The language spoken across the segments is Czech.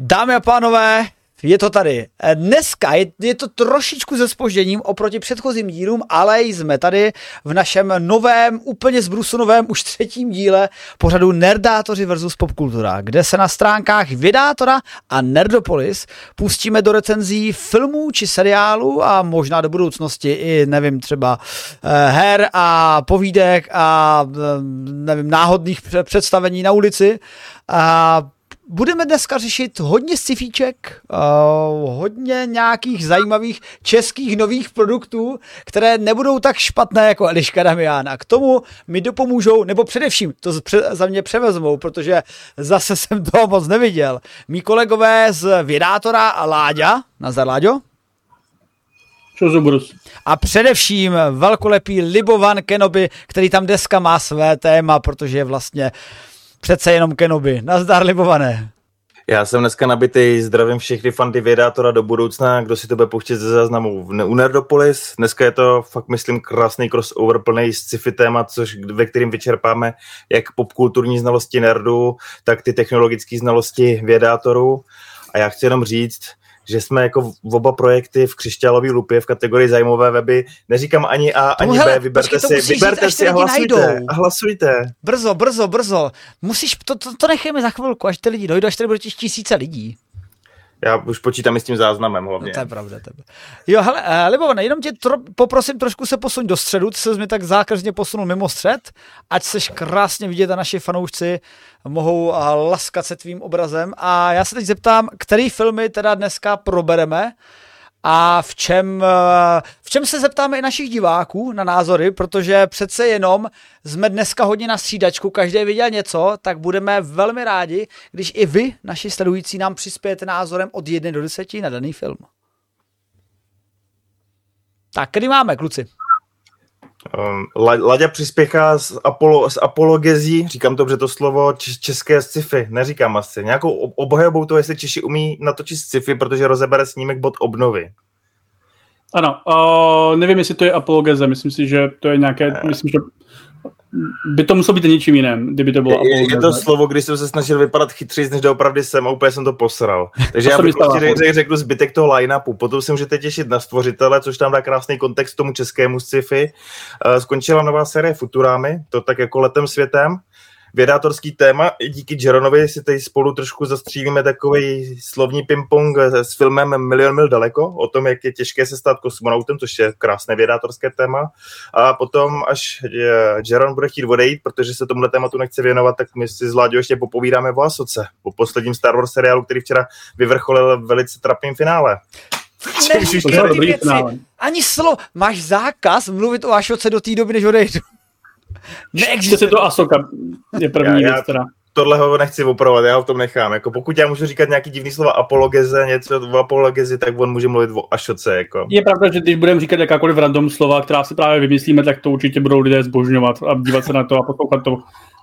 Dámy a pánové, je to tady. Eh, Dneska je, je to trošičku se spožděním oproti předchozím dílům, ale jsme tady v našem novém, úplně zbrusu novém, už třetím díle pořadu Nerdátoři versus Popkultura, kde se na stránkách Vydátora a Nerdopolis pustíme do recenzí filmů či seriálů a možná do budoucnosti i, nevím, třeba eh, her a povídek a eh, nevím, náhodných představení na ulici a budeme dneska řešit hodně scifíček, uh, hodně nějakých zajímavých českých nových produktů, které nebudou tak špatné jako Eliška Damian. A k tomu mi dopomůžou, nebo především to za mě převezmou, protože zase jsem toho moc neviděl. Mí kolegové z Vědátora a Láďa. Nazar Láďo. A především velkolepý Libovan Kenobi, který tam deska má své téma, protože je vlastně Přece jenom Kenobi. Nazdar, libované. Já jsem dneska nabitý, zdravím všechny fanty Vědátora do budoucna, kdo si to bude pouštět ze záznamu u Nerdopolis. Dneska je to fakt, myslím, krásný crossover plný sci-fi téma, což, ve kterým vyčerpáme jak popkulturní znalosti nerdů, tak ty technologické znalosti Vědátorů. A já chci jenom říct, že jsme jako v oba projekty v křišťálové lupě v kategorii zájmové weby. Neříkám ani A, ani hele, B, vyberte počkej, si, vyberte si a hlasujte, a hlasujte. Brzo, brzo, brzo. Musíš, to, to, to necháme za chvilku, až ty lidi dojdou, až tady bude tisíce lidí. Já už počítám i s tím záznamem hlavně. No, to je pravda. To je. Jo, hele, uh, Libovane, jenom tě tro, poprosím trošku se posuň do středu, ty se mi tak zákazně posunul mimo střed, ať seš krásně vidět a naši fanoušci mohou uh, laskat se tvým obrazem. A já se teď zeptám, který filmy teda dneska probereme a v čem, eh, v čem se zeptáme i našich diváků na názory, protože přece jenom jsme dneska hodně na střídačku, každý viděl něco, tak budeme velmi rádi, když i vy, naši sledující, nám přispějete názorem od 1 do 10 na daný film. Tak, kdy máme, kluci? Um, Laďa přispěchá z, apolo, z apologezí, říkám dobře to slovo, české sci-fi, neříkám asi. Nějakou obhajobou to, jestli Češi umí natočit sci-fi, protože rozebere snímek bod obnovy. Ano, uh, nevím, jestli to je apologeze, myslím si, že to je nějaké, uh, myslím, že by to muselo být něčím jiným, kdyby to bylo Je, je to slovo, když jsem se snažil vypadat chytřejší, než doopravdy jsem a úplně jsem to posral. Takže to já bych prostě řekl, řekl zbytek toho line-upu. Potom se můžete těšit na stvořitele, což tam dá krásný kontext tomu českému sci-fi. Uh, skončila nová série Futurámy, to tak jako letem světem vědátorský téma. Díky Jeronovi si tady spolu trošku zastřílíme takový slovní ping-pong s filmem Milion mil daleko, o tom, jak je těžké se stát kosmonautem, což je krásné vědátorské téma. A potom, až Jeron bude chtít odejít, protože se tomuhle tématu nechce věnovat, tak my si s Láďou ještě popovídáme o Asoce, po posledním Star Wars seriálu, který včera vyvrcholil velice trapným finále. Ne, Ani slovo. Máš zákaz mluvit o Ašoce do té doby, než odejdu. Neexistuje. to Asoka je první já, věc teda. Tohle ho nechci opravovat, já ho v tom nechám. Jako pokud já můžu říkat nějaký divný slova apologeze, něco o apologezi, tak on může mluvit o Ašoce. Jako. Je pravda, že když budeme říkat jakákoliv random slova, která si právě vymyslíme, tak to určitě budou lidé zbožňovat a dívat se na to a poslouchat to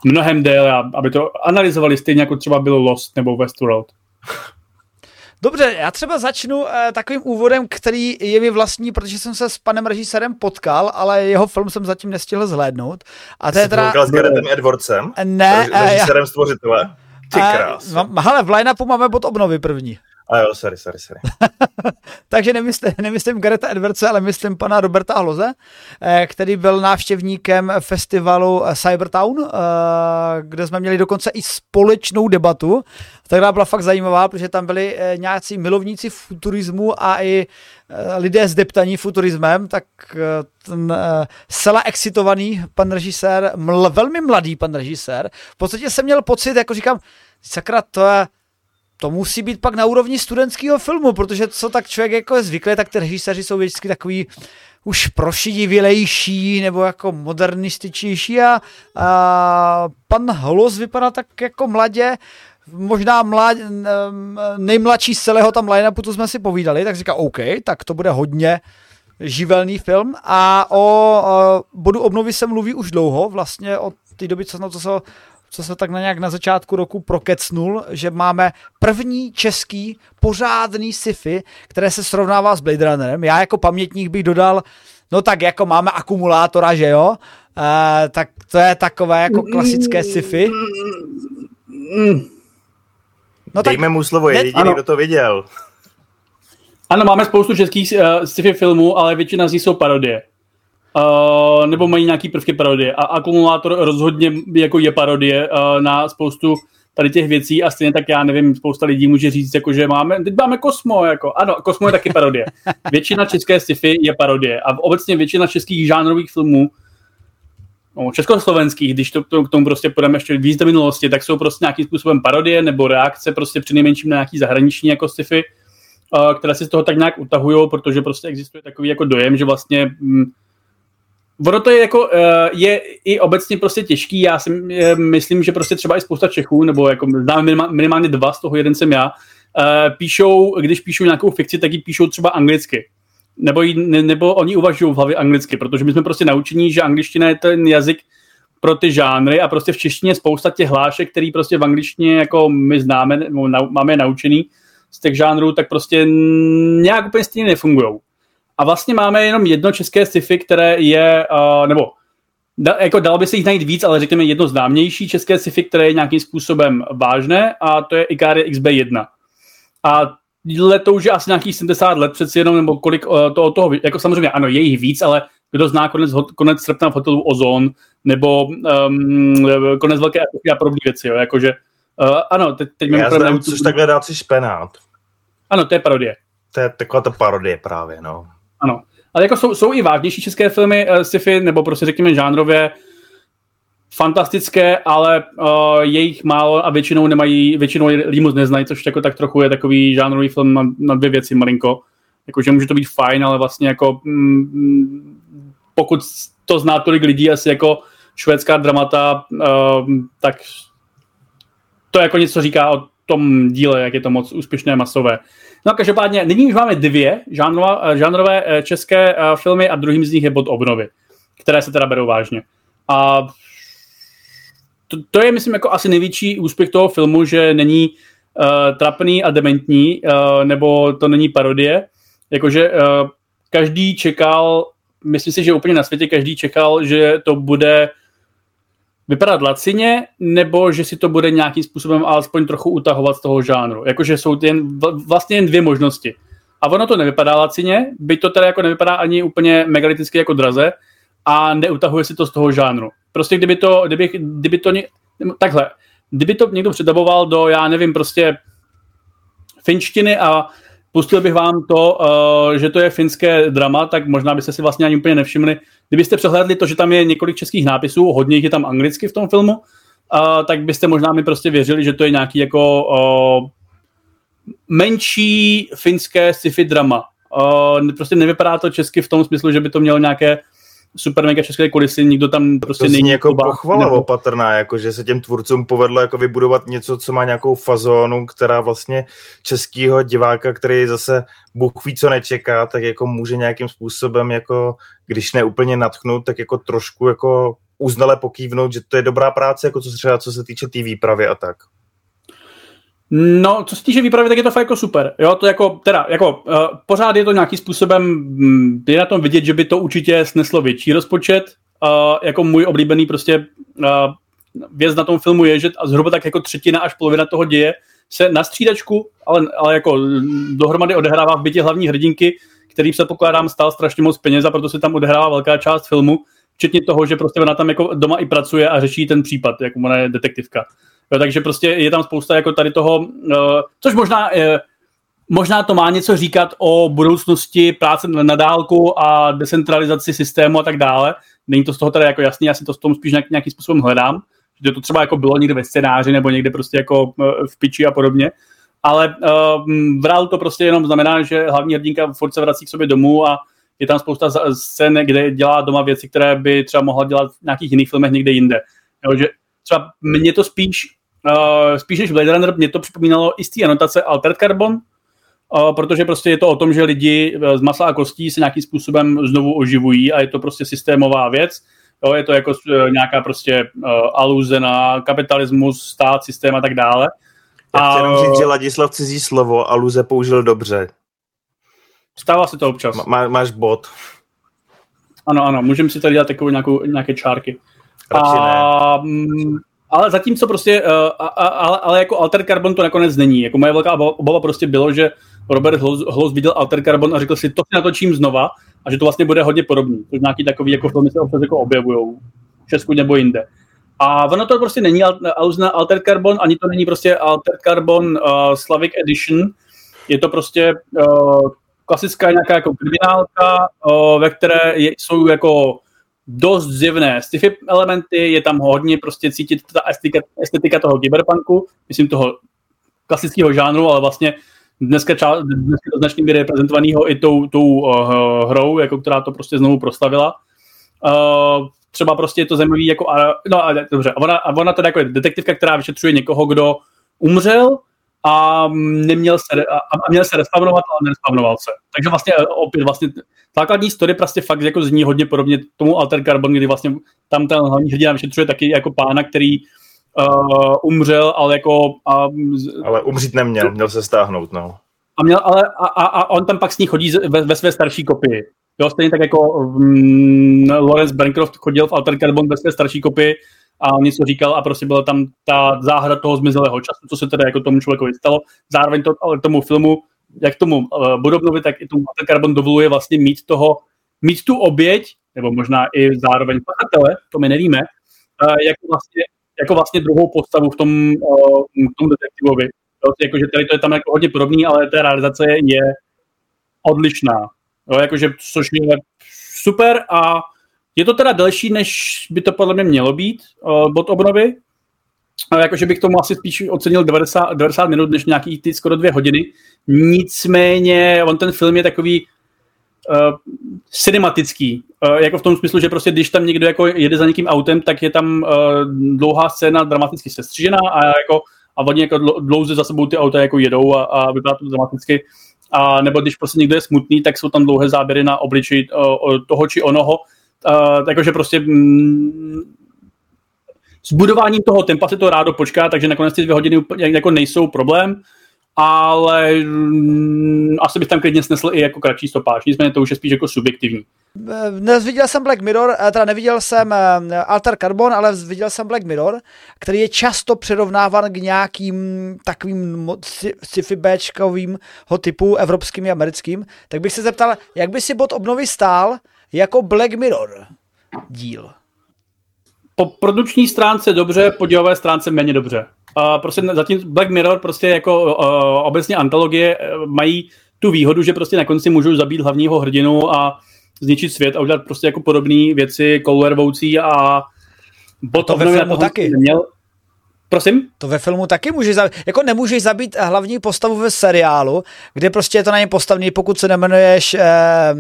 mnohem déle, aby to analyzovali stejně jako třeba bylo Lost nebo Westworld. Dobře, já třeba začnu uh, takovým úvodem, který je mi vlastní, protože jsem se s panem režisérem potkal, ale jeho film jsem zatím nestihl zhlédnout. A to je teda... s Garethem Edwardsem? Ne. Režisérem uh, stvořitele? Ty krás. Uh, hele, v line máme bod obnovy první. A jo, sorry, sorry, sorry. Takže nemyslím, nemyslím Gareta Edwardse, ale myslím pana Roberta Hloze, eh, který byl návštěvníkem festivalu Cybertown, eh, kde jsme měli dokonce i společnou debatu, která byla fakt zajímavá, protože tam byli eh, nějací milovníci futurismu a i lidé zdeptaní futurismem, tak ten zcela excitovaný pan režisér, ml, velmi mladý pan režisér, v podstatě jsem měl pocit, jako říkám, sakra, to je to musí být pak na úrovni studentského filmu, protože co tak člověk jako je zvyklý, tak ty režiséři jsou vždycky takový už prošidivělejší nebo jako modernističnější a, a pan Holos vypadá tak jako mladě, možná mlad, nejmladší z celého tam line-upu, co jsme si povídali, tak říká OK, tak to bude hodně živelný film. A o, o bodu obnovy se mluví už dlouho, vlastně od té doby, co, no, co se co se tak na nějak na začátku roku prokecnul, že máme první český pořádný sci-fi, které se srovnává s Blade Runnerem. Já jako pamětník bych dodal, no tak jako máme akumulátora, že jo? Uh, tak to je takové jako klasické sci-fi. No Dejme tak, mu slovo, je jediný, kdo to viděl. Ano, máme spoustu českých uh, sci-fi filmů, ale většina z nich jsou parodie. Uh, nebo mají nějaký prvky parodie. A Akumulátor rozhodně jako je parodie uh, na spoustu tady těch věcí a stejně tak já nevím, spousta lidí může říct, jako, že máme, teď máme Kosmo, jako, ano, Kosmo je taky parodie. Většina české sci-fi je parodie a obecně většina českých žánrových filmů no, československých, když to, to, k tomu prostě půjdeme ještě víc do minulosti, tak jsou prostě nějakým způsobem parodie nebo reakce prostě při nejmenším na nějaký zahraniční jako sci-fi, uh, které si z toho tak nějak utahují, protože prostě existuje takový jako dojem, že vlastně mm, Ono to je jako, eh, je i obecně prostě těžký, já si eh, myslím, že prostě třeba i spousta Čechů, nebo jako minimálně dva, z toho jeden jsem já, eh, píšou, když píšou nějakou fikci, tak ji píšou třeba anglicky. Nebo, jí, nebo oni uvažují v hlavě anglicky, protože my jsme prostě naučení, že angličtina je ten jazyk pro ty žánry a prostě v češtině spousta těch hlášek, který prostě v angličtině jako my známe, máme naučený z těch žánrů, tak prostě nějak úplně stejně nefungují. A vlastně máme jenom jedno české sci-fi, které je, uh, nebo da, jako dalo by se jich najít víc, ale řekněme jedno známější české sci-fi, které je nějakým způsobem vážné a to je Ikari XB1. A to už je asi nějakých 70 let přeci jenom, nebo kolik uh, to od toho, jako samozřejmě ano, je jich víc, ale kdo zná konec, konec srpna v hotelu Ozon, nebo um, konec velké a podobné věci, jo, jakože uh, ano, teď, teď Já znám, což takhle dát si špenát. Ano, to je parodie. To je taková ta parodie právě, no. Ano. Ale jako jsou, jsou i vážnější české filmy uh, sci-fi, nebo prostě řekněme žánrově fantastické, ale uh, je jich málo a většinou nemají, většinou lidi moc neznají, což jako tak trochu je takový žánrový film na, na dvě věci malinko. Jakože může to být fajn, ale vlastně jako mm, pokud to zná tolik lidí asi jako švédská dramata, uh, tak to jako něco říká o tom díle, jak je to moc úspěšné, masové. No každopádně, nyní už máme dvě žánrova, žánrové eh, české eh, filmy a druhým z nich je bod obnovy, které se teda berou vážně. A to, to je, myslím, jako asi největší úspěch toho filmu, že není uh, trapný a dementní, uh, nebo to není parodie. Jakože uh, každý čekal, myslím si, že úplně na světě každý čekal, že to bude vypadat lacině, nebo že si to bude nějakým způsobem alespoň trochu utahovat z toho žánru. Jakože jsou jen, vlastně jen dvě možnosti. A ono to nevypadá lacině, by to teda jako nevypadá ani úplně megaliticky jako draze a neutahuje si to z toho žánru. Prostě kdyby to, kdyby, kdyby to takhle, kdyby to někdo předaboval do, já nevím, prostě finštiny a pustil bych vám to, uh, že to je finské drama, tak možná byste si vlastně ani úplně nevšimli. Kdybyste přehlédli to, že tam je několik českých nápisů, hodně jich je tam anglicky v tom filmu, tak byste možná mi prostě věřili, že to je nějaký jako uh, menší finské sci-fi drama. Uh, prostě nevypadá to česky v tom smyslu, že by to mělo nějaké super mega české kulisy, nikdo tam prostě to není. jako pochvala nebo... opatrná, jako že se těm tvůrcům povedlo jako vybudovat něco, co má nějakou fazónu, která vlastně českýho diváka, který zase Bůh ví, co nečeká, tak jako může nějakým způsobem jako, když ne úplně natchnout, tak jako trošku jako uznale pokývnout, že to je dobrá práce, jako co se třeba co se týče té výpravy a tak. No, co se týče výpravy, tak je to fakt jako super. Jo, to jako, teda, jako, uh, pořád je to nějakým způsobem, um, je na tom vidět, že by to určitě sneslo větší rozpočet. Uh, jako můj oblíbený prostě uh, věc na tom filmu je, že zhruba tak jako třetina až polovina toho děje se na střídačku, ale, ale jako dohromady odehrává v bytě hlavní hrdinky, který se pokládám stál strašně moc peněz a proto se tam odehrává velká část filmu, včetně toho, že prostě ona tam jako doma i pracuje a řeší ten případ, jako ona je detektivka. Jo, takže prostě je tam spousta jako tady toho, uh, což možná, uh, možná to má něco říkat o budoucnosti práce na dálku a decentralizaci systému a tak dále. Není to z toho teda jako jasný, já si to s tom spíš nějak, nějakým způsobem hledám, že to třeba jako bylo někde ve scénáři nebo někde prostě jako uh, v piči a podobně. Ale uh, v reálu to prostě jenom znamená, že hlavní hrdinka furt se vrací k sobě domů a je tam spousta scén, kde dělá doma věci, které by třeba mohla dělat v nějakých jiných filmech někde jinde. Jo, že třeba mě to spíš, uh, spíš než Blade Runner, mě to připomínalo i z té anotace Altered Carbon, uh, protože prostě je to o tom, že lidi z masa a kostí se nějakým způsobem znovu oživují a je to prostě systémová věc. Jo, je to jako uh, nějaká prostě uh, aluze na kapitalismus, stát, systém a tak dále. Já chci jenom říct, že Ladislav cizí slovo aluze použil dobře. Stává se to občas. Má, máš bod. Ano, ano, můžeme si tady dělat takovou nějakou, nějaké čárky. A, mm, ale zatímco prostě, uh, ale, ale jako Alter Carbon to nakonec není. Jako moje velká obava prostě bylo, že Robert Hlos viděl Alter Carbon a řekl si, to si natočím znova a že to vlastně bude hodně podobný. Což nějaký takový jako filmy se občas jako objevují v Česku nebo jinde. A ono to prostě není Alter Carbon, ani to není prostě Alter Carbon uh, Slavic Edition. Je to prostě uh, klasická nějaká jako kriminálka, uh, ve které je, jsou jako dost zjevné sci-fi elementy, je tam hodně prostě cítit ta estetika, estetika toho cyberpunku, myslím toho klasického žánru, ale vlastně dneska, ča, dneska do značně míry reprezentovaného i tou, tou uh, hrou, jako která to prostě znovu proslavila. Uh, třeba prostě je to zajímavý, jako, uh, no ale dobře, a ona, a ona teda jako je detektivka, která vyšetřuje někoho, kdo umřel a neměl se, a, a měl se respawnovat, ale nerespawnoval se. Takže vlastně eh, opět vlastně základní story prostě fakt jako zní hodně podobně tomu Alter Carbon, kdy vlastně tam ten hlavní hrdina vyšetřuje taky jako pána, který uh, umřel, ale jako... Uh, ale umřít neměl, měl se stáhnout, no. A, měl, ale, a, a, a on tam pak s ní chodí ve, ve své starší kopii. Jo, stejně tak jako um, Lawrence Bancroft chodil v Alter Carbon ve své starší kopii a něco říkal a prostě byla tam ta záhra toho zmizelého času, co se teda jako tomu člověku stalo. Zároveň to, ale tomu filmu, jak tomu uh, Budobnovi, tak i tomu Alter Carbon dovoluje vlastně mít toho, mít tu oběť, nebo možná i zároveň pachatele, to my nevíme, uh, jako vlastně jako vlastně druhou postavu v tom, uh, v tom detektivovi. Jakože tady to je tam jako hodně podobný, ale ta realizace je odlišná. Jo, jakože, což je super a je to teda delší, než by to podle mě mělo být uh, bod obnovy. Uh, jakože bych tomu asi spíš ocenil 90, 90 minut, než nějaký ty skoro dvě hodiny. Nicméně on ten film je takový uh, cinematický. Uh, jako v tom smyslu, že prostě když tam někdo jako jede za někým autem, tak je tam uh, dlouhá scéna dramaticky sestřižená a jako a oni jako dlouze za sebou ty auta jako jedou a, a vypadá to dramaticky. A nebo když prostě někdo je smutný, tak jsou tam dlouhé záběry na obličeji uh, toho či onoho. Uh, takže prostě mm, s budováním toho tempa se to rádo počká, takže nakonec ty dvě hodiny jako nejsou problém ale mm, asi bych tam klidně snesl i jako kratší stopáž, nicméně to už je spíš jako subjektivní. Viděl jsem Black Mirror, eh, teda neviděl jsem eh, Alter Carbon, ale viděl jsem Black Mirror, který je často přirovnáván k nějakým takovým sci-fi Bčkovým typu evropským a americkým, tak bych se zeptal, jak by si bod obnovy stál jako Black Mirror díl? Po produční stránce dobře, po dělové stránce méně dobře. Uh, prostě zatím Black Mirror prostě jako uh, obecně antologie uh, mají tu výhodu, že prostě na konci můžou zabít hlavního hrdinu a zničit svět a udělat prostě jako podobné věci kolorvoucí a bot to ve filmu taky. Měl, Prosím? To ve filmu taky můžeš zabít. Jako nemůžeš zabít hlavní postavu ve seriálu, kde prostě je to na něm postavný, pokud se nemenuješ eh,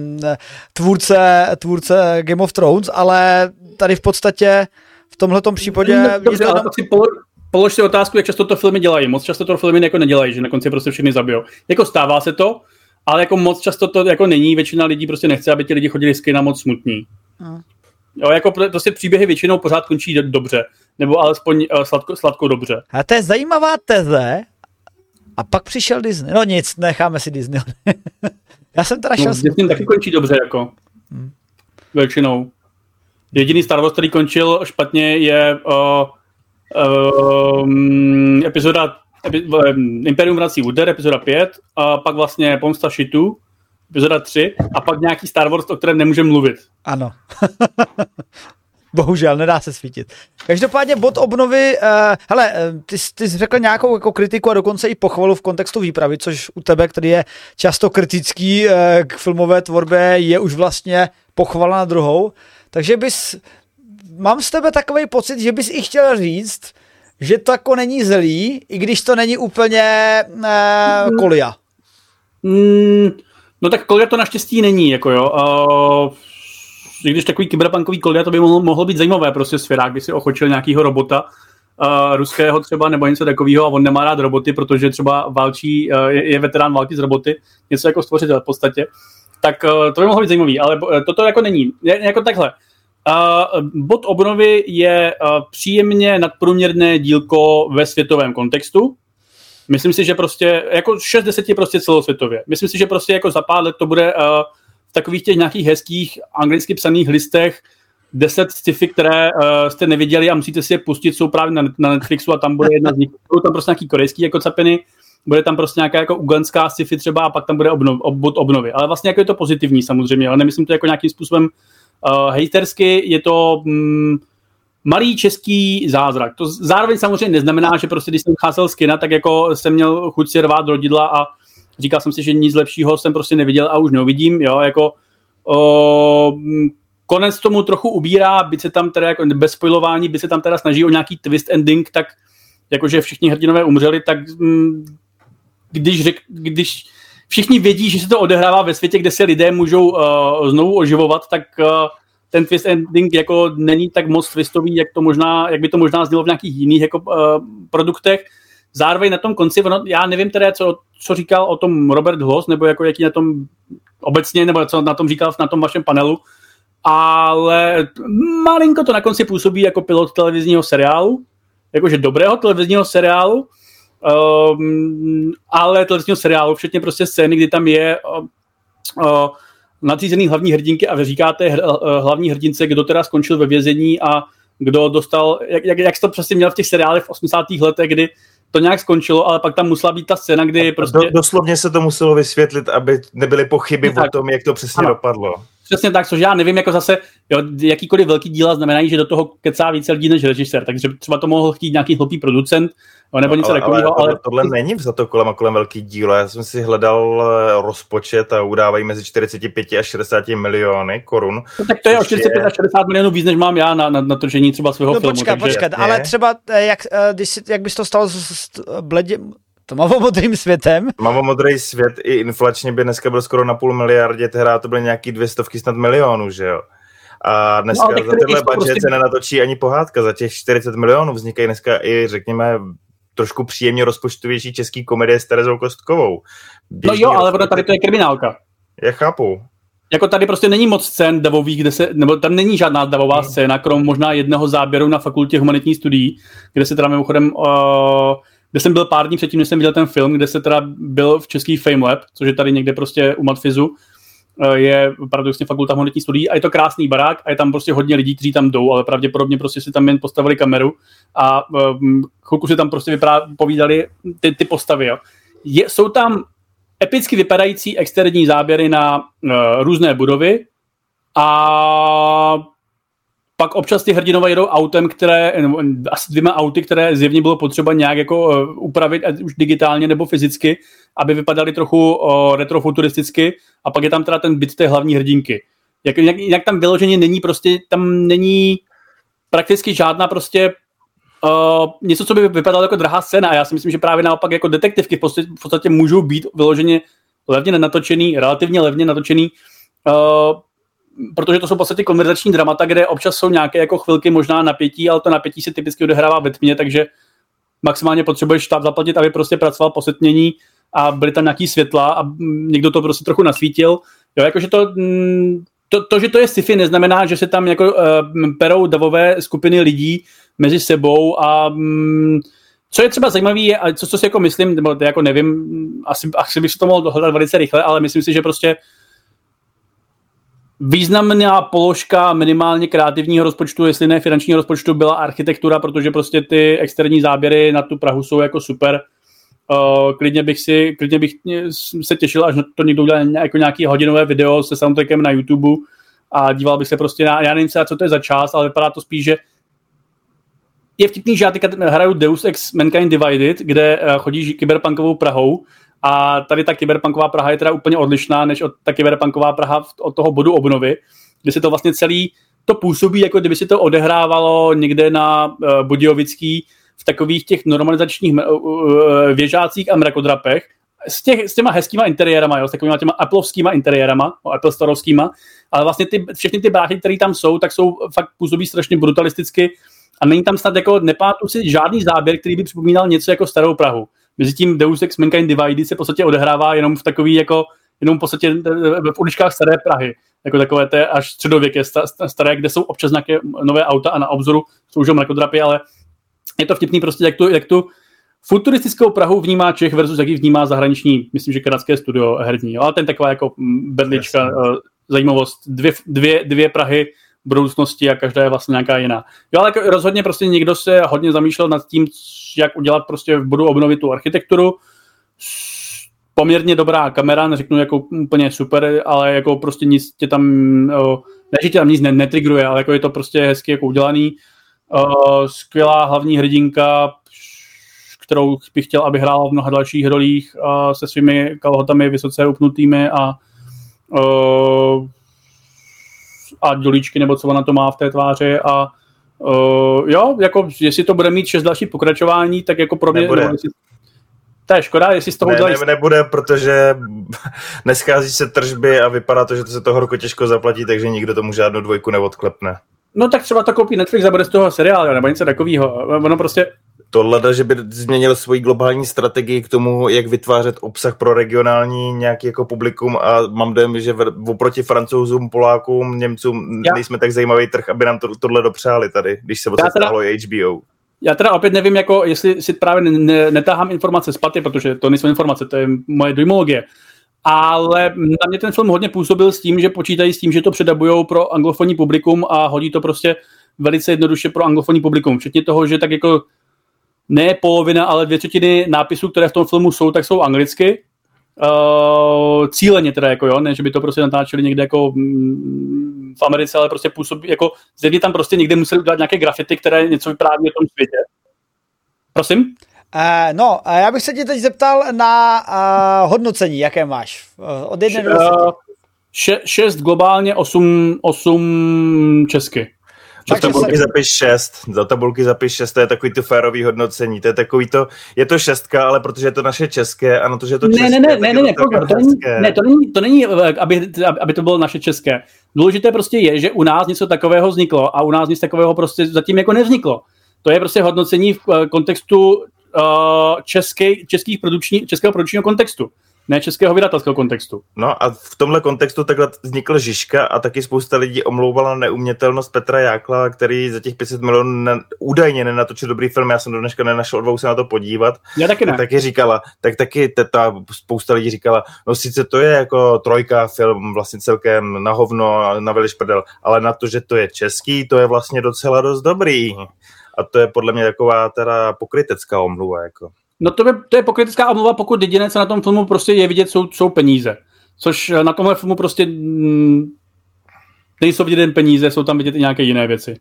tvůrce, tvůrce Game of Thrones, ale tady v podstatě v tomhle případě... No, dobře, jenom... si polož si otázku, jak často to filmy dělají. Moc často to filmy jako nedělají, že na konci prostě všechny zabijou. Jako stává se to, ale jako moc často to jako není, většina lidí prostě nechce, aby ti lidi chodili z kina moc smutní. Hmm. Jo, jako prostě příběhy většinou pořád končí dobře, nebo alespoň uh, sladko, sladko dobře. A to je zajímavá teze. A pak přišel Disney. No nic, necháme si Disney. Já jsem teda šel... No, Disney taky končí dobře, jako. Hmm. Většinou. Jediný Star Wars, který končil špatně, je uh, um, epizoda epi, Imperium vrací úder, epizoda 5, a pak vlastně Pomsta Shitu, epizoda 3, a pak nějaký Star Wars, o kterém nemůžeme mluvit. Ano. Bohužel, nedá se svítit. Každopádně bod obnovy, uh, hele, eh, ty, ty jsi řekl nějakou jako kritiku a dokonce i pochvalu v kontextu výpravy, což u tebe, který je často kritický uh, k filmové tvorbě, je už vlastně pochvala na druhou. Takže bys mám z tebe takový pocit, že bys i chtěl říct, že to jako není zlý, i když to není úplně eh, kolia. Mm, no tak kolia to naštěstí není, jako jo. Uh, když takový kyberpunkový kolia, to by mohlo, mohlo být zajímavé, prostě sférák, by si ochočil nějakého robota, uh, ruského třeba, nebo něco takového a on nemá rád roboty, protože třeba válčí, uh, je, je veterán války z roboty, něco jako stvořitel v podstatě, tak uh, to by mohlo být zajímavý, ale toto jako není. Je, jako takhle, Uh, bod obnovy je uh, příjemně nadprůměrné dílko ve světovém kontextu. Myslím si, že prostě jako 60 je prostě celosvětově. Myslím si, že prostě jako za pár let to bude uh, takových těch nějakých hezkých anglicky psaných listech deset sci-fi, které uh, jste neviděli a musíte si je pustit, jsou právě na, na Netflixu a tam bude jedna z nich. Budou tam prostě nějaký korejský jako capiny, bude tam prostě nějaká jako uganská sci-fi třeba a pak tam bude obnov, ob, obnovy. Ale vlastně jako je to pozitivní samozřejmě, ale nemyslím to jako nějakým způsobem uh, hejtersky, je to mm, malý český zázrak. To zároveň samozřejmě neznamená, že prostě když jsem cházel z kina, tak jako jsem měl chuť si rvát rodidla a říkal jsem si, že nic lepšího jsem prostě neviděl a už neuvidím, jo, jako uh, konec tomu trochu ubírá, byť se tam teda jako bez spojování, by se tam teda snaží o nějaký twist ending, tak jakože všichni hrdinové umřeli, tak když, řek, když všichni vědí, že se to odehrává ve světě, kde se lidé můžou uh, znovu oživovat, tak uh, ten twist ending jako není tak moc twistový, jak, to možná, jak by to možná znělo v nějakých jiných jako, uh, produktech. Zároveň na tom konci, ono, já nevím teda, co, co říkal o tom Robert Hoss, nebo jako jaký na tom obecně, nebo co na tom říkal na tom vašem panelu, ale malinko to na konci působí jako pilot televizního seriálu, jakože dobrého televizního seriálu, um, ale televizního seriálu, včetně prostě scény, kdy tam je uh, uh, nadřízený hlavní hrdinky a vy říkáte hr, uh, hlavní hrdince, kdo teda skončil ve vězení a kdo dostal, jak, jak, jak to přesně měl v těch seriálech v 80. letech, kdy to nějak skončilo, ale pak tam musela být ta scéna, kdy prostě... Do, doslovně se to muselo vysvětlit, aby nebyly pochyby tak. o tom, jak to přesně ano. dopadlo. Přesně tak, což já nevím, jako zase, jo, jakýkoliv velký díla znamenají, že do toho kecá více lidí než režisér, takže třeba to mohl chtít nějaký hloupý producent, nebo něco takového. Ale, ale, tohle není za to kolem a kolem velký díl. Já jsem si hledal eh, rozpočet a udávají mezi 45 a 60 miliony korun. No, tak to je o 45 je... a 60 milionů víc, než mám já na, na, na točení třeba svého no, filmu. Počkat, takže... počkat, ale třeba eh, jak, eh, když, jak bys to stalo s, s bledě, to mavomodrým světem. Mavomodrý svět i inflačně by dneska byl skoro na půl miliardě, tehdy to byly nějaký dvě stovky snad milionů, že jo? A dneska no, za tyhle budget prostě... se nenatočí ani pohádka. Za těch 40 milionů vznikají dneska i, řekněme, trošku příjemně rozpočtovější český komedie s Terezou Kostkovou. Běžný no jo, ale rozpočet... tady to je kriminálka. Já chápu. Jako tady prostě není moc scén davových, kde se, nebo tam není žádná davová hmm. scéna, krom možná jedného záběru na fakultě humanitních studií, kde se teda mimochodem uh, kde jsem byl pár dní předtím, než jsem viděl ten film, kde se teda byl v český Fame Lab, což je tady někde prostě u Matfizu, eh, je paradoxně fakulta humanitní studií a je to krásný barák a je tam prostě hodně lidí, kteří tam jdou, ale pravděpodobně prostě si tam jen postavili kameru a um, chvilku si tam prostě vyprá, povídali ty, ty postavy. Jo. Je, jsou tam epicky vypadající externí záběry na uh, různé budovy a pak občas ty hrdinové jedou autem, které, asi dvěma auty, které zjevně bylo potřeba nějak jako uh, upravit, ať už digitálně nebo fyzicky, aby vypadaly trochu uh, retrofuturisticky a pak je tam teda ten byt té hlavní hrdinky. Jak, jak, jak tam vyloženě není prostě, tam není prakticky žádná prostě uh, něco, co by vypadalo jako drahá scéna a já si myslím, že právě naopak jako detektivky v podstatě, v podstatě můžou být vyloženě levně natočený, relativně levně natočený, uh, protože to jsou v podstatě konverzační dramata, kde občas jsou nějaké jako chvilky možná napětí, ale to napětí se typicky odehrává ve tmě, takže maximálně potřebuješ štáb zaplatit, aby prostě pracoval po setmění a byly tam nějaký světla a někdo to prostě trochu nasvítil. Jo, jakože to, mm, to, to, že to je sci-fi, neznamená, že se tam jako uh, perou davové skupiny lidí mezi sebou a um, co je třeba zajímavé, je, co, co si jako myslím, nebo jako nevím, asi, asi bych se to mohl dohledat velice rychle, ale myslím si, že prostě Významná položka minimálně kreativního rozpočtu, jestli ne finančního rozpočtu, byla architektura, protože prostě ty externí záběry na tu Prahu jsou jako super. Uh, klidně bych si, klidně bych se těšil, až to někdo udělá jako nějaký hodinové video se soundtrackem na YouTube a díval bych se prostě na, já nevím co to je za čas, ale vypadá to spíš, že je vtipný, že já teďka hraju Deus Ex Mankind Divided, kde uh, chodíš kyberpunkovou Prahou a tady ta kyberpunková Praha je teda úplně odlišná než od ta kyberpunková Praha od toho bodu obnovy, kde se to vlastně celý, to působí, jako kdyby se to odehrávalo někde na uh, Budějovický v takových těch normalizačních uh, věžácích a mrakodrapech, s, těch, s těma hezkýma interiérama, jo, s takovýma těma Appleovskýma interiérama, Apple starovskýma, ale vlastně ty, všechny ty bráchy, které tam jsou, tak jsou fakt působí strašně brutalisticky a není tam snad jako, nepátu si žádný záběr, který by připomínal něco jako starou Prahu. Mezitím Deus Ex Mankind Divided se v podstatě odehrává jenom v takový jako jenom v podstatě v uličkách staré Prahy, jako takové té až středověké staré, kde jsou občas nějaké nové auta a na obzoru jsou už mrakodrapy, ale je to vtipný prostě, jak tu, jak tu futuristickou Prahu vnímá Čech versus jaký vnímá zahraniční, myslím, že kanadské studio herní, ale ten taková jako bedlička, Jasně. Eh, zajímavost, dvě, dvě, dvě Prahy budoucnosti a každá je vlastně nějaká jiná. Jo, ale jako rozhodně prostě někdo se hodně zamýšlel nad tím, jak udělat prostě v bodu obnovit tu architekturu. Poměrně dobrá kamera, neřeknu jako úplně super, ale jako prostě nic tě tam, ne, že tě tam nic netrigruje, ale jako je to prostě hezky jako udělaný. skvělá hlavní hrdinka, kterou bych chtěl, aby hrála v mnoha dalších rolích se svými kalhotami vysoce upnutými a a dolíčky, nebo co ona to má v té tváři a uh, jo, jako jestli to bude mít šest další pokračování, tak jako pro mě... Nebude. No, jestli, to je škoda, jestli z toho ne, udělají... Ne, nebude, protože neschází se tržby a vypadá to, že to se to horko těžko zaplatí, takže nikdo tomu žádnou dvojku neodklepne. No tak třeba to koupí Netflix a bude z toho seriál, nebo něco takového. Ono prostě tohle, že by změnil svoji globální strategii k tomu, jak vytvářet obsah pro regionální nějaký jako publikum a mám dojem, že oproti francouzům, Polákům, Němcům Já. nejsme tak zajímavý trh, aby nám to, tohle dopřáli tady, když se o to stalo HBO. Já teda opět nevím, jako jestli si právě netáhám informace z paty, protože to nejsou informace, to je moje dojmologie. Ale na mě ten film hodně působil s tím, že počítají s tím, že to předabujou pro anglofonní publikum a hodí to prostě velice jednoduše pro anglofonní publikum. Včetně toho, že tak jako ne polovina, ale dvě třetiny nápisů, které v tom filmu jsou, tak jsou anglicky. Uh, cíleně teda, jako jo, ne, že by to prostě natáčeli někde jako mm, v Americe, ale prostě působí, jako zjevně tam prostě někde museli udělat nějaké grafity, které něco vypráví o tom světě. Prosím? Uh, no, uh, já bych se tě teď zeptal na uh, hodnocení, jaké máš? Uh, od jedné do uh, šest globálně, osm, osm česky. Za tabulky se... zapiš 6, za tabulky zapiš 6, to je takový to férový hodnocení, to je takový to, je to šestka, ale protože je to naše české a na to, že je to české, ne, ne, ne, ne, ne, to, to, není, ne, to není, to není aby, aby to bylo naše české. Důležité prostě je, že u nás něco takového vzniklo a u nás nic takového prostě zatím jako nevzniklo. To je prostě hodnocení v eh, kontextu uh, český, českých produční, českého produkčního kontextu ne českého vydatelského kontextu. No a v tomhle kontextu takhle vznikl Žižka a taky spousta lidí omlouvala neumětelnost Petra Jákla, který za těch 500 milionů ne, údajně nenatočil dobrý film, já jsem do dneška nenašel odvahu se na to podívat. Já taky ne. Tak taky říkala, tak taky teta, spousta lidí říkala, no sice to je jako trojka film vlastně celkem na hovno, na veliš prdel, ale na to, že to je český, to je vlastně docela dost dobrý. A to je podle mě taková teda pokrytecká omluva. Jako. No to je, to je pokritická omluva, pokud jediné, co na tom filmu prostě je vidět, jsou, jsou peníze. Což na tomhle filmu prostě mm, nejsou vidět jen peníze, jsou tam vidět i nějaké jiné věci.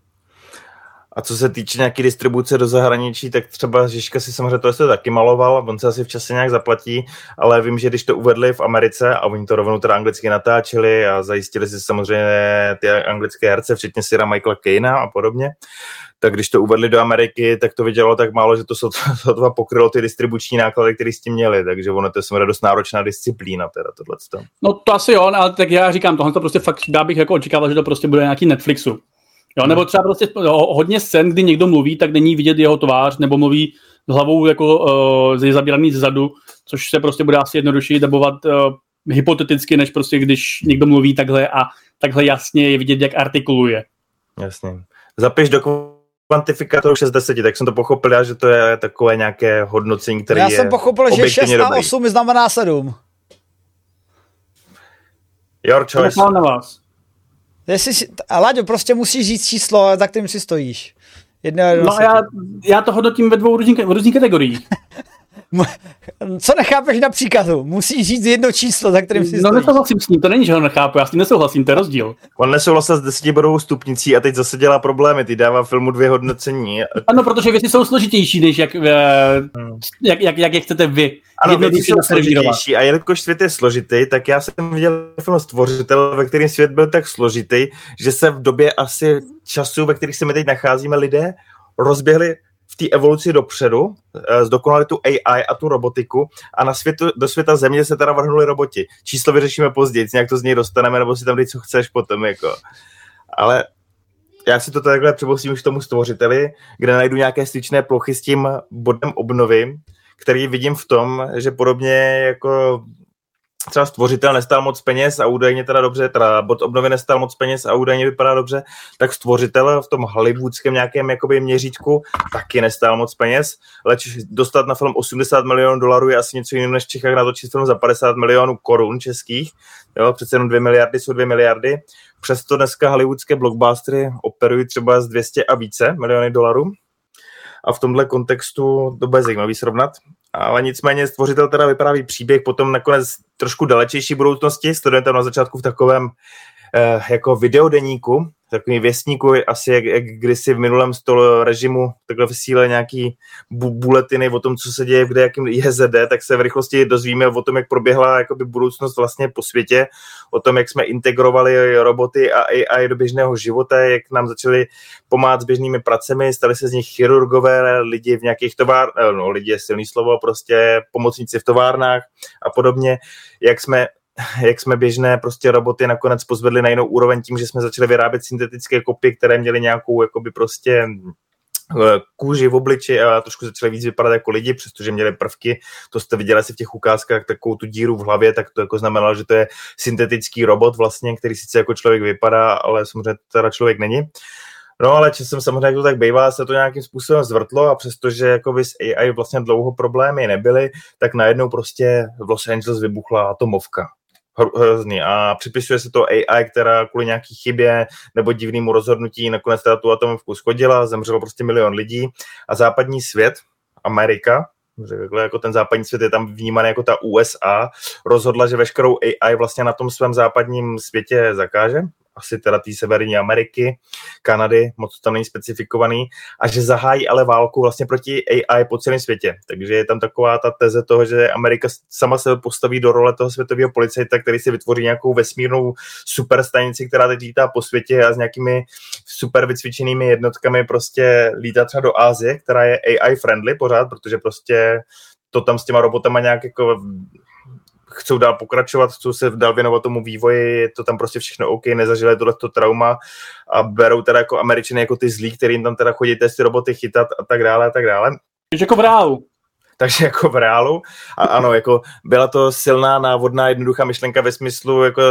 A co se týče nějaké distribuce do zahraničí, tak třeba Žižka si samozřejmě to ještě taky maloval, on se asi v čase nějak zaplatí, ale vím, že když to uvedli v Americe a oni to rovnou teda anglicky natáčeli a zajistili si samozřejmě ty anglické herce, včetně Sira Michaela Kejna a podobně, tak když to uvedli do Ameriky, tak to vydělalo tak málo, že to sotva pokrylo ty distribuční náklady, které s tím měli, takže ono to je dost náročná disciplína, teda tohle. No to asi jo, ale tak já říkám, tohle to prostě fakt, já bych jako očekával, že to prostě bude nějaký Netflixu. Jo, nebo třeba prostě hodně scén, kdy někdo mluví, tak není vidět jeho tvář, nebo mluví s hlavou jako uh, zabíraný zadu, což se prostě bude asi jednodušší dabovat uh, hypoteticky, než prostě když někdo mluví takhle a takhle jasně je vidět, jak artikuluje. Jasně. Zapiš do kvantifikátor 6 z 10, tak jsem to pochopil já, že to je takové nějaké hodnocení, které Já jsem pochopil, že 6 na 8 znamená 7. Your choice. To na vás. Jestli a Láďo, prostě musíš říct číslo, za kterým si stojíš. Jedna, no já, já to hodnotím ve dvou různých, různých kategoriích. Co nechápeš na příkazu? Musíš říct jedno číslo, za kterým si No nesouhlasím s ním, to není, že ho nechápu, já s tím nesouhlasím, to je rozdíl. On nesouhlasil s desetibodovou stupnicí a teď zase dělá problémy, ty dává filmu dvě hodnocení. Ano, protože věci jsou složitější, než jak, hmm. jak, jak, jak, jak chcete vy. Ano, věci jsou složitější a jelikož svět je složitý, tak já jsem viděl film Stvořitel, ve kterém svět byl tak složitý, že se v době asi času, ve kterých se my teď nacházíme, lidé rozběhli v té evoluci dopředu, eh, zdokonali tu AI a tu robotiku a na světu, do světa země se teda vrhnuli roboti. Číslo vyřešíme později, nějak to z něj dostaneme, nebo si tam dej, co chceš potom, jako. Ale já si to takhle přeposím už tomu stvořiteli, kde najdu nějaké styčné plochy s tím bodem obnovy, který vidím v tom, že podobně jako třeba stvořitel nestál moc peněz a údajně teda dobře, teda bod obnovy nestál moc peněz a údajně vypadá dobře, tak stvořitel v tom hollywoodském nějakém jakoby měřítku taky nestál moc peněz, leč dostat na film 80 milionů dolarů je asi něco jiného, než v Čechách natočit film za 50 milionů korun českých, jo, přece jenom 2 miliardy jsou 2 miliardy, přesto dneska hollywoodské blockbustery operují třeba z 200 a více miliony dolarů, a v tomhle kontextu to bude zajímavý srovnat. Ale nicméně stvořitel teda vypráví příběh potom nakonec trošku dalečejší budoucnosti, studentem na začátku v takovém jako videodeníku, takový věstníku, asi jak, jak kdysi v minulém stolu režimu takhle vysílali nějaký bu- buletiny o tom, co se děje, kde jakým JZD, tak se v rychlosti dozvíme o tom, jak proběhla jakoby budoucnost vlastně po světě, o tom, jak jsme integrovali roboty a AI do běžného života, jak nám začali pomáhat s běžnými pracemi, stali se z nich chirurgové, lidi v nějakých továrnách, no lidi je silný slovo, prostě pomocníci v továrnách a podobně, jak jsme jak jsme běžné prostě roboty nakonec pozvedli na jinou úroveň tím, že jsme začali vyrábět syntetické kopy, které měly nějakou jakoby prostě eh, kůži v obliči a trošku začaly víc vypadat jako lidi, přestože měli prvky, to jste viděli si v těch ukázkách, takovou tu díru v hlavě, tak to jako znamenalo, že to je syntetický robot vlastně, který sice jako člověk vypadá, ale samozřejmě teda člověk není. No ale jsem samozřejmě, jak to tak bývá, se to nějakým způsobem zvrtlo a přestože jako s AI vlastně dlouho problémy nebyly, tak najednou prostě v Los Angeles vybuchla atomovka hrozný. A připisuje se to AI, která kvůli nějaký chybě nebo divnému rozhodnutí nakonec teda tu atomovku schodila, zemřelo prostě milion lidí. A západní svět, Amerika, řekl, jako ten západní svět je tam vnímaný jako ta USA, rozhodla, že veškerou AI vlastně na tom svém západním světě zakáže asi teda té Severní Ameriky, Kanady, moc tam není specifikovaný, a že zahájí ale válku vlastně proti AI po celém světě. Takže je tam taková ta teze toho, že Amerika sama se postaví do role toho světového policajta, který si vytvoří nějakou vesmírnou superstanici, která teď lítá po světě a s nějakými super vycvičenými jednotkami prostě lítá třeba do Ázie, která je AI friendly pořád, protože prostě to tam s těma robotama nějak jako chcou dál pokračovat, chcou se dál věnovat tomu vývoji, je to tam prostě všechno OK, nezažili tohleto trauma a berou teda jako američany jako ty zlí, kterým tam teda chodí testy roboty chytat a tak dále a tak dále. Takže jako v reálu. Takže jako v reálu. A ano, jako byla to silná, návodná, jednoduchá myšlenka ve smyslu jako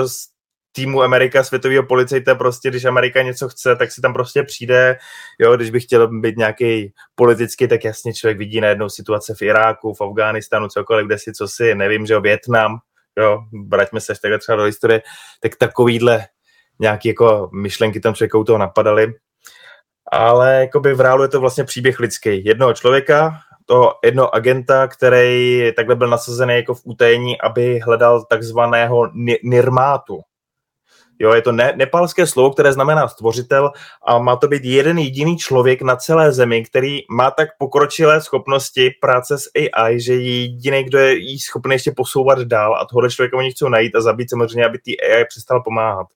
týmu Amerika, světového policajta, prostě když Amerika něco chce, tak si tam prostě přijde, jo, když bych chtěl být nějaký politický, tak jasně člověk vidí najednou situace v Iráku, v Afghánistánu, cokoliv, kde si, co si, nevím, že jo, Větnam, jo, vraťme se takhle třeba do historie, tak takovýhle nějaký jako myšlenky tam člověka u toho napadaly, ale jakoby v reálu je to vlastně příběh lidský. Jednoho člověka, toho jednoho agenta, který takhle byl nasazený jako v utajení, aby hledal takzvaného nirmátu, Jo, je to ne, nepalské slovo, které znamená stvořitel a má to být jeden jediný člověk na celé zemi, který má tak pokročilé schopnosti práce s AI, že je jediný, kdo je jí schopný ještě posouvat dál a tohle člověka oni chcou najít a zabít samozřejmě, aby ty AI přestal pomáhat.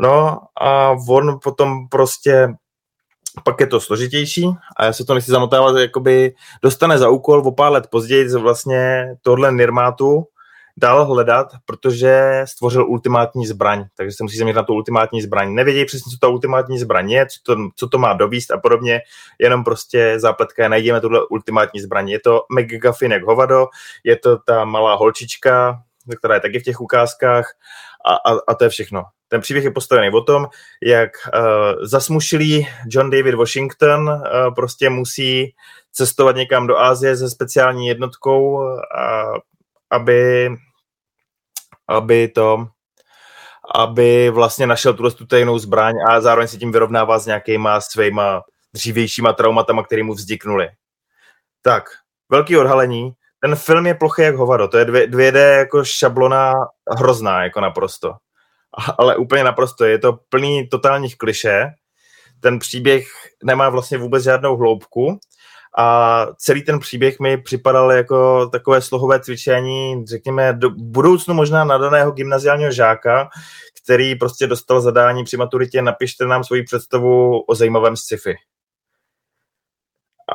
No a on potom prostě pak je to složitější a já se to nechci zamotávat, jakoby dostane za úkol o pár let později vlastně tohle Nirmátu, dál hledat, protože stvořil ultimátní zbraň, takže se musí zaměřit na tu ultimátní zbraň. Nevědějí přesně, co ta ultimátní zbraň je, co to, co to má dovíst a podobně, jenom prostě zápletka najdeme tuhle ultimátní zbraň. Je to jak hovado, je to ta malá holčička, která je taky v těch ukázkách a, a, a to je všechno. Ten příběh je postavený o tom, jak uh, zasmušilý John David Washington uh, prostě musí cestovat někam do Ázie se speciální jednotkou a aby, aby to aby vlastně našel tuhle tu tajnou zbraň a zároveň se tím vyrovnává s nějakýma svýma dřívějšíma traumatama, které mu vzniknuly. Tak, velký odhalení. Ten film je plochý jak hovado. To je dvě, dvě d jako šablona hrozná, jako naprosto. Ale úplně naprosto. Je to plný totálních kliše. Ten příběh nemá vlastně vůbec žádnou hloubku a celý ten příběh mi připadal jako takové slohové cvičení, řekněme, do budoucnu možná nadaného gymnaziálního žáka, který prostě dostal zadání při maturitě, napište nám svoji představu o zajímavém sci-fi.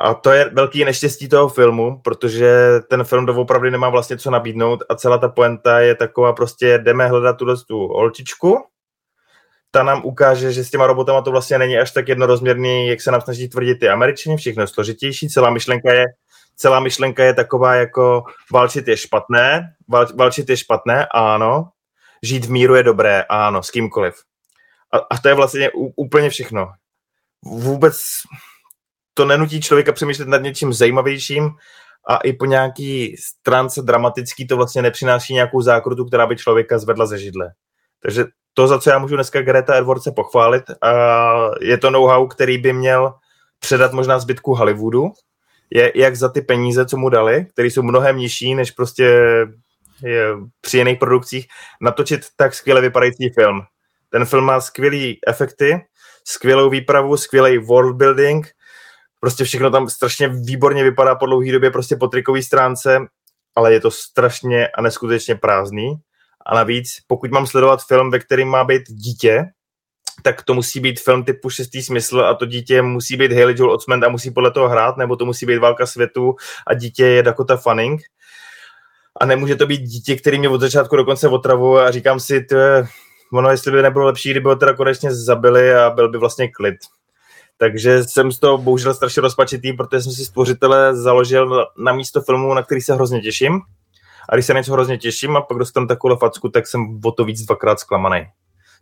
A to je velký neštěstí toho filmu, protože ten film doopravdy nemá vlastně co nabídnout a celá ta poenta je taková prostě jdeme hledat tuhle tu holčičku, ta nám ukáže, že s těma robotama to vlastně není až tak jednorozměrný, jak se nám snaží tvrdit ty američani, všechno složitější, celá myšlenka je, celá myšlenka je taková jako válčit je špatné, val, válčit je špatné, ano, žít v míru je dobré, ano, s kýmkoliv. A, a to je vlastně úplně všechno. Vůbec to nenutí člověka přemýšlet nad něčím zajímavějším a i po nějaký stránce dramatický to vlastně nepřináší nějakou zákrutu, která by člověka zvedla ze židle. Takže to, za co já můžu dneska Greta Edwardse pochválit, a je to know-how, který by měl předat možná zbytku Hollywoodu, je jak za ty peníze, co mu dali, které jsou mnohem nižší, než prostě je při jiných produkcích, natočit tak skvěle vypadající film. Ten film má skvělé efekty, skvělou výpravu, skvělý world building, prostě všechno tam strašně výborně vypadá po dlouhé době prostě po trikové stránce, ale je to strašně a neskutečně prázdný. A navíc, pokud mám sledovat film, ve kterém má být dítě, tak to musí být film typu šestý smysl a to dítě musí být Haley Joel Osment a musí podle toho hrát, nebo to musí být Válka světu a dítě je Dakota Fanning. A nemůže to být dítě, který mě od začátku do konce otravuje a říkám si, je, ono jestli by nebylo lepší, kdyby ho teda konečně zabili a byl by vlastně klid. Takže jsem z toho bohužel strašně rozpačitý, protože jsem si stvořitele založil na místo filmu, na který se hrozně těším. A když se něco hrozně těším a pak dostanu takovou facku, tak jsem o to víc dvakrát zklamaný.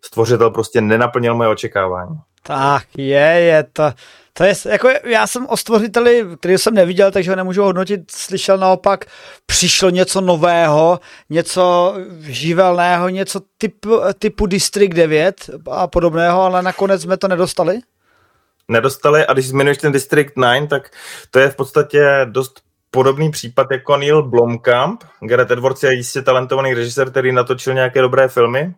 Stvořitel prostě nenaplnil moje očekávání. Tak je, je to. To je, jako já jsem o stvořiteli, který jsem neviděl, takže ho nemůžu hodnotit, slyšel naopak, přišlo něco nového, něco živelného, něco typu, typu District 9 a podobného, ale nakonec jsme to nedostali? Nedostali a když zmiňuješ ten District 9, tak to je v podstatě dost podobný případ jako Neil Blomkamp. Gareth Edwards je jistě talentovaný režisér, který natočil nějaké dobré filmy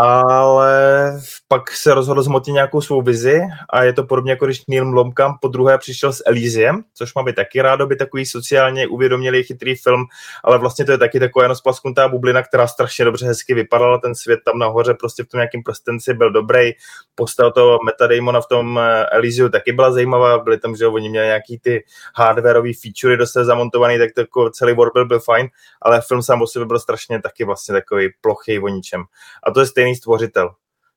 ale pak se rozhodl zmotit nějakou svou vizi a je to podobně jako když Neil Blomkamp po druhé přišel s Elysiem, což má být taky rádo by takový sociálně uvědomělý chytrý film, ale vlastně to je taky taková jenom splasknutá bublina, která strašně dobře hezky vypadala, ten svět tam nahoře prostě v tom nějakým prstenci byl dobrý, postal to Meta Damona v tom eh, Elysiu taky byla zajímavá, byly tam, že oni měli nějaký ty hardwareové featurey dost zamontovaný, tak to jako celý world byl fajn, ale film sám o sobě byl strašně taky vlastně takový plochý o ničem. A to je stejný stvořitel.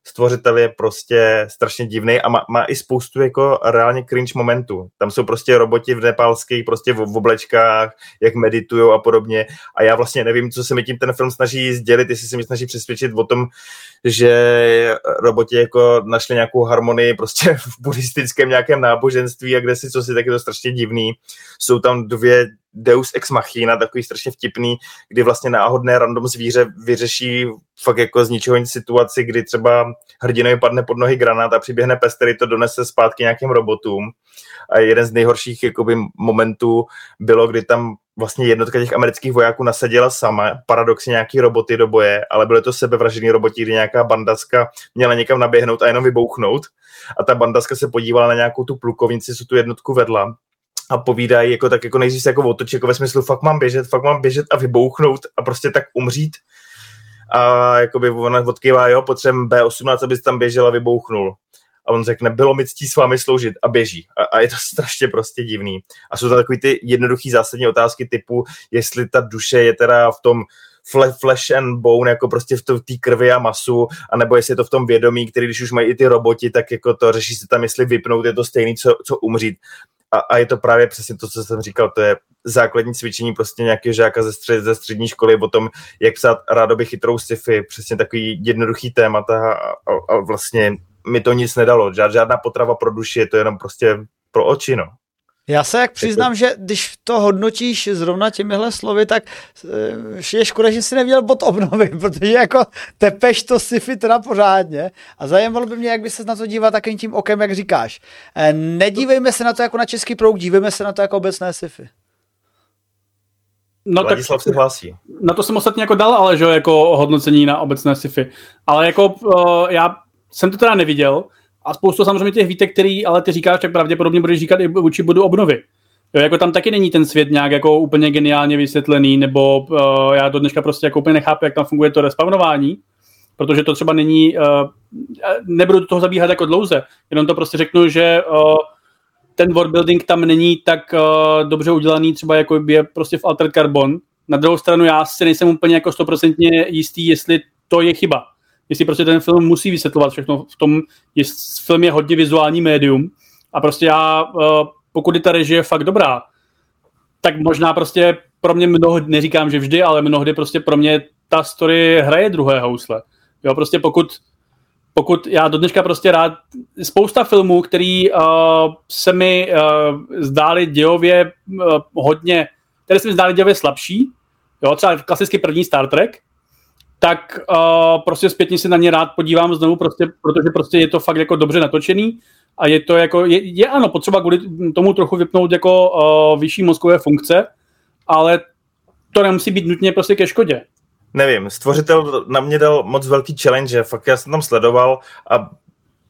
Stvořitel je prostě strašně divný a má, má, i spoustu jako reálně cringe momentů. Tam jsou prostě roboti v nepálských, prostě v, v oblečkách, jak meditují a podobně. A já vlastně nevím, co se mi tím ten film snaží sdělit, jestli se mi snaží přesvědčit o tom, že roboti jako našli nějakou harmonii prostě v buddhistickém nějakém náboženství a kde si co si, tak je to strašně divný. Jsou tam dvě Deus ex machina, takový strašně vtipný, kdy vlastně náhodné random zvíře vyřeší fakt jako z ničeho nic situaci, kdy třeba hrdinovi padne pod nohy granát a přiběhne pes, který to donese zpátky nějakým robotům. A jeden z nejhorších jakoby, momentů bylo, kdy tam vlastně jednotka těch amerických vojáků nasadila sama, paradoxně nějaký roboty do boje, ale byly to sebevražený roboti, kdy nějaká bandaska měla někam naběhnout a jenom vybouchnout. A ta bandaska se podívala na nějakou tu plukovnici, co tu jednotku vedla a povídají, jako tak jako nejdřív se jako otočí, jako ve smyslu fakt mám běžet, fakt mám běžet a vybouchnout a prostě tak umřít. A jakoby ona odkývá, jo, potřebujeme B18, aby tam běžel a vybouchnul. A on řekne, bylo mi ctí s vámi sloužit a běží. A, a je to strašně prostě divný. A jsou to takové ty jednoduché zásadní otázky typu, jestli ta duše je teda v tom flesh and bone, jako prostě v té krvi a masu, anebo jestli je to v tom vědomí, který když už mají i ty roboti, tak jako to řeší se tam, jestli vypnout, je to stejný, co, co umřít a, a je to právě přesně to, co jsem říkal, to je základní cvičení prostě nějakého žáka ze, střed, ze střední školy o tom, jak psát rádoby chytrou sci-fi, přesně takový jednoduchý témata a, a, a vlastně mi to nic nedalo. Žád, žádná potrava pro duši, je to jenom prostě pro oči, no. Já se jak přiznám, že když to hodnotíš zrovna těmihle slovy, tak eh, je škoda, že si nevěděl bod obnovy, protože jako tepeš to sci-fi teda pořádně a zajímalo by mě, jak by se na to díval takým tím okem, jak říkáš. Eh, nedívejme se na to jako na český prouk, dívejme se na to jako obecné sci-fi. No Vladislav tak, se hlásí. Na to jsem ostatně jako dal, ale že jako hodnocení na obecné sci-fi. Ale jako uh, já jsem to teda neviděl, a spoustu samozřejmě těch výtek, který ale ty říkáš, tak pravděpodobně budeš říkat i vůči bodu obnovy. Jo, jako tam taky není ten svět nějak jako úplně geniálně vysvětlený, nebo uh, já do dneška prostě jako úplně nechápu, jak tam funguje to respawnování, protože to třeba není, uh, nebudu do toho zabíhat jako dlouze, jenom to prostě řeknu, že uh, ten world building tam není tak uh, dobře udělaný, třeba jako je prostě v Altered Carbon. Na druhou stranu já si nejsem úplně jako stoprocentně jistý, jestli to je chyba jestli prostě ten film musí vysvětlovat všechno v tom, že film je hodně vizuální médium a prostě já, eh, pokud je ta režie fakt dobrá, tak možná prostě pro mě mnohdy, neříkám, že vždy, ale mnohdy prostě pro mě ta story hraje druhé housle. Jo, prostě pokud, pokud já do dneška prostě rád, spousta filmů, který uh, se mi uh, zdály dějově uh, hodně, které se mi zdály dějově slabší, jo, třeba klasicky první Star Trek, tak uh, prostě zpětně si na ně rád podívám znovu, prostě, protože prostě je to fakt jako dobře natočený a je to jako, je, je ano, potřeba kvůli tomu trochu vypnout jako uh, vyšší mozkové funkce, ale to nemusí být nutně prostě ke škodě. Nevím, stvořitel na mě dal moc velký challenge, fakt já jsem tam sledoval a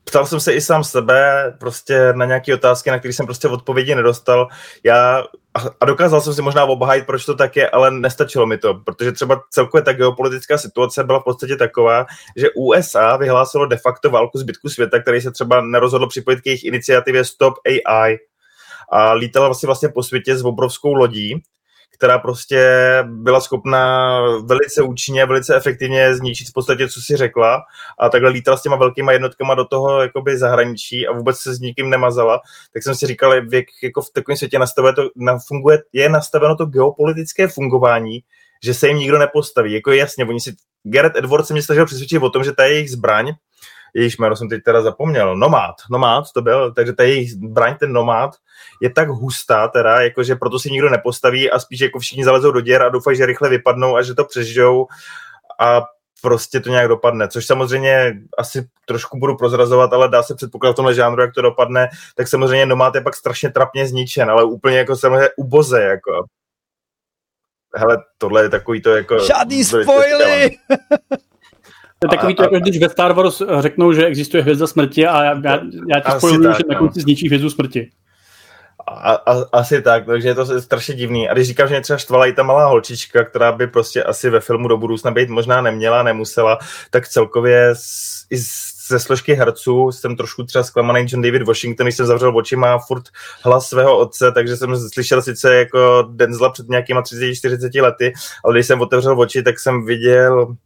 ptal jsem se i sám sebe prostě na nějaké otázky, na které jsem prostě odpovědi nedostal. Já a dokázal jsem si možná obhájit, proč to tak je, ale nestačilo mi to, protože třeba celkově ta geopolitická situace byla v podstatě taková, že USA vyhlásilo de facto válku zbytku světa, který se třeba nerozhodl připojit k jejich iniciativě Stop AI a lítala vlastně, vlastně po světě s obrovskou lodí která prostě byla schopná velice účinně, velice efektivně zničit v podstatě, co si řekla a takhle lítala s těma velkýma jednotkama do toho jakoby zahraničí a vůbec se s nikým nemazala, tak jsem si říkal, jak jako v takovém světě nastavuje to, na, funguje, je nastaveno to geopolitické fungování, že se jim nikdo nepostaví. Jako jasně, oni si, Gareth Edwards se mě snažil přesvědčit o tom, že ta jejich zbraň jejíž jméno jsem teď teda zapomněl, Nomád, Nomád to byl, takže ta jejich zbraň, ten Nomád, je tak hustá teda, jakože proto si nikdo nepostaví a spíš jako všichni zalezou do děr a doufají, že rychle vypadnou a že to přežijou a prostě to nějak dopadne, což samozřejmě asi trošku budu prozrazovat, ale dá se předpokládat v tomhle žánru, jak to dopadne, tak samozřejmě Nomád je pak strašně trapně zničen, ale úplně jako samozřejmě uboze, jako. Hele, tohle je takový to jako... Žádný spoily! Je takový to, jako když ve Star Wars řeknou, že existuje hvězda smrti a já, já, já ti spojuju, že na konci zničí hvězdu smrti. A, a, asi tak, takže je to strašně divný. A když říkám, že mě třeba štvala i ta malá holčička, která by prostě asi ve filmu do budoucna být možná neměla, nemusela, tak celkově s, i ze složky herců jsem trošku třeba zklamaný John David Washington, když jsem zavřel oči, má furt hlas svého otce, takže jsem slyšel sice jako Denzla před nějakýma 30-40 lety, ale když jsem otevřel oči, tak jsem viděl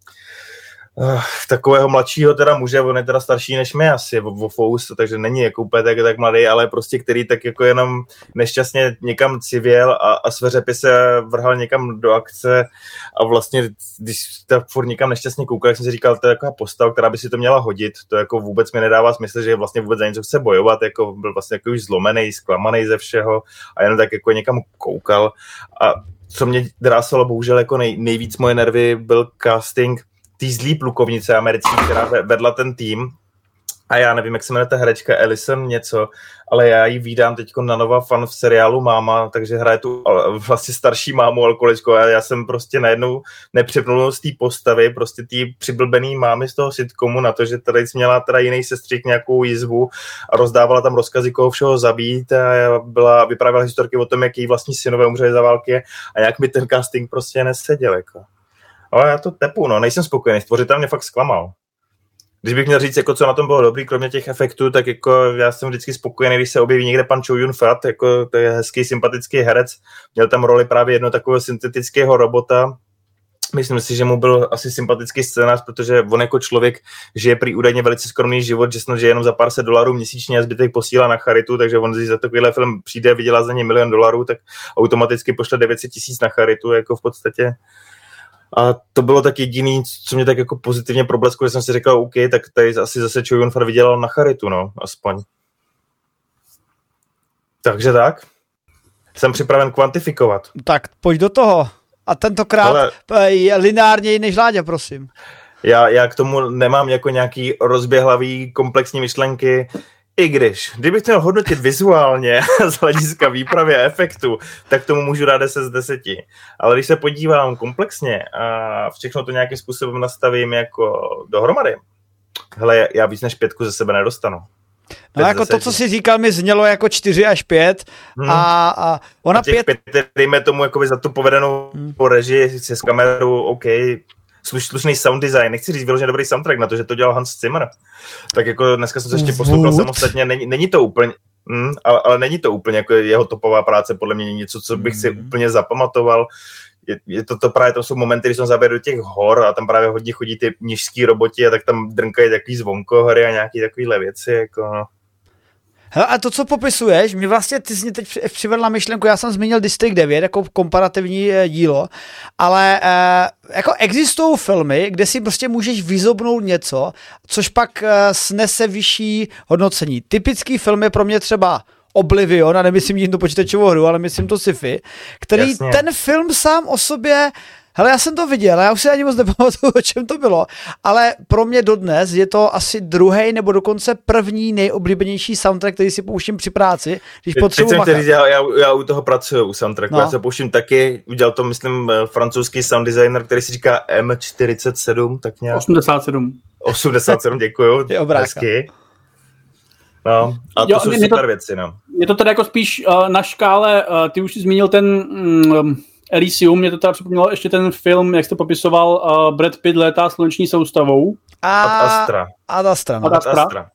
uh, takového mladšího teda muže, on je teda starší než my asi, o Fous, takže není jako úplně tak, tak mladý, ale prostě který tak jako jenom nešťastně někam civěl a, a sveřepy se vrhal někam do akce a vlastně, když ta furt někam nešťastně koukal, jak jsem si říkal, to je taková postava, která by si to měla hodit, to jako vůbec mi nedává smysl, že vlastně vůbec za něco chce bojovat, jako byl vlastně jako už zlomený, zklamaný ze všeho a jenom tak jako někam koukal a co mě drásalo bohužel jako nej, nejvíc moje nervy byl casting té zlý plukovnice americké, která vedla ten tým. A já nevím, jak se jmenuje ta herečka Ellison něco, ale já ji vídám teď na Nova fan v seriálu Máma, takže hraje tu vlastně starší mámu alkoholičku a já jsem prostě najednou nepřepnul z té postavy, prostě té přiblbený mámy z toho sitcomu na to, že tady měla teda jiný sestřík nějakou jizvu a rozdávala tam rozkazy, koho všeho zabít a byla, vyprávěla historky o tom, jak její vlastní synové umřeli za války a jak mi ten casting prostě neseděl. Jako. Ale já to tepu, no, nejsem spokojený, stvořitel mě fakt zklamal. Když bych měl říct, jako co na tom bylo dobrý, kromě těch efektů, tak jako já jsem vždycky spokojený, když se objeví někde pan Chou Yun Fat, jako to je hezký, sympatický herec. Měl tam roli právě jedno takového syntetického robota, Myslím si, že mu byl asi sympatický scénář, protože on jako člověk žije prý údajně velice skromný život, že snad že jenom za pár set dolarů měsíčně a zbytek posílá na charitu, takže on za takovýhle film přijde, vydělá za ně milion dolarů, tak automaticky pošle 900 tisíc na charitu, jako v podstatě a to bylo tak jediný, co mě tak jako pozitivně problesklo, že jsem si říkal, OK, tak tady asi zase Choi Yun vydělal na charitu, no, aspoň. Takže tak. Jsem připraven kvantifikovat. Tak pojď do toho. A tentokrát Ale... lineárněji než Láďa, prosím. Já, já k tomu nemám jako nějaký rozběhlavý komplexní myšlenky. I když, kdybych měl hodnotit vizuálně z hlediska výpravy a efektu, tak tomu můžu dát 10 z 10. Ale když se podívám komplexně a všechno to nějakým způsobem nastavím jako dohromady, hele, já víc než pětku ze sebe nedostanu. No jako to, co jsi říkal, mi znělo jako 4 až 5 hmm. a, a ona a těch 5... pět, dejme tomu jakoby za tu povedenou hmm. režii se s kamerou, OK, slušný sound design, nechci říct vyloženě dobrý soundtrack na to, že to dělal Hans Zimmer. Tak jako dneska jsem se ještě poslouchal samostatně, není, není to úplně, mm, ale, ale není to úplně jako jeho topová práce, podle mě něco, co bych si mm. úplně zapamatoval. Je, je to, to právě, to jsou momenty, kdy jsem zaběl do těch hor a tam právě hodně chodí ty nižský roboti a tak tam drnkají takový zvonkohory a nějaký takovýhle věci, jako no. Hele, a to, co popisuješ, mi vlastně, ty jsi mě teď přivedl na myšlenku, já jsem zmínil District 9 jako komparativní eh, dílo, ale eh, jako existují filmy, kde si prostě můžeš vyzobnout něco, což pak eh, snese vyšší hodnocení. Typický film je pro mě třeba Oblivion, a nemyslím jen tu počítačovou hru, ale myslím to sci-fi, který Jasně. ten film sám o sobě Hele, já jsem to viděl, já už si ani moc nepamatuju, o čem to bylo, ale pro mě dodnes je to asi druhý nebo dokonce první nejoblíbenější soundtrack, který si pouštím při práci, když potřebuji machat. já, já, já, u toho pracuju, u soundtracku, no. já se pouštím taky, udělal to, myslím, eh, francouzský sound designer, který si říká M47, tak nějak. 87. 87, děkuju, je hezky. No, a to jo, jsou super to, věci, no. Je to teda jako spíš uh, na škále, uh, ty už jsi zmínil ten um, Elysium, mě to teda připomnělo ještě ten film, jak jste popisoval, uh, Brad Pitt létá sluneční soustavou. A... Ad Astra. Ad Astra. No. Ad Astra. Ad Astra.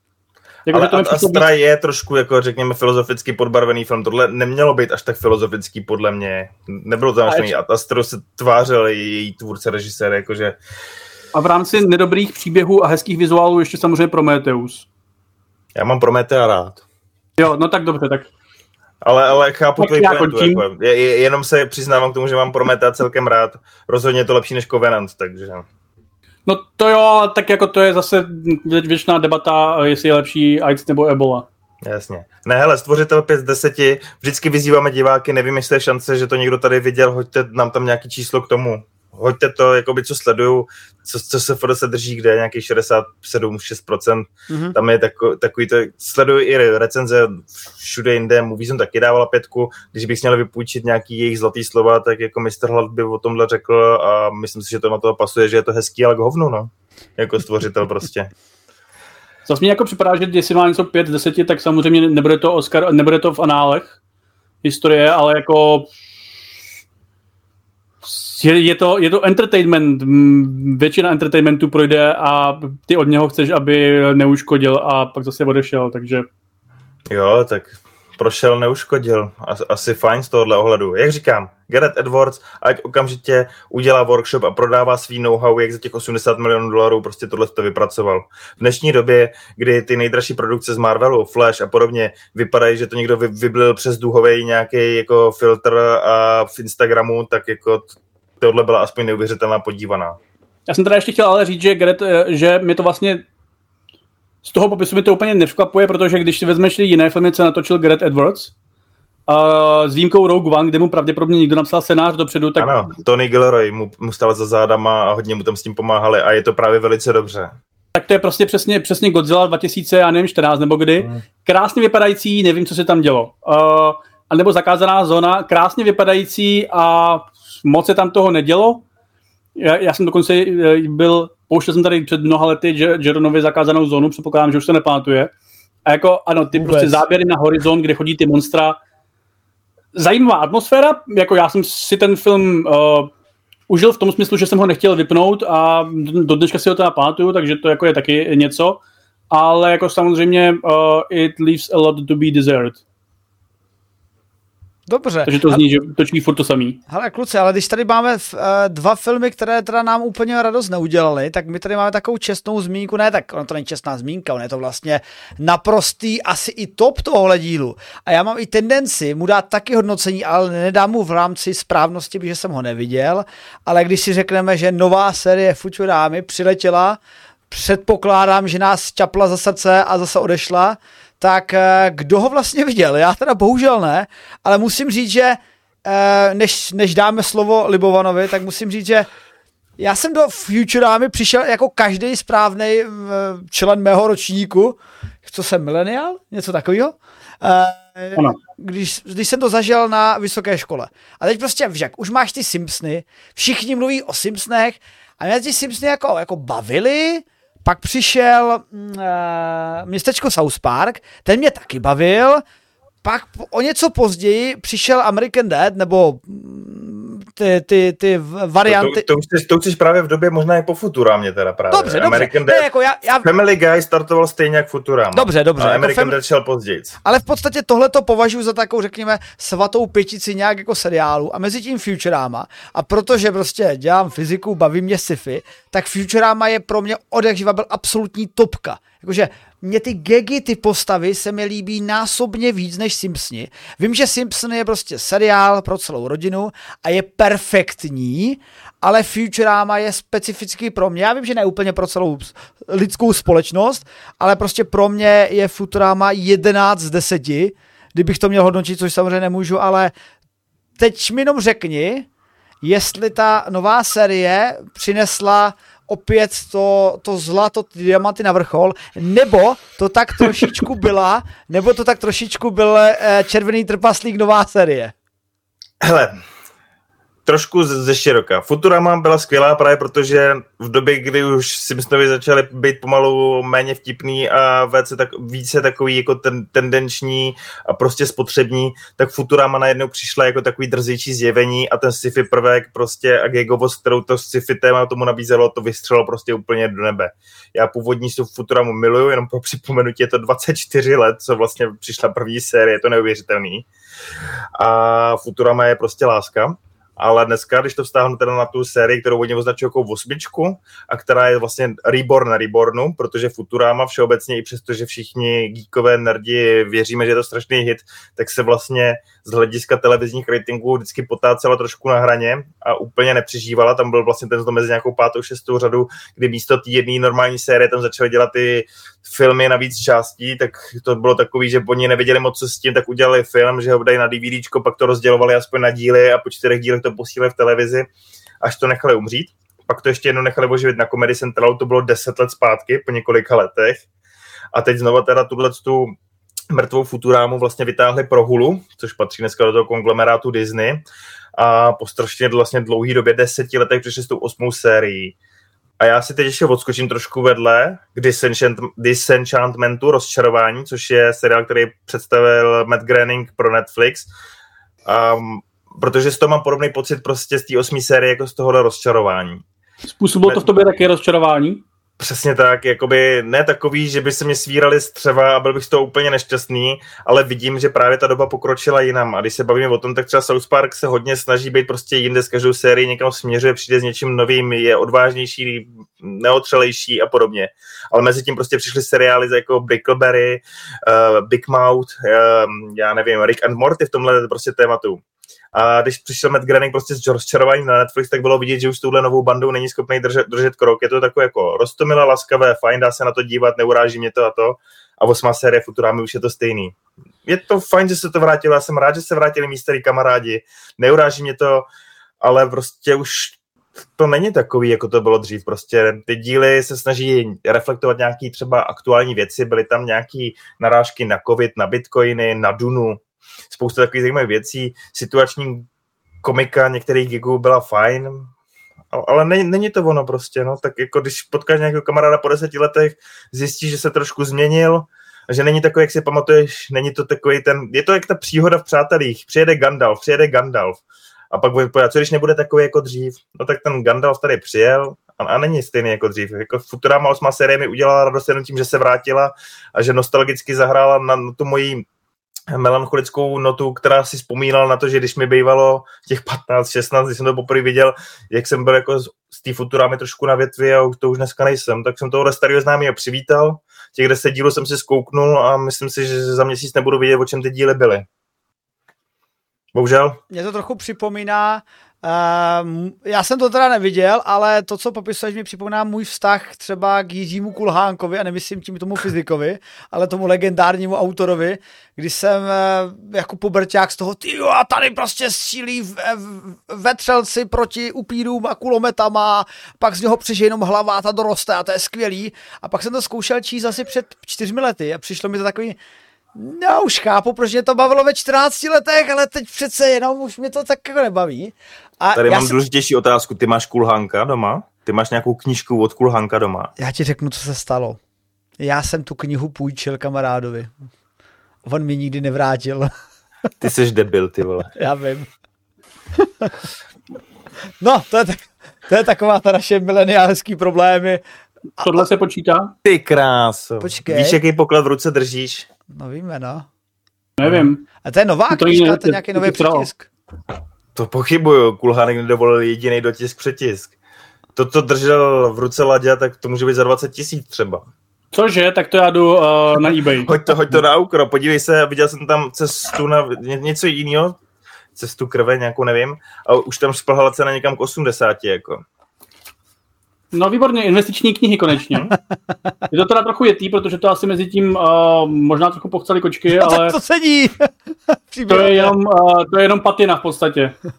Jako, Ale to Ad Astra je trošku, jako řekněme, filozoficky podbarvený film. Tohle nemělo být až tak filozofický, podle mě. Nebylo to naštěný. Ad Astra se tvářil její tvůrce, režisér, jakože... A v rámci nedobrých příběhů a hezkých vizuálů ještě samozřejmě Prometheus. Já mám Prometea rád. Jo, no tak dobře, tak ale, ale chápu tvoji pointu. Jako, je, je, jenom se přiznávám k tomu, že mám Prometa celkem rád. Rozhodně je to lepší než Covenant, takže... No to jo, tak jako to je zase věčná debata, jestli je lepší AIDS nebo Ebola. Jasně. Ne, hele, stvořitel 5 z 10, vždycky vyzýváme diváky, nevím, jestli je šance, že to někdo tady viděl, hoďte nám tam nějaký číslo k tomu hoďte to, jakoby, co sleduju, co, co se FD se drží, kde je nějaký 67-6%, mm-hmm. tam je tako, takový to, sleduju i recenze všude jinde, Movie jsem taky dávala pětku, když bych měl vypůjčit nějaký jejich zlatý slova, tak jako Mr. Hlad by o tomhle řekl a myslím si, že to na to pasuje, že je to hezký, ale k hovnu, no, jako stvořitel prostě. Zase mi jako připadá, že jestli má něco 5 z 10, tak samozřejmě nebude to Oscar, nebude to v análech historie, ale jako je, je, to, je to entertainment, většina entertainmentu projde a ty od něho chceš, aby neuškodil a pak zase odešel, takže... Jo, tak prošel, neuškodil. Asi fajn z tohohle ohledu. Jak říkám, Gareth Edwards, ať okamžitě udělá workshop a prodává svý know-how, jak za těch 80 milionů dolarů prostě tohle to vypracoval. V dnešní době, kdy ty nejdražší produkce z Marvelu, Flash a podobně vypadají, že to někdo vyblil přes duhový nějaký jako filtr a v Instagramu, tak jako tohle byla aspoň neuvěřitelná podívaná. Já jsem teda ještě chtěl ale říct, že, Gret, eh, že mi to vlastně z toho popisu mi to úplně nevkvapuje, protože když si vezmeš jiné filmy, co natočil Gareth Edwards, uh, s výjimkou Rogue One, kde mu pravděpodobně někdo napsal scénář dopředu, tak... Ano, Tony Gilroy mu, mu stál za zádama a hodně mu tam s tím pomáhali a je to právě velice dobře. Tak to je prostě přesně, přesně Godzilla 2000, já nevím, 14 nebo kdy. Hmm. Krásně vypadající, nevím, co se tam dělo. Uh, a nebo zakázaná zóna, krásně vypadající a moc se tam toho nedělo. Já, já jsem dokonce eh, byl, pouštěl jsem tady před mnoha lety Jeronovi zakázanou zónu, předpokládám, že už se nepamatuje. A jako, ano, ty Vůbec. prostě záběry na horizont, kde chodí ty monstra. Zajímavá atmosféra, jako já jsem si ten film uh, užil v tom smyslu, že jsem ho nechtěl vypnout a do dneška si ho teda pamatuju, takže to jako je taky něco. Ale jako samozřejmě uh, it leaves a lot to be desired. Dobře. Takže to zní, že točí furt to samý. Hele, kluci, ale když tady máme uh, dva filmy, které teda nám úplně radost neudělali, tak my tady máme takovou čestnou zmínku, ne tak, ono to není čestná zmínka, ono je to vlastně naprostý asi i top tohohle dílu. A já mám i tendenci mu dát taky hodnocení, ale nedám mu v rámci správnosti, protože jsem ho neviděl, ale když si řekneme, že nová série Futurámy přiletěla, předpokládám, že nás čapla za srdce a zase odešla, tak eh, kdo ho vlastně viděl? Já teda bohužel ne, ale musím říct, že eh, než, než dáme slovo Libovanovi, tak musím říct, že já jsem do Futurami přišel jako každý správný eh, člen mého ročníku. Co jsem, milenial? Něco takového? Když, když jsem to zažil na vysoké škole. A teď prostě, však, už máš ty Simpsony, všichni mluví o Simpsonech a mě ty Simpsony jako, jako bavili, pak přišel uh, městečko South Park, ten mě taky bavil, pak o něco později přišel American Dad, nebo mm, ty, ty, ty varianty. To, to, to, to, to chceš právě v době možná i po Futurámě teda právě. Dobře, dobře. American Dad, ne, jako já, já... Family Guy startoval stejně jak Futurama. Dobře, dobře. A jako American fam... Dad šel později. Ale v podstatě tohle to považuji za takovou, řekněme, svatou pětici nějak jako seriálu a mezi tím Futurama. A protože prostě dělám fyziku, baví mě sci-fi, tak Futurama je pro mě od byl absolutní topka Jakože mě ty gegy, ty postavy se mi líbí násobně víc než Simpsoni. Vím, že Simpson je prostě seriál pro celou rodinu a je perfektní, ale Futurama je specificky pro mě. Já vím, že ne úplně pro celou lidskou společnost, ale prostě pro mě je Futurama 11 z 10, kdybych to měl hodnotit, což samozřejmě nemůžu, ale teď mi jenom řekni, jestli ta nová série přinesla opět to, to zlato, ty diamanty na vrchol, nebo to tak trošičku byla, nebo to tak trošičku byl eh, červený trpaslík nová série. Hele, trošku ze široka. Futurama byla skvělá právě protože v době, kdy už Simpsonovi začaly být pomalu méně vtipný a více, tak, více takový jako ten, tendenční a prostě spotřební, tak Futurama najednou přišla jako takový drzejší zjevení a ten sci-fi prvek prostě a gigovost, kterou to sci-fi téma tomu nabízelo, to vystřelo prostě úplně do nebe. Já původní tu Futuramu miluju, jenom po připomenutí je to 24 let, co vlastně přišla první série, je to neuvěřitelný. A Futurama je prostě láska ale dneska, když to vztáhnu teda na tu sérii, kterou oni označují jako osmičku a která je vlastně reborn na rebornu, protože Futurama všeobecně, i přesto, že všichni geekové nerdi věříme, že je to strašný hit, tak se vlastně z hlediska televizních ratingů vždycky potácela trošku na hraně a úplně nepřežívala. Tam byl vlastně ten mezi nějakou pátou, šestou řadu, kdy místo té jedné normální série tam začaly dělat ty filmy na víc částí, tak to bylo takový, že oni nevěděli moc co s tím, tak udělali film, že ho dají na DVDčko, pak to rozdělovali aspoň na díly a po čtyřech dílech to posílali v televizi, až to nechali umřít. Pak to ještě jednou nechali oživit na Comedy Centralu, to bylo deset let zpátky, po několika letech. A teď znova teda tuhle tu mrtvou Futurámu vlastně vytáhli pro Hulu, což patří dneska do toho konglomerátu Disney a po strašně vlastně dlouhý době, deseti letech přišli s tou osmou sérií. A já si teď ještě odskočím trošku vedle k Disenchant, Disenchantmentu, rozčarování, což je seriál, který představil Matt Groening pro Netflix. Um, protože z toho mám podobný pocit prostě z té osmé série jako z tohohle rozčarování. Způsobilo to v tobě také rozčarování? Přesně tak, jakoby ne takový, že by se mě svírali střeva a byl bych toho úplně nešťastný, ale vidím, že právě ta doba pokročila jinam. A když se bavíme o tom, tak třeba South Park se hodně snaží být prostě jinde z každou sérii, někam směřuje, přijde s něčím novým, je odvážnější, neotřelejší a podobně. Ale mezi tím prostě přišly seriály jako Brickleberry, uh, Big Mouth, uh, já nevím, Rick and Morty v tomhle prostě tématu. A když přišel Matt Groening prostě s rozčarováním na Netflix, tak bylo vidět, že už s touhle novou bandou není schopný držet, držet krok. Je to takové jako rostomilé, laskavé, fajn, dá se na to dívat, neuráží mě to a to. A osmá série Futurámy už je to stejný. Je to fajn, že se to vrátilo, já jsem rád, že se vrátili mý starý kamarádi, neuráží mě to, ale prostě už to není takový, jako to bylo dřív. Prostě ty díly se snaží reflektovat nějaký třeba aktuální věci, byly tam nějaký narážky na covid, na bitcoiny, na Dunu, spousta takových zajímavých věcí. Situační komika některých gigů byla fajn, ale není, není to ono prostě, no, tak jako když potkáš nějakého kamaráda po deseti letech, zjistíš, že se trošku změnil, že není takový, jak si pamatuješ, není to takový ten, je to jak ta příhoda v Přátelích, přijede Gandalf, přijede Gandalf, a pak bude co když nebude takový jako dřív, no tak ten Gandalf tady přijel a, a není stejný jako dřív. Jako Futurama 8 série mi udělala radost jenom tím, že se vrátila a že nostalgicky zahrála na, na tu moji melancholickou notu, která si vzpomínala na to, že když mi bývalo těch 15, 16, když jsem to poprvé viděl, jak jsem byl jako z té Futurámy trošku na větvi a to už dneska nejsem, tak jsem tohle starého známého přivítal. Těch deset dílů jsem si zkouknul a myslím si, že za měsíc nebudu vidět, o čem ty díly byly. Bohužel. Mě to trochu připomíná Uh, já jsem to teda neviděl, ale to, co popisuješ, mi připomíná můj vztah třeba k Jiřímu Kulhánkovi, a nemyslím tím tomu fyzikovi, ale tomu legendárnímu autorovi, kdy jsem uh, jako puberták z toho, ty a tady prostě střílí vetřelci proti upírům a kulometama, pak z něho přišel jenom hlava a ta doroste a to je skvělý. A pak jsem to zkoušel číst asi před čtyřmi lety a přišlo mi to takový, No, už chápu, proč mě to bavilo ve 14 letech, ale teď přece jenom už mě to tak jako nebaví. A Tady mám jsem... důležitější otázku. Ty máš Kulhanka doma? Ty máš nějakou knížku od Kulhanka doma? Já ti řeknu, co se stalo. Já jsem tu knihu půjčil kamarádovi. On mi nikdy nevrátil. Ty jsi debil, ty vole. Já vím. no, to je, tak, to je taková ta naše mileniálský problémy. Tohle se počítá? Ty kráso. Počkej. Víš, jaký poklad v ruce držíš? No víme, no. Nevím. A to je nová to knižka, to je nějaký nový přetisk. To pochybuju, Kulhánek nedovolil jediný dotisk přetisk. To, co držel v ruce Ladě, tak to může být za 20 tisíc třeba. Cože, tak to já jdu uh, na eBay. hoď to, hoď to na Ukro, podívej se, viděl jsem tam cestu na ně, něco jiného, cestu krve, nějakou nevím, a už tam šplhala cena někam k 80, jako. No výborně, investiční knihy konečně. Je to teda trochu jetý, protože to asi mezi tím uh, možná trochu pochceli kočky, no, ale... to sedí! to, je jenom, uh, to je jenom patina v podstatě. Uh,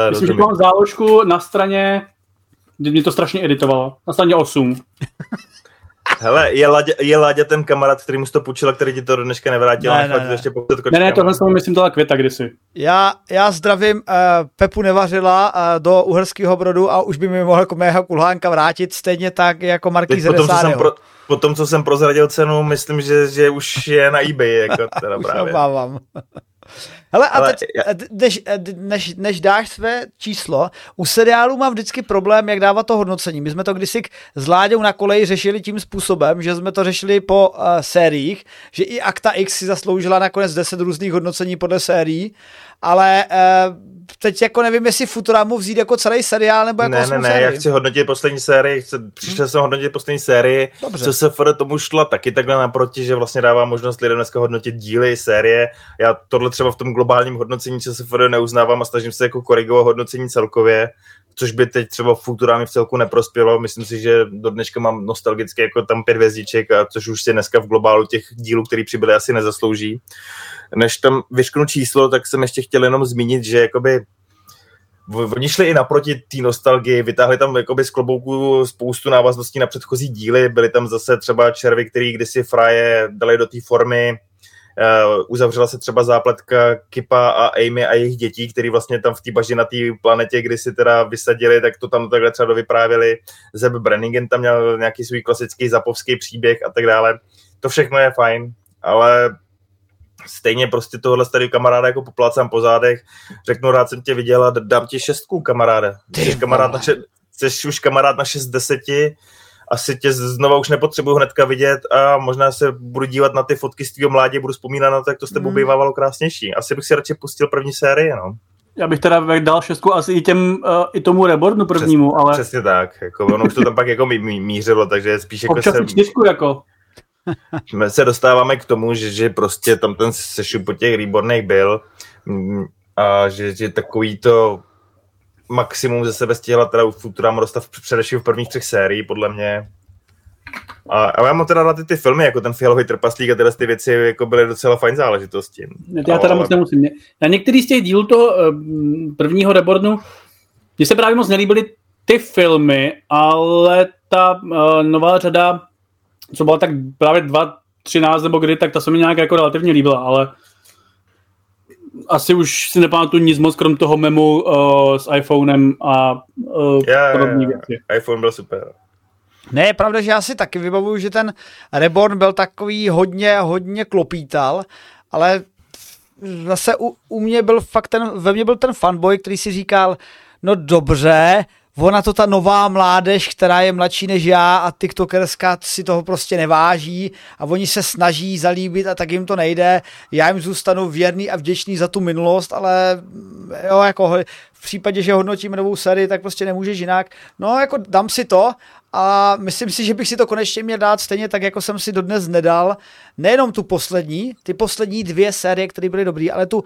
Myslím, že mám záložku na straně, mě to strašně editovalo, na straně 8. Hele, je Láďa, je Láďa ten kamarád, který mu to půjčil, který ti to do dneška nevrátil, ne, ne, ne. ještě Ne, ne, tohle jsem myslím tohle květa kdysi. Já, já zdravím uh, Pepu Nevařila uh, do Uherského brodu a už by mi mohl jako mého kulhánka vrátit stejně tak jako Markýz potom, co jsem pro, po tom, co jsem prozradil cenu, myslím, že, že už je na eBay, jako teda právě. Hele, a teď, než, než, než dáš své číslo, u seriálu mám vždycky problém, jak dávat to hodnocení. My jsme to kdysi s Láďou na koleji řešili tím způsobem, že jsme to řešili po uh, sériích, že i Akta X si zasloužila nakonec 10 různých hodnocení podle sérií, ale uh, teď jako nevím, jestli Futuramu vzít jako celý seriál nebo jako Ne, ne, ne, sérii. já chci hodnotit poslední sérii, chci, přišel hmm. jsem hodnotit poslední sérii, Dobře. co se FR tomu šla taky takhle naproti, že vlastně dává možnost lidem dneska hodnotit díly, série. Já tohle třeba v tom globálním hodnocení co se FR neuznávám a snažím se jako korigovat hodnocení celkově, což by teď třeba Futurami v celku neprospělo. Myslím si, že do dneška mám nostalgicky jako tam pět hvězdiček, a což už si dneska v globálu těch dílů, který přibyly, asi nezaslouží. Než tam vyšknu číslo, tak jsem ještě chtěl jenom zmínit, že jakoby Oni šli i naproti té nostalgii, vytáhli tam jakoby z klobouku spoustu návazností na předchozí díly, byly tam zase třeba červy, který kdysi Fraje dali do té formy, Uh, uzavřela se třeba zápletka Kipa a Amy a jejich dětí, který vlastně tam v té baži na té planetě, kdy si teda vysadili, tak to tam takhle třeba vyprávěli. Zeb Brenningen tam měl nějaký svůj klasický zapovský příběh a tak dále. To všechno je fajn, ale stejně prostě tohle starý kamaráda jako poplácám po zádech, řeknu rád jsem tě viděl a dám ti šestku kamaráde. Jsi kamarád na, jsi už kamarád na šest deseti, asi tě znova už nepotřebuju hnedka vidět a možná se budu dívat na ty fotky z tvého mládí, budu vzpomínat na to, jak to s tebou mm. bývalo krásnější. Asi bych si radši pustil první sérii, no. Já bych teda dal šestku asi i, těm, uh, i tomu Rebornu prvnímu, Přes, ale... Přesně tak, jako ono už to tam pak jako mí, mí, mířilo, takže spíš jako Občas jsem... čtyřku jako. My se dostáváme k tomu, že, že prostě tam ten sešup po těch Rebornech byl mm, a že, že takový to maximum ze sebe stihla teda u Futurama dostat především v prvních třech sérií, podle mě. A, a já mám teda rád ty, ty filmy, jako ten fialový trpaslík a tyhle ty věci jako byly docela fajn záležitosti. Já teda ale... moc nemusím. Na některý z těch dílů to eh, prvního Rebornu, mně se právě moc nelíbily ty filmy, ale ta uh, nová řada, co byla tak právě 2.13 nebo kdy, tak ta se mi nějak jako relativně líbila, ale asi už si nepamatuju nic moc, krom toho memu uh, s iPhonem a uh, yeah, podobné yeah, věci. iPhone byl super. Ne, je pravda, že já si taky vybavuju, že ten Reborn byl takový hodně, hodně klopítal, ale zase u, u mě byl fakt ten, ve mně byl ten fanboy, který si říkal, no dobře, ona to ta nová mládež, která je mladší než já a tiktokerská si toho prostě neváží a oni se snaží zalíbit a tak jim to nejde. Já jim zůstanu věrný a vděčný za tu minulost, ale jo, jako v případě, že hodnotíme novou sérii, tak prostě nemůžeš jinak. No, jako dám si to a myslím si, že bych si to konečně měl dát stejně tak, jako jsem si dodnes nedal. Nejenom tu poslední, ty poslední dvě série, které byly dobré, ale tu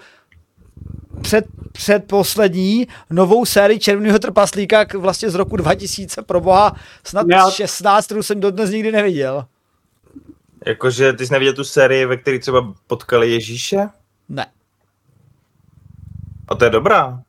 před, předposlední novou sérii Červeného trpaslíka vlastně z roku 2000, pro boha, snad Já... 16, kterou jsem dodnes nikdy neviděl. Jakože ty jsi neviděl tu sérii, ve které třeba potkali Ježíše? Ne. A to je dobrá.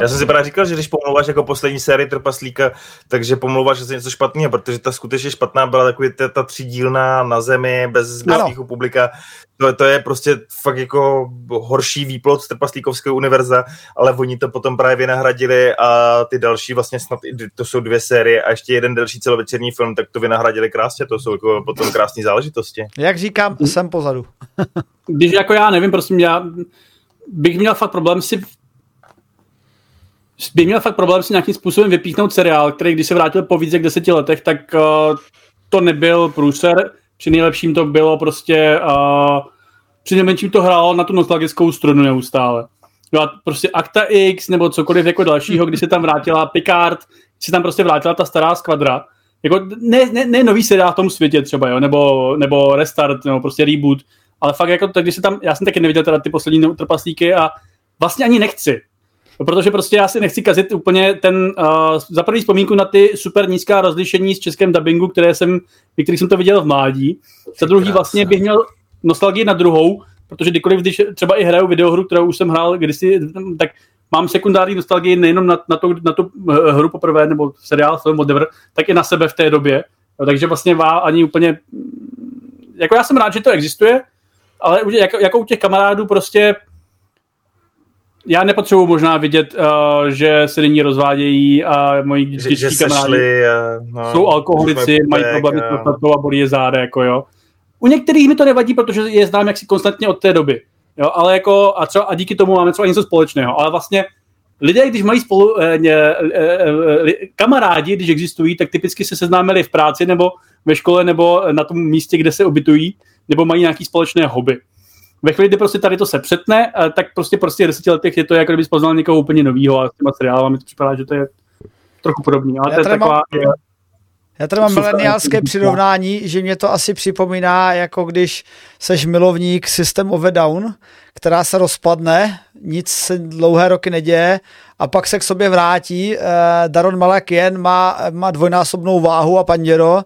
Já jsem si právě říkal, že když pomluváš jako poslední sérii Trpaslíka, takže pomluváš že něco špatného, protože ta skutečně špatná byla takový ta, ta třídílná na zemi, bez zbytkého publika. To, to, je prostě fakt jako horší výplot Trpaslíkovského univerza, ale oni to potom právě vynahradili a ty další vlastně snad, to jsou dvě série a ještě jeden další celovečerní film, tak to vynahradili krásně, to jsou jako potom krásné záležitosti. Jak říkám, jsem pozadu. Když jako já nevím, prosím, já bych měl fakt problém si by měl fakt problém si nějakým způsobem vypíchnout seriál, který když se vrátil po více jak deseti letech, tak uh, to nebyl průser. Při nejlepším to bylo prostě, uh, při nejmenším to hrálo na tu nostalgickou strunu neustále. Byla prostě Akta X nebo cokoliv jako dalšího, když se tam vrátila Picard, se tam prostě vrátila ta stará skvadra, jako ne, ne, ne nový seriál v tom světě třeba, jo, nebo, nebo restart, nebo prostě reboot, ale fakt jako tak, když se tam, já jsem taky neviděl teda ty poslední trpaslíky a vlastně ani nechci. Protože prostě já si nechci kazit úplně ten, uh, za první vzpomínku na ty super nízká rozlišení s českém dubbingu, které jsem, kterých jsem to viděl v mládí. Za druhý vlastně bych měl nostalgii na druhou, protože kdykoliv, když třeba i hraju videohru, kterou už jsem hrál kdysi, tak mám sekundární nostalgii nejenom na, na, to, na tu eh, hru poprvé, nebo seriál, film, whatever, tak i na sebe v té době. Takže vlastně vá ani úplně... Jako já jsem rád, že to existuje, ale jako, jako u těch kamarádů prostě já nepotřebuji možná vidět, uh, že se nyní rozvádějí a moji dětští kamarádi šli, uh, no, jsou alkoholici, mají problémy s prostatou a bolí je záda, jako jo. U některých mi to nevadí, protože je znám jaksi konstantně od té doby. Jo, ale jako, a, třeba, a díky tomu máme třeba něco společného. Ale vlastně lidé, když mají spolu eh, eh, eh, kamarádi, když existují, tak typicky se seznámili v práci nebo ve škole nebo na tom místě, kde se ubytují, nebo mají nějaký společné hobby. Ve chvíli, kdy prostě tady to se přetne, eh, tak prostě prostě deseti letech je to jako kdyby poznal někoho úplně nového a s těma seriálami to připadá, že to je trochu podobný. Ale Já to je taková, mám... je, já tady mám mileniálské přirovnání, že mě to asi připomíná, jako když seš milovník System of a Down, která se rozpadne, nic se dlouhé roky neděje a pak se k sobě vrátí. Eh, Daron Malak jen má, má dvojnásobnou váhu a panděro,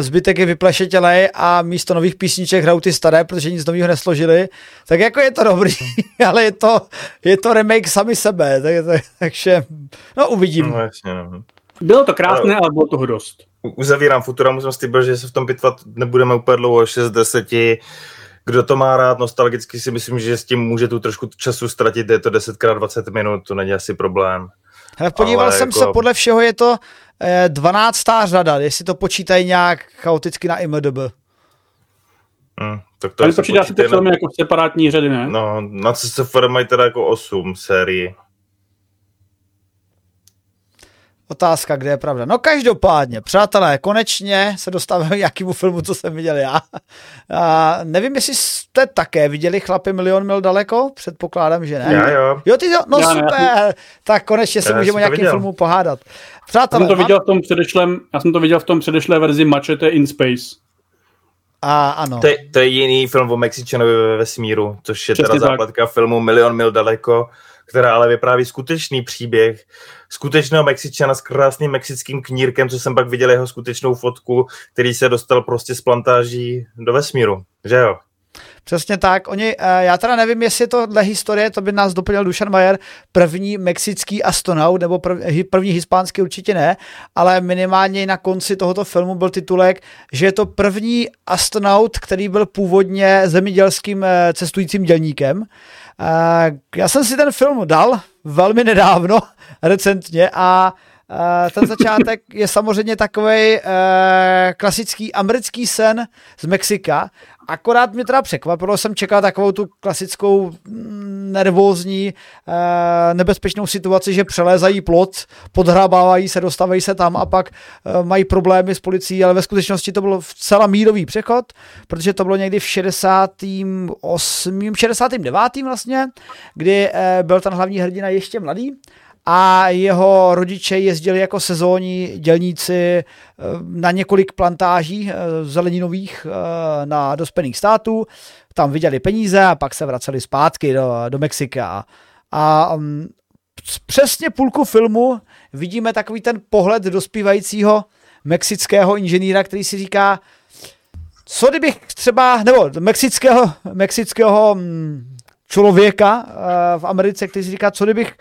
zbytek je vyplešetělej a místo nových písniček hrajou ty staré, protože nic nového nesložili. Tak jako je to dobrý, ale je to, je to remake sami sebe, tak, tak, takže no uvidím. No, jasně, no. Bylo to krásné, ale bylo toho dost. Uzavírám Futurama jsem slíbil, že se v tom pitvat nebudeme úplně dlouho, 6 10. Kdo to má rád, nostalgicky si myslím, že s tím může tu trošku času ztratit, je to 10x20 minut, to není asi problém. Hele, podíval Ale jsem jako... se, podle všeho je to eh, 12. řada, jestli to počítají nějak chaoticky na IMDB. Hmm, tak to Ale počítá si ty filmy jako separátní řady, ne? No, na CSFR mají teda jako 8 sérií. Otázka, kde je pravda. No každopádně, přátelé, konečně se dostáváme k nějakému filmu, co jsem viděl já. A nevím, jestli jste také viděli Chlapy milion mil daleko, předpokládám, že ne. Já jo. Jo, ty jo, no já super, ne. tak konečně se já můžeme o nějakém filmu pohádat. Přátelé, já jsem to viděl v tom předešlém, já jsem to viděl v tom předešlé verzi Machete in Space. A ano. To je, to je jiný film o Mexičanovi ve vesmíru, což je Přesně teda základka filmu Milion mil daleko která ale vypráví skutečný příběh skutečného Mexičana s krásným mexickým knírkem, co jsem pak viděl jeho skutečnou fotku, který se dostal prostě z plantáží do vesmíru, že jo? Přesně tak. Oni, eh, já teda nevím, jestli to dle historie, to by nás doplnil Dušan Majer, první mexický astronaut, nebo první hispánský určitě ne, ale minimálně na konci tohoto filmu byl titulek, že je to první astronaut, který byl původně zemědělským eh, cestujícím dělníkem já jsem si ten film dal velmi nedávno, recentně a eh, ten začátek je samozřejmě takový eh, klasický americký sen z Mexika. Akorát mě teda překvapilo, jsem čekal takovou tu klasickou mm, nervózní, nebezpečnou situaci, že přelézají plot, podhrabávají se, dostávají se tam a pak mají problémy s policií, ale ve skutečnosti to byl celá mírový přechod, protože to bylo někdy v 68. 69. vlastně, kdy byl ten hlavní hrdina ještě mladý a jeho rodiče jezdili jako sezónní dělníci eh, na několik plantáží eh, zeleninových eh, na dospělých států. Tam viděli peníze a pak se vraceli zpátky do, do Mexika. A um, přesně půlku filmu vidíme takový ten pohled dospívajícího mexického inženýra, který si říká, co kdybych třeba, nebo mexického, mexického mm, člověka v Americe, který si říká, co kdybych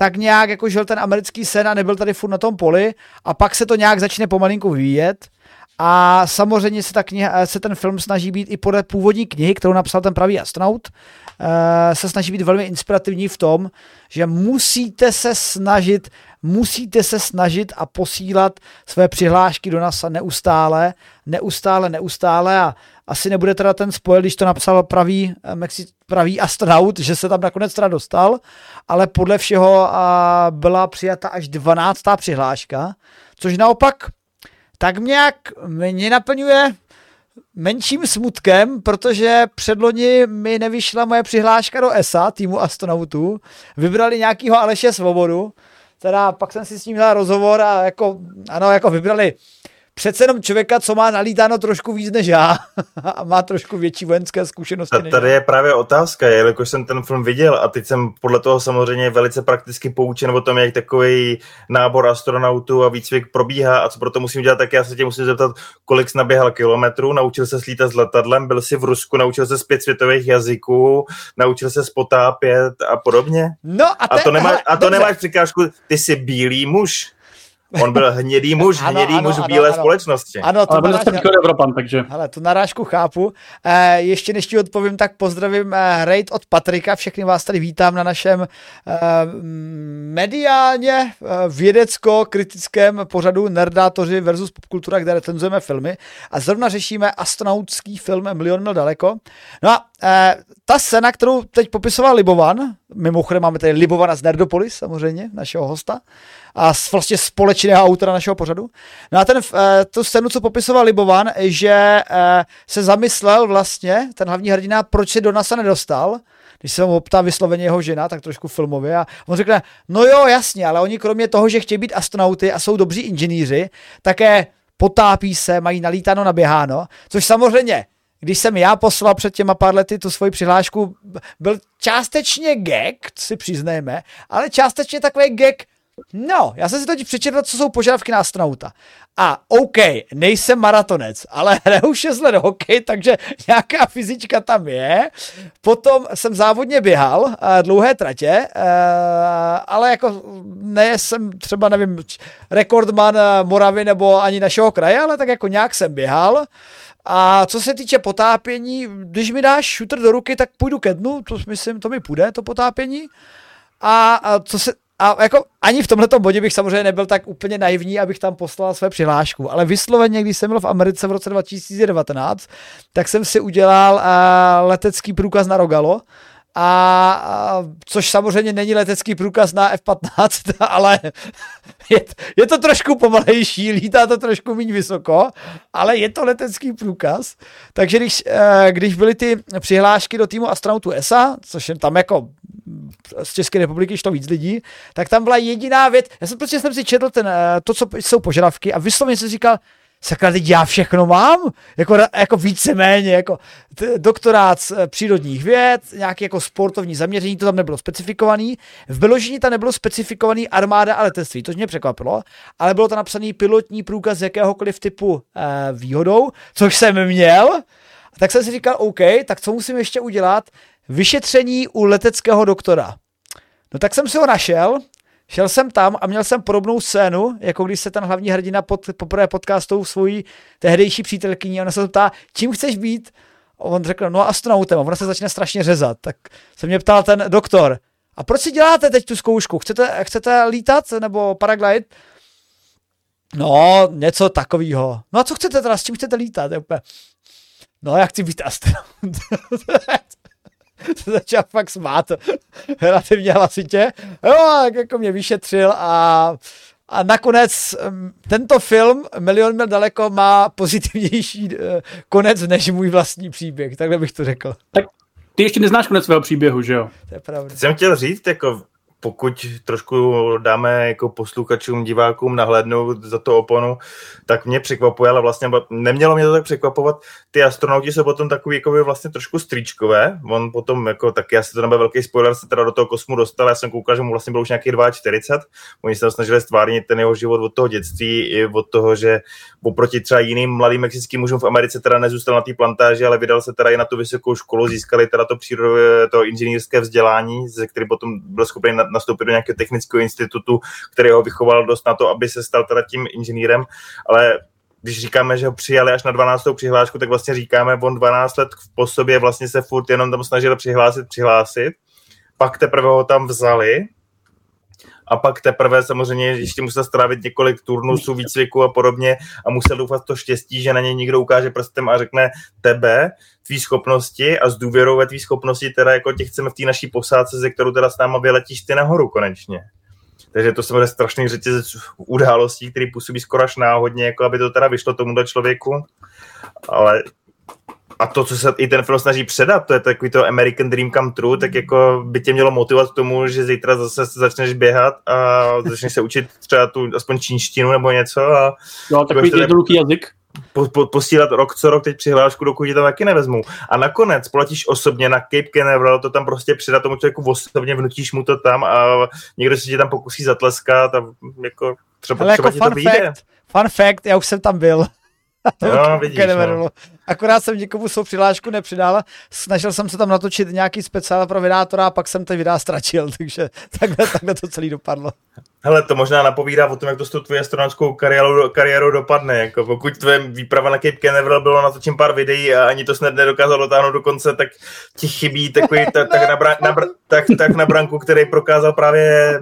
tak nějak jako žil ten americký sen a nebyl tady furt na tom poli a pak se to nějak začne pomalinku vyvíjet. A samozřejmě se, ta kniha, se ten film snaží být i podle původní knihy, kterou napsal ten pravý astronaut, eh, se snaží být velmi inspirativní v tom, že musíte se snažit, musíte se snažit a posílat své přihlášky do NASA neustále, neustále, neustále a asi nebude teda ten spojil, když to napsal pravý, eh, Mexi, pravý astronaut, že se tam nakonec teda dostal, ale podle všeho a, byla přijata až 12. přihláška, což naopak tak nějak mě naplňuje menším smutkem, protože předloni mi nevyšla moje přihláška do ESA, týmu astronautů. Vybrali nějakýho Aleše Svobodu, teda pak jsem si s ním dal rozhovor a jako, ano, jako vybrali přece jenom člověka, co má nalítáno trošku víc než já a má trošku větší vojenské zkušenosti. Ta, tady je právě otázka, jelikož jsem ten film viděl a teď jsem podle toho samozřejmě velice prakticky poučen o tom, jak takový nábor astronautů a výcvik probíhá a co proto musím dělat, tak já se tě musím zeptat, kolik jsi naběhal kilometrů, naučil se slítat s letadlem, byl jsi v Rusku, naučil se z pět světových jazyků, naučil se spotápět a podobně. No a, te, a to, nemá, a to nemáš přikážku, ty jsi bílý muž. On byl hnědý muž, ano, hnědý ano, muž v bílé ano, společnosti. Ano, to ale byl zase Evropan, takže. Ale tu narážku chápu. E, ještě než ti odpovím, tak pozdravím e, raid od Patrika. Všechny vás tady vítám na našem e, mediálně e, vědecko-kritickém pořadu Nerdátoři versus popkultura, kde recenzujeme filmy. A zrovna řešíme astronautský film Milion mil daleko. No a e, ta scéna, kterou teď popisoval Libovan, mimochodem máme tady Libovana z Nerdopolis, samozřejmě, našeho hosta, a vlastně společného autora našeho pořadu. No a ten, eh, tu scénu, co popisoval Libovan, že eh, se zamyslel vlastně, ten hlavní hrdina, proč se do NASA nedostal, když se mu optá vysloveně jeho žena, tak trošku filmově, a on řekne, no jo, jasně, ale oni kromě toho, že chtějí být astronauty a jsou dobří inženýři, také potápí se, mají nalítáno, naběháno, což samozřejmě když jsem já poslal před těma pár lety tu svoji přihlášku, byl částečně gag, si přiznejme, ale částečně takový gag, No, já jsem si totiž přečetl, co jsou požadavky na astronauta. A OK, nejsem maratonec, ale hraju 6 let hokej, takže nějaká fyzička tam je. Potom jsem závodně běhal uh, dlouhé tratě, uh, ale jako ne jsem třeba, nevím, rekordman uh, Moravy nebo ani našeho kraje, ale tak jako nějak jsem běhal. A co se týče potápění, když mi dáš shooter do ruky, tak půjdu ke dnu, to myslím, to mi půjde, to potápění. A co se, a jako ani v tomto bodě bych samozřejmě nebyl tak úplně naivní, abych tam poslal své přihlášku, ale vysloveně, když jsem byl v Americe v roce 2019, tak jsem si udělal uh, letecký průkaz na Rogalo, a, což samozřejmě není letecký průkaz na F-15, ale je, je to trošku pomalejší, lítá to trošku méně vysoko, ale je to letecký průkaz. Takže když, eh, když byly ty přihlášky do týmu astronautu ESA, což je tam jako z České republiky to víc lidí, tak tam byla jediná věc, já jsem prostě jsem si četl ten, eh, to, co jsou požadavky a vyslovně jsem říkal, sakra, teď já všechno mám, jako, jako víceméně, jako t- doktorát z eh, přírodních věd, nějaký jako sportovní zaměření, to tam nebylo specifikovaný. V Beložení tam nebylo specifikovaný armáda a letectví, to mě překvapilo, ale bylo to napsaný pilotní průkaz jakéhokoliv typu e, výhodou, což jsem měl. Tak jsem si říkal, OK, tak co musím ještě udělat? Vyšetření u leteckého doktora. No tak jsem si ho našel, šel jsem tam a měl jsem podobnou scénu, jako když se ten hlavní hrdina pod, poprvé podcastou svojí tehdejší přítelkyní a ona se ptá, čím chceš být? A on řekl, no astronautem. A ona se začne strašně řezat. Tak se mě ptal ten doktor, a proč si děláte teď tu zkoušku? Chcete, chcete lítat nebo paraglide? No, něco takového. No a co chcete teda, s čím chcete lítat? No, já chci být astronaut. se začal fakt smát relativně hlasitě. Jo, tak jako mě vyšetřil a a nakonec tento film Milion mil daleko má pozitivnější eh, konec než můj vlastní příběh, takhle bych to řekl. Tak ty ještě neznáš konec svého příběhu, že jo? To je pravda. Jsem chtěl říct, jako pokud trošku dáme jako posluchačům, divákům nahlédnout za to oponu, tak mě překvapuje, ale vlastně nemělo mě to tak překvapovat. Ty astronauti jsou potom takový jako by vlastně trošku stričkové. On potom, jako taky asi to nebyl velký spoiler, se teda do toho kosmu dostal. Já jsem koukal, že mu vlastně byl už nějaký 42. Oni se snažili stvárnit ten jeho život od toho dětství i od toho, že oproti třeba jiným mladým mexickým mužům v Americe teda nezůstal na té plantáži, ale vydal se teda i na tu vysokou školu, získali teda to přírodové, to inženýrské vzdělání, ze který potom byl schopný nastoupit do nějakého technického institutu, který ho vychoval dost na to, aby se stal teda tím inženýrem, ale když říkáme, že ho přijali až na 12. přihlášku, tak vlastně říkáme, on 12 let po sobě vlastně se furt jenom tam snažil přihlásit, přihlásit, pak teprve ho tam vzali a pak teprve samozřejmě ještě musel strávit několik turnusů, výcviku a podobně a musel doufat to štěstí, že na něj někdo ukáže prstem a řekne tebe, tvý schopnosti a s důvěrou ve tvý schopnosti teda jako tě chceme v té naší posádce, ze kterou teda s náma vyletíš ty nahoru konečně. Takže to samozřejmě strašný řetězec událostí, který působí skoro až náhodně, jako aby to teda vyšlo tomuhle člověku. Ale a to, co se i ten film snaží předat, to je takový to American Dream Come True, tak jako by tě mělo motivovat k tomu, že zítra zase začneš běhat a začneš se učit třeba tu aspoň čínštinu nebo něco. A no, takový jednoduchý jazyk po, po, posílat rok co rok teď přihlášku, dokud ti to taky nevezmu. A nakonec platíš osobně na Cape Canaveral, to tam prostě přidat tomu člověku osobně, vnutíš mu to tam a někdo se ti tam pokusí zatleskat a jako třeba, Ale třeba jako fun fact, fun fact, já už jsem tam byl. No, vidíš, no. Akorát jsem nikomu svou přihlášku nepřidal, snažil jsem se tam natočit nějaký speciál pro vydátora a pak jsem ten videa ztratil, takže takhle, takhle to celý dopadlo. Hele, to možná napovídá o tom, jak to s tou tvojí astronautskou kariérou, kariérou dopadne. Jako pokud tvoje výprava na Cape Canaveral bylo natočím pár videí a ani to snad nedokázal dotáhnout do konce, tak ti chybí takový tak, tak, na, bra, na, tak, tak na branku, který prokázal právě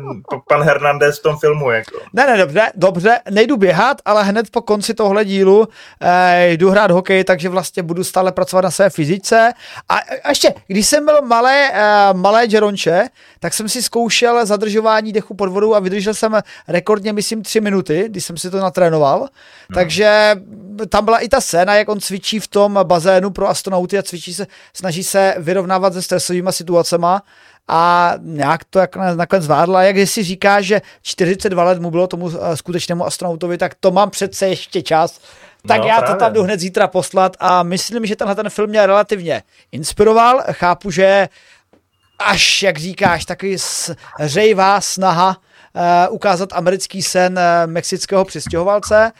pan Hernandez v tom filmu. Jako. Ne, ne, dobře, dobře, nejdu běhat, ale hned po konci tohle dílu eh, jdu hrát hokej, takže vlastně budu stále pracovat na své fyzice. A, a ještě, když jsem byl malé, eh, malé Jeronče, tak jsem si zkoušel zadržování dechu pod vodou a vydržel jsem rekordně, myslím, tři minuty, když jsem si to natrénoval. Hmm. Takže tam byla i ta scéna, jak on cvičí v tom bazénu pro astronauty a cvičí se, snaží se vyrovnávat se stresovými situacemi a nějak to jak nakonec zvládl. A jak si říká, že 42 let mu bylo tomu eh, skutečnému astronautovi, tak to mám přece ještě čas. Tak no, já právě. to tam jdu hned zítra poslat a myslím, že tenhle ten film mě relativně inspiroval. Chápu, že až, jak říkáš, takový řejvá snaha uh, ukázat americký sen uh, mexického přistěhovalce.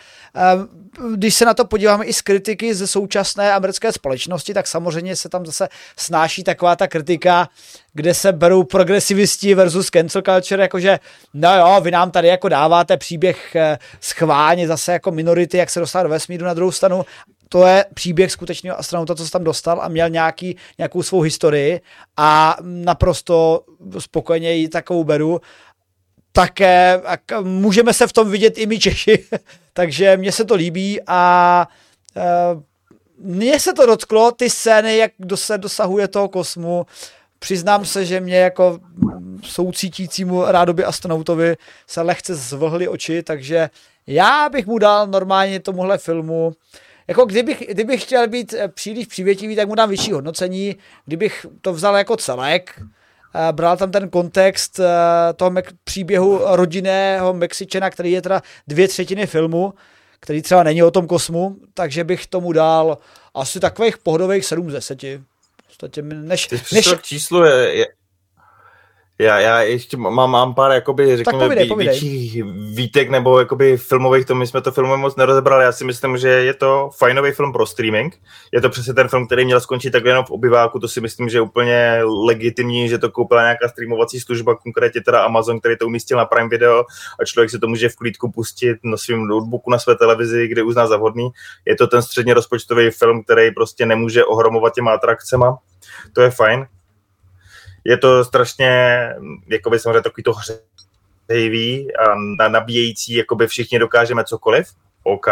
Uh, když se na to podíváme i z kritiky ze současné americké společnosti, tak samozřejmě se tam zase snáší taková ta kritika, kde se berou progresivisti versus cancel culture, jakože no jo, vy nám tady jako dáváte příběh schválně zase jako minority, jak se dostat do vesmíru na druhou stranu, to je příběh skutečného astronauta, co se tam dostal a měl nějaký, nějakou svou historii a naprosto spokojeně ji takovou beru. Také můžeme se v tom vidět i my Češi, takže mně se to líbí a e, mně se to dotklo, ty scény, jak se dosahuje toho kosmu, přiznám se, že mě jako soucítícímu rádoby astronautovi se lehce zvlhly oči, takže já bych mu dal normálně tomuhle filmu jako kdybych, kdybych chtěl být eh, příliš přívětivý, tak mu dám vyšší hodnocení. Kdybych to vzal jako celek, bral tam ten kontext eh, toho příběhu rodinného Mexičana, který je teda dvě třetiny filmu, který třeba není o tom kosmu, takže bych tomu dal asi takových pohodových 7 z 10. V než, než... číslo je, je, já, já ještě mám, mám pár, jakoby, řekněme, povídej, povídej. větších výtek nebo jakoby filmových, to my jsme to filmově moc nerozebrali. Já si myslím, že je to fajnový film pro streaming. Je to přesně ten film, který měl skončit tak jenom v obyváku, to si myslím, že je úplně legitimní, že to koupila nějaká streamovací služba, konkrétně teda Amazon, který to umístil na Prime Video a člověk si to může v klídku pustit na svém notebooku, na své televizi, kde uzná za vhodný. Je to ten středně rozpočtový film, který prostě nemůže ohromovat těma atrakcema. To je fajn to strašně, jakoby samozřejmě takový to hřejivý a nabíjející, jakoby všichni dokážeme cokoliv, OK.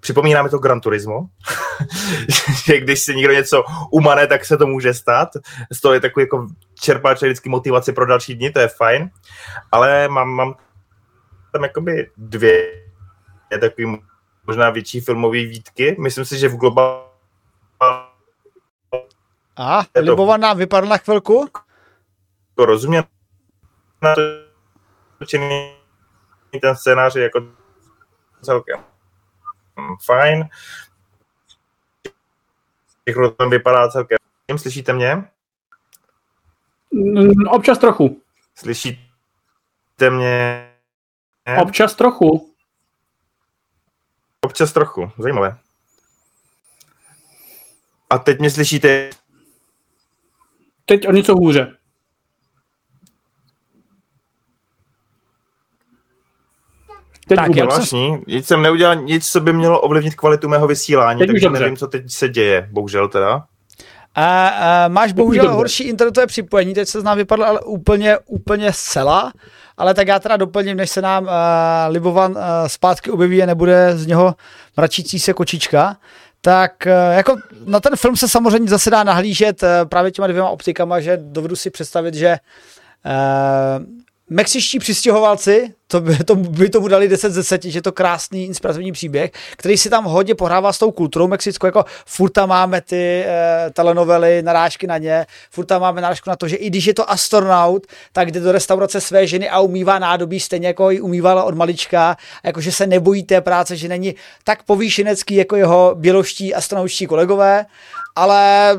Připomínáme to Gran Turismo, že když si někdo něco umane, tak se to může stát. Z toho je takový jako čerpáč vždycky motivace pro další dny, to je fajn. Ale mám, mám tam jakoby dvě takový možná větší filmové výtky. Myslím si, že v globálu a, Libovan nám vypadl na chvilku jako rozumím na ten scénář je jako celkem fajn. Všechno tam vypadá celkem. Slyšíte mě? Mm, občas trochu. Slyšíte mě? Občas trochu. Občas trochu, zajímavé. A teď mě slyšíte? Teď o něco hůře. Teď tak, vůbec. Zvláštní. Nic jsem neudělal nic, co by mělo ovlivnit kvalitu mého vysílání, teď takže nevím, co teď se děje, bohužel teda. A, a máš bohužel dobře. horší internetové připojení, teď se z nám vypadlo ale úplně, úplně zcela, ale tak já teda doplním, než se nám uh, Libovan uh, zpátky objeví a nebude z něho mračící se kočička, tak uh, jako na ten film se samozřejmě zase dá nahlížet uh, právě těma dvěma optikama, že dovedu si představit, že uh, mexičtí přistěhovalci to by, to by tomu dali 10 z 10, že to krásný inspirativní příběh, který si tam hodně pohrává s tou kulturou mexickou, jako furt tam máme ty e, telenovely, narážky na ně, furt tam máme narážku na to, že i když je to astronaut, tak jde do restaurace své ženy a umývá nádobí stejně jako ji umývala od malička, jakože se nebojí té práce, že není tak povýšenecký jako jeho běloští astronautští kolegové. Ale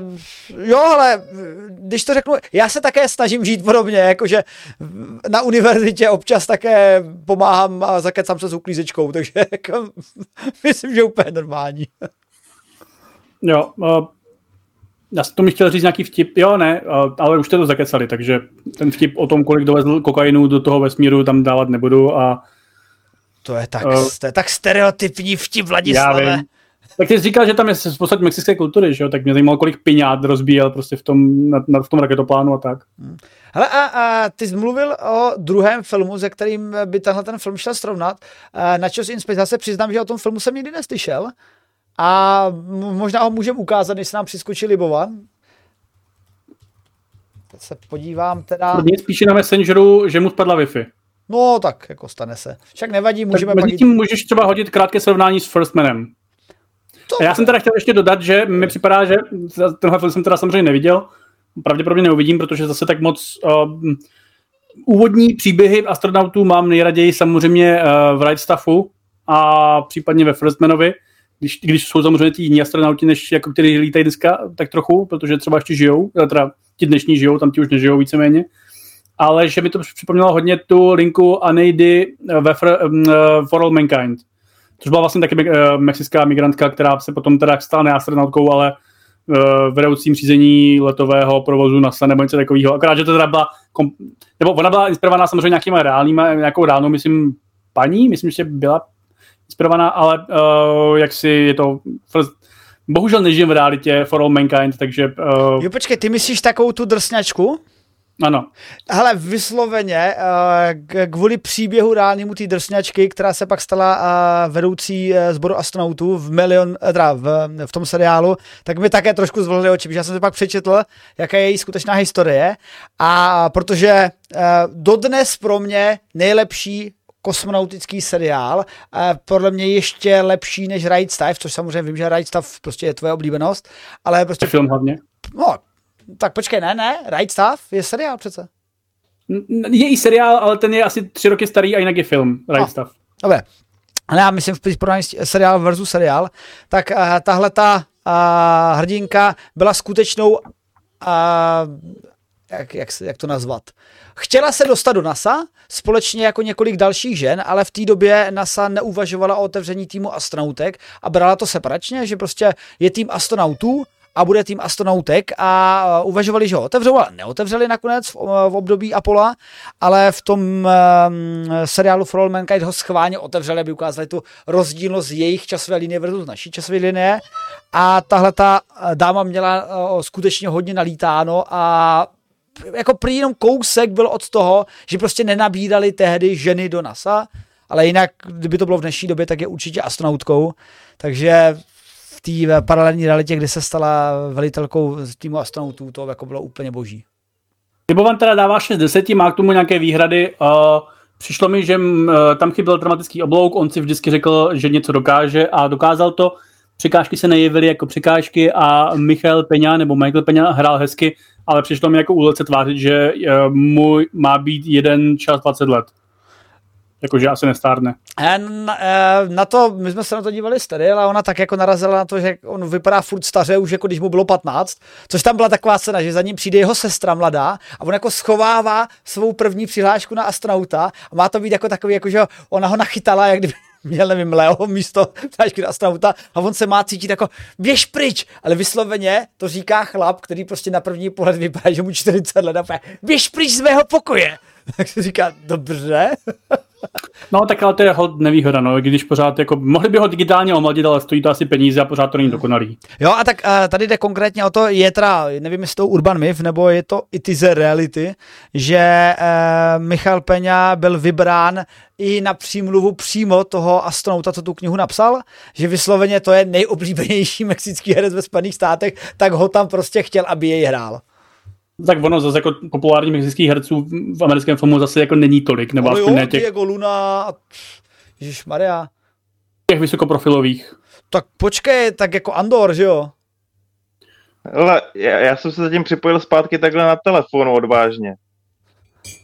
jo, ale když to řeknu, já se také snažím žít podobně, jakože na univerzitě občas také pomáhám a zakecám se s uklízečkou, takže jako, myslím, že úplně normální. Jo, uh, já jsem to mi chtěl říct nějaký vtip, jo ne, uh, ale už jste to zakecali, takže ten vtip o tom, kolik dovezl kokainu do toho vesmíru, tam dávat nebudu a to je tak, uh, to je tak stereotypní vtip, Vladislave. Já vím, tak ty jsi říkal, že tam je v podstatě mexické kultury, že jo? Tak mě zajímalo, kolik piňát rozbíjel prostě v tom, na, na, v tom raketoplánu a tak. Hmm. Hele, a, a ty jsi mluvil o druhém filmu, se kterým by tenhle ten film šel srovnat. Na čas inspirace přiznám, že o tom filmu jsem nikdy neslyšel. A možná ho můžeme ukázat, když se nám přiskočí Libova. Teď se podívám teda... Mě spíše na Messengeru, že mu spadla Wi-Fi. No, tak jako stane se. Však nevadí, můžeme tak pak... tím můžeš třeba hodit krátké srovnání s First Manem. To... Já jsem teda chtěl ještě dodat, že mi připadá, že tenhle film jsem teda samozřejmě neviděl, pravděpodobně neuvidím, protože zase tak moc uh, úvodní příběhy astronautů mám nejraději samozřejmě uh, v Right Stuffu a případně ve First Manovi, když, když jsou samozřejmě ty jiní astronauti, než jako kteří lítají dneska, tak trochu, protože třeba ještě žijou, teda ti dnešní žijou, tam ti už nežijou víceméně. Ale že mi to připomnělo hodně tu linku Aneidy ve um, For All Mankind, což byla vlastně taky uh, mexická migrantka, která se potom teda stala neastronautkou, ale uh, vedoucím řízení letového provozu NASA nebo něco takového. Akorát, že to teda byla, nebo ona byla inspirovaná samozřejmě nějakýma reálnýma, nějakou reálnou, myslím, paní, myslím, že byla inspirovaná, ale uh, jak si je to first, bohužel nežijem v realitě for all mankind, takže... Uh, jo, počkej, ty myslíš takovou tu drsňačku? Ano. Hele, vysloveně uh, kvůli příběhu reálnému té drsňačky, která se pak stala uh, vedoucí uh, sboru astronautů v milion, teda v, v tom seriálu, tak mi také trošku zvlhli oči, protože já jsem si pak přečetl, jaká je její skutečná historie a protože dodnes pro mě nejlepší kosmonautický seriál, podle mě ještě lepší než Right Stuff, což samozřejmě vím, že Right Stuff prostě je tvoje oblíbenost, ale prostě... Film hlavně. No, tak počkej, ne, ne, Right Stuff je seriál přece. Je i seriál, ale ten je asi tři roky starý a jinak je film, Right no, Stuff. Dobře, ale já myslím v porovnání seriál versus seriál, tak uh, tahle ta uh, hrdinka byla skutečnou uh, jak, jak, jak to nazvat? Chtěla se dostat do NASA společně jako několik dalších žen, ale v té době NASA neuvažovala o otevření týmu astronautek a brala to separačně, že prostě je tým astronautů a bude tým astronautek a uvažovali, že ho otevřou, ale neotevřeli nakonec v, v období Apollo, ale v tom um, seriálu For All Mankind ho schválně otevřeli, aby ukázali tu rozdílnost jejich časové linie versus naší časové linie a tahle ta dáma měla uh, skutečně hodně nalítáno a jako prý jenom kousek byl od toho, že prostě nenabírali tehdy ženy do NASA, ale jinak, kdyby to bylo v dnešní době, tak je určitě astronautkou. Takže té paralelní realitě, kdy se stala velitelkou týmu astronautů, to jako bylo úplně boží. vám teda dává 6 10, má k tomu nějaké výhrady. Uh, přišlo mi, že uh, tam chyběl dramatický oblouk, on si vždycky řekl, že něco dokáže a dokázal to. Překážky se nejevily jako překážky a Michal Peňa nebo Michael Peňa hrál hezky ale přišlo mi jako úlet se tvářit, že eh, můj má být jeden čas 20 let. Jakože asi nestárne. Na, eh, na to, my jsme se na to dívali tady, ale ona tak jako narazila na to, že on vypadá furt staře, už jako když mu bylo 15, což tam byla taková scéna, že za ním přijde jeho sestra mladá a on jako schovává svou první přihlášku na astronauta a má to být jako takový, jako že ona ho nachytala, jak kdyby měl, nevím, Leo místo táčky astronauta a on se má cítit jako běž pryč, ale vysloveně to říká chlap, který prostě na první pohled vypadá, že mu 40 let a běž pryč z mého pokoje. Tak se říká, dobře. No tak ale to je hod nevýhoda, no, když pořád jako, mohli by ho digitálně omladit, ale stojí to asi peníze a pořád to není dokonalý. Jo a tak uh, tady jde konkrétně o to, je teda, nevím jestli to urban myth, nebo je to it is a reality, že uh, Michal Peňa byl vybrán i na přímluvu přímo toho astronauta, co tu knihu napsal, že vysloveně to je nejoblíbenější mexický herec ve Spojených státech, tak ho tam prostě chtěl, aby jej hrál. Tak ono zase jako populárních mexických herců v americkém filmu zase jako není tolik, nebo aspoň ne těch... Diego Luna, Ježíš Maria. Těch vysokoprofilových. Tak počkej, tak jako Andor, že jo? Ale já, já jsem se zatím připojil zpátky takhle na telefonu odvážně.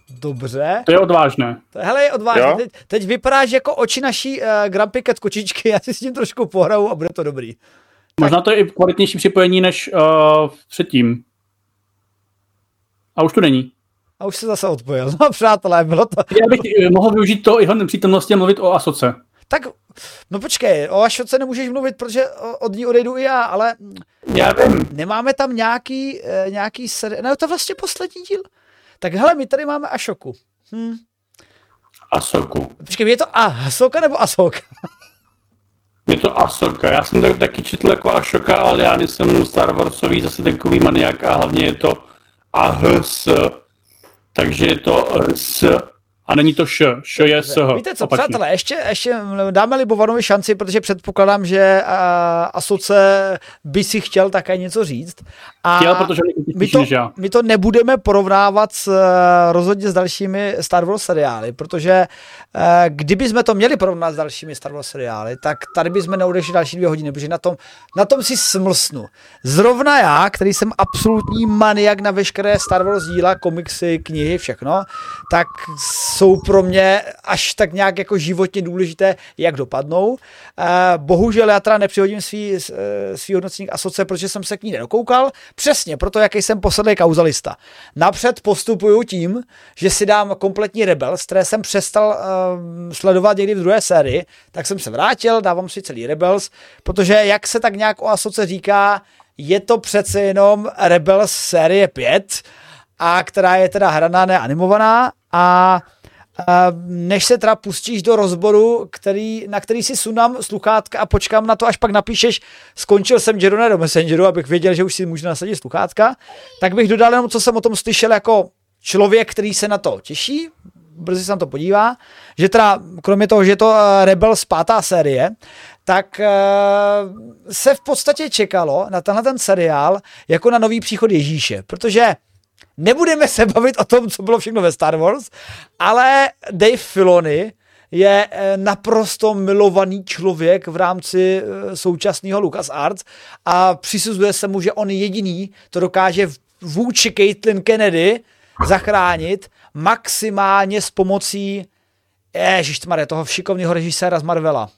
Dobře. To je odvážné. Hele, je odvážné. Teď, teď vypadáš jako oči naší uh, Grumpy Cat kočičky, já si s tím trošku pohraju a bude to dobrý. Možná to je i kvalitnější připojení než uh, předtím. A už to není. A už se zase odpojil. No přátelé, bylo to... Já bych eh, mohl využít to jeho přítomnosti a mluvit o Asoce. Tak, no počkej, o Asoce nemůžeš mluvit, protože od ní odejdu i já, ale... Já vím. Nemáme tam nějaký, nějaký seri... No to je vlastně poslední díl. Tak hele, my tady máme Ašoku. Hm. Asoku. Počkej, je to Asoka nebo Asoka? Je to Asoka. Já jsem tak, taky četl jako Ašoka, ale já nejsem Star Warsový zase takový maniak a hlavně je to Ahs. Takže je to S a není to š, š je s. Víte co, opačně. přátelé, ještě, ještě dáme-li Bovanovi šanci, protože předpokládám, že uh, Asoce by si chtěl také něco říct. A chtěl, protože my to, my to nebudeme porovnávat s, uh, rozhodně s dalšími Star Wars seriály, protože uh, kdyby jsme to měli porovnat s dalšími Star Wars seriály, tak tady bychom neudešli další dvě hodiny, protože na tom, na tom si smlsnu. Zrovna já, který jsem absolutní maniak na veškeré Star Wars díla, komiksy, knihy, všechno, tak jsou pro mě až tak nějak jako životně důležité, jak dopadnou. Eh, bohužel já teda nepřihodím svý, eh, svý hodnocení asoce, protože jsem se k ní nedokoukal. Přesně proto, jaký jsem poslední kauzalista. Napřed postupuju tím, že si dám kompletní Rebel, které jsem přestal uh, sledovat někdy v druhé sérii, tak jsem se vrátil, dávám si celý Rebels, protože jak se tak nějak o Asoce říká, je to přece jenom Rebels série 5, a která je teda hraná, neanimovaná a než se teda pustíš do rozboru, který, na který si sunám sluchátka a počkám na to, až pak napíšeš, skončil jsem Jerona do Messengeru, abych věděl, že už si můžu nasadit sluchátka, tak bych dodal jenom, co jsem o tom slyšel jako člověk, který se na to těší, brzy se na to podívá, že teda, kromě toho, že je to eh, Rebel z pátá série, tak uh, se v podstatě čekalo na tenhle ten seriál jako na nový příchod Ježíše, protože Nebudeme se bavit o tom, co bylo všechno ve Star Wars, ale Dave Filoni je eh, naprosto milovaný člověk v rámci eh, současného LucasArts a přisuzuje se mu, že on jediný to dokáže vůči Caitlin Kennedy zachránit maximálně s pomocí ježištmare, toho šikovného režiséra z Marvela.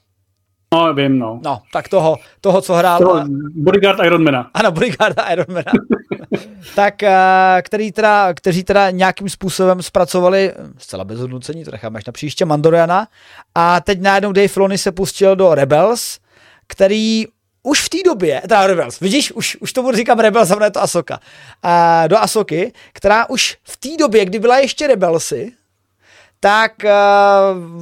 No, vím, no. No, tak toho, toho co hrál. Toho bodyguard Ironmana. Ano, bodyguard Ironmana. tak, eh, který teda, kteří teda nějakým způsobem zpracovali, zcela bez hodnocení, to necháme až na příště, Mandoriana. A teď najednou Dave Filoni se pustil do Rebels, který už v té době, teda Rebels, vidíš, už, už tomu říkám Rebels, a je to Asoka, uh, do Asoky, která už v té době, kdy byla ještě Rebelsy, tak uh,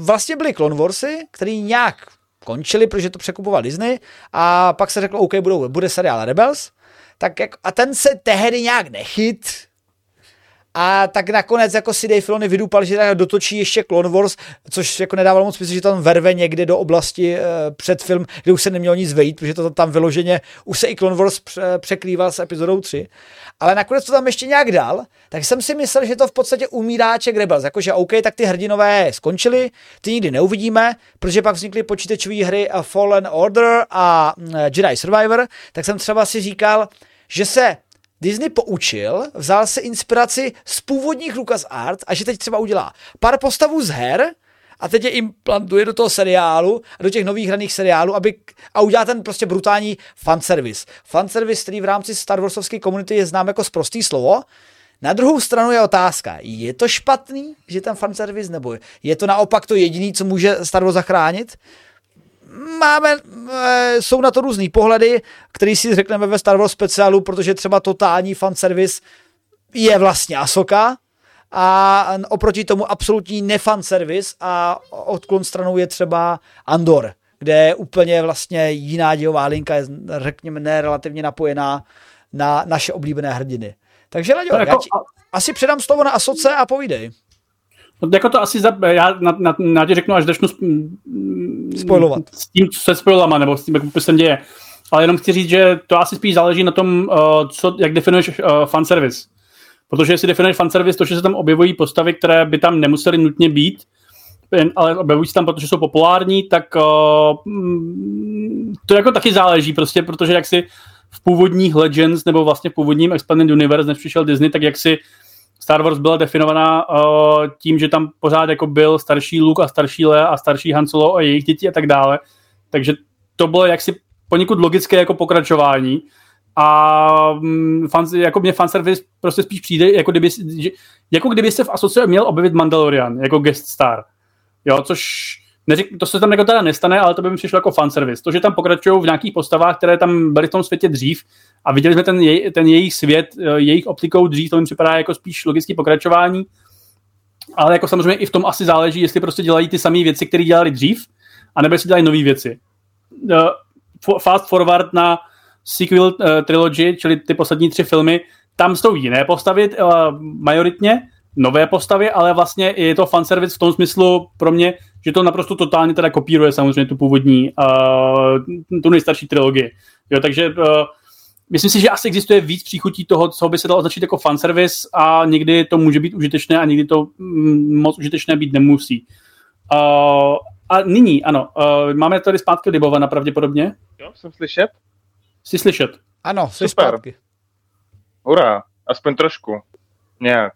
vlastně byly Clone Warsy, který nějak končili, protože to překupoval Disney. A pak se řeklo, OK, budou, bude seriál Rebels, tak jak, a ten se tehdy nějak nechyt, a tak nakonec jako si Dave Filoni vydupal, že tak dotočí ještě Clone Wars, což jako nedávalo moc smysl, že tam verve někde do oblasti e, před film, kde už se nemělo nic vejít, protože to tam vyloženě, už se i Clone Wars překrýval s epizodou 3. Ale nakonec to tam ještě nějak dal, tak jsem si myslel, že to v podstatě umíráček Rebels, jakože OK, tak ty hrdinové skončili, ty nikdy neuvidíme, protože pak vznikly počítačové hry Fallen Order a Jedi Survivor, tak jsem třeba si říkal, že se Disney poučil, vzal se inspiraci z původních LucasArts a že teď třeba udělá pár postavů z her, a teď je implantuje do toho seriálu, do těch nových hraných seriálů, aby, a udělá ten prostě brutální fanservice. Fanservice, který v rámci Star Warsovské komunity je znám jako prostý slovo. Na druhou stranu je otázka, je to špatný, že ten fanservice, nebo je to naopak to jediný, co může Star Wars zachránit? Máme, eh, jsou na to různý pohledy, který si řekneme ve Star Wars speciálu, protože třeba totální fanservice je vlastně Asoka, a oproti tomu absolutní nefanservice a odklon stranou je třeba Andor, kde je úplně vlastně jiná dějová linka, je řekněme ne relativně napojená na naše oblíbené hrdiny. Takže Laďo, jako, já ti, asi předám slovo na Asoce a povídej. No, jako to asi, za, já na, na, na tě řeknu, až začnu spojovat. S tím, co se spojilama, nebo s tím, jak se děje. Ale jenom chci říct, že to asi spíš záleží na tom, uh, co, jak definuješ uh, fanservice. Protože jestli definuješ fanservice, to, že se tam objevují postavy, které by tam nemusely nutně být, ale objevují se tam, protože jsou populární, tak uh, to jako taky záleží prostě, protože jak si v původních Legends nebo vlastně v původním Expanded Universe, než přišel Disney, tak jak si Star Wars byla definovaná uh, tím, že tam pořád jako byl starší Luke a starší Leia a starší Han Solo a jejich děti a tak dále. Takže to bylo jaksi poněkud logické jako pokračování. A um, fan, jako mě fanservice prostě spíš přijde, jako kdyby, jako kdyby se v Asoce měl objevit Mandalorian jako guest star. Jo, což neřík, to se tam jako teda nestane, ale to by mi přišlo jako fanservice. To, že tam pokračují v nějakých postavách, které tam byly v tom světě dřív a viděli jsme ten, jej, ten jejich svět, eh, jejich optikou dřív, to mi připadá jako spíš logický pokračování. Ale jako samozřejmě i v tom asi záleží, jestli prostě dělají ty samé věci, které dělali dřív, anebo jestli dělají nové věci. Uh, fast forward na sequel uh, trilogy, čili ty poslední tři filmy, tam jsou jiné postavy uh, majoritně, nové postavy, ale vlastně je to fanservice v tom smyslu pro mě, že to naprosto totálně teda kopíruje samozřejmě tu původní, uh, tu nejstarší trilogii. Jo, takže uh, myslím si, že asi existuje víc příchutí toho, co by se dalo označit jako fanservice a někdy to může být užitečné a někdy to mm, moc užitečné být nemusí. Uh, a nyní, ano, uh, máme tady zpátky Libovana pravděpodobně. Jo, jsem slyšet? Jsi slyšet. Ano, jsi Super. zpátky. Hurá, aspoň trošku. Nějak.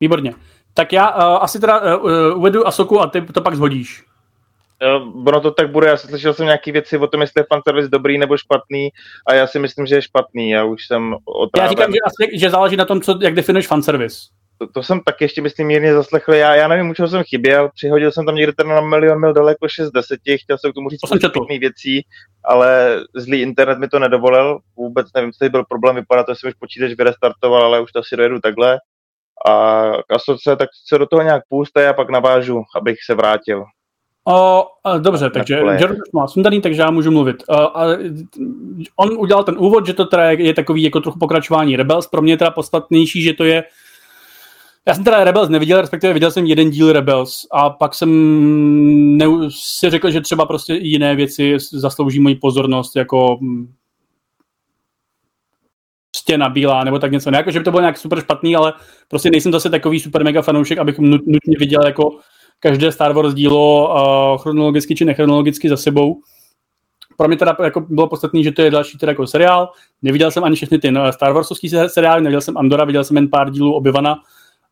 Výborně. Tak já uh, asi teda uh, uvedu Asoku a ty to pak zhodíš. Ono to tak bude, já jsem slyšel jsem nějaké věci o tom, jestli je fanservice dobrý nebo špatný a já si myslím, že je špatný, já už jsem otráven. Já říkám, že, asi, že záleží na tom, co, jak definuješ fanservice. To, to, jsem taky ještě, myslím, mírně zaslechl. Já, já nevím, u čeho jsem chyběl. Přihodil jsem tam někde ten na milion mil daleko 6 z 10. Chtěl jsem k tomu říct to věcí, ale zlý internet mi to nedovolil. Vůbec nevím, co byl problém. Vypadá to, že jsem už počítač vyrestartoval, ale už to asi dojedu takhle a k asoce, tak se do toho nějak půjste a pak navážu, abych se vrátil. O, dobře, takže Jordan má sundaný, takže já můžu mluvit. O, a on udělal ten úvod, že to teda je takový jako trochu pokračování Rebels. Pro mě je teda podstatnější, že to je já jsem teda Rebels neviděl, respektive viděl jsem jeden díl Rebels a pak jsem ne, si řekl, že třeba prostě jiné věci zaslouží moji pozornost, jako stěna bílá nebo tak něco. Ne jako, že by to bylo nějak super špatný, ale prostě nejsem zase takový super mega fanoušek, abych nutně viděl jako každé Star Wars dílo uh, chronologicky či nechronologicky za sebou. Pro mě teda jako bylo podstatné, že to je další teda jako seriál. Neviděl jsem ani všechny ty no, Star Warsovský seriály, neviděl jsem Andora, viděl jsem jen pár dílů Obyvana.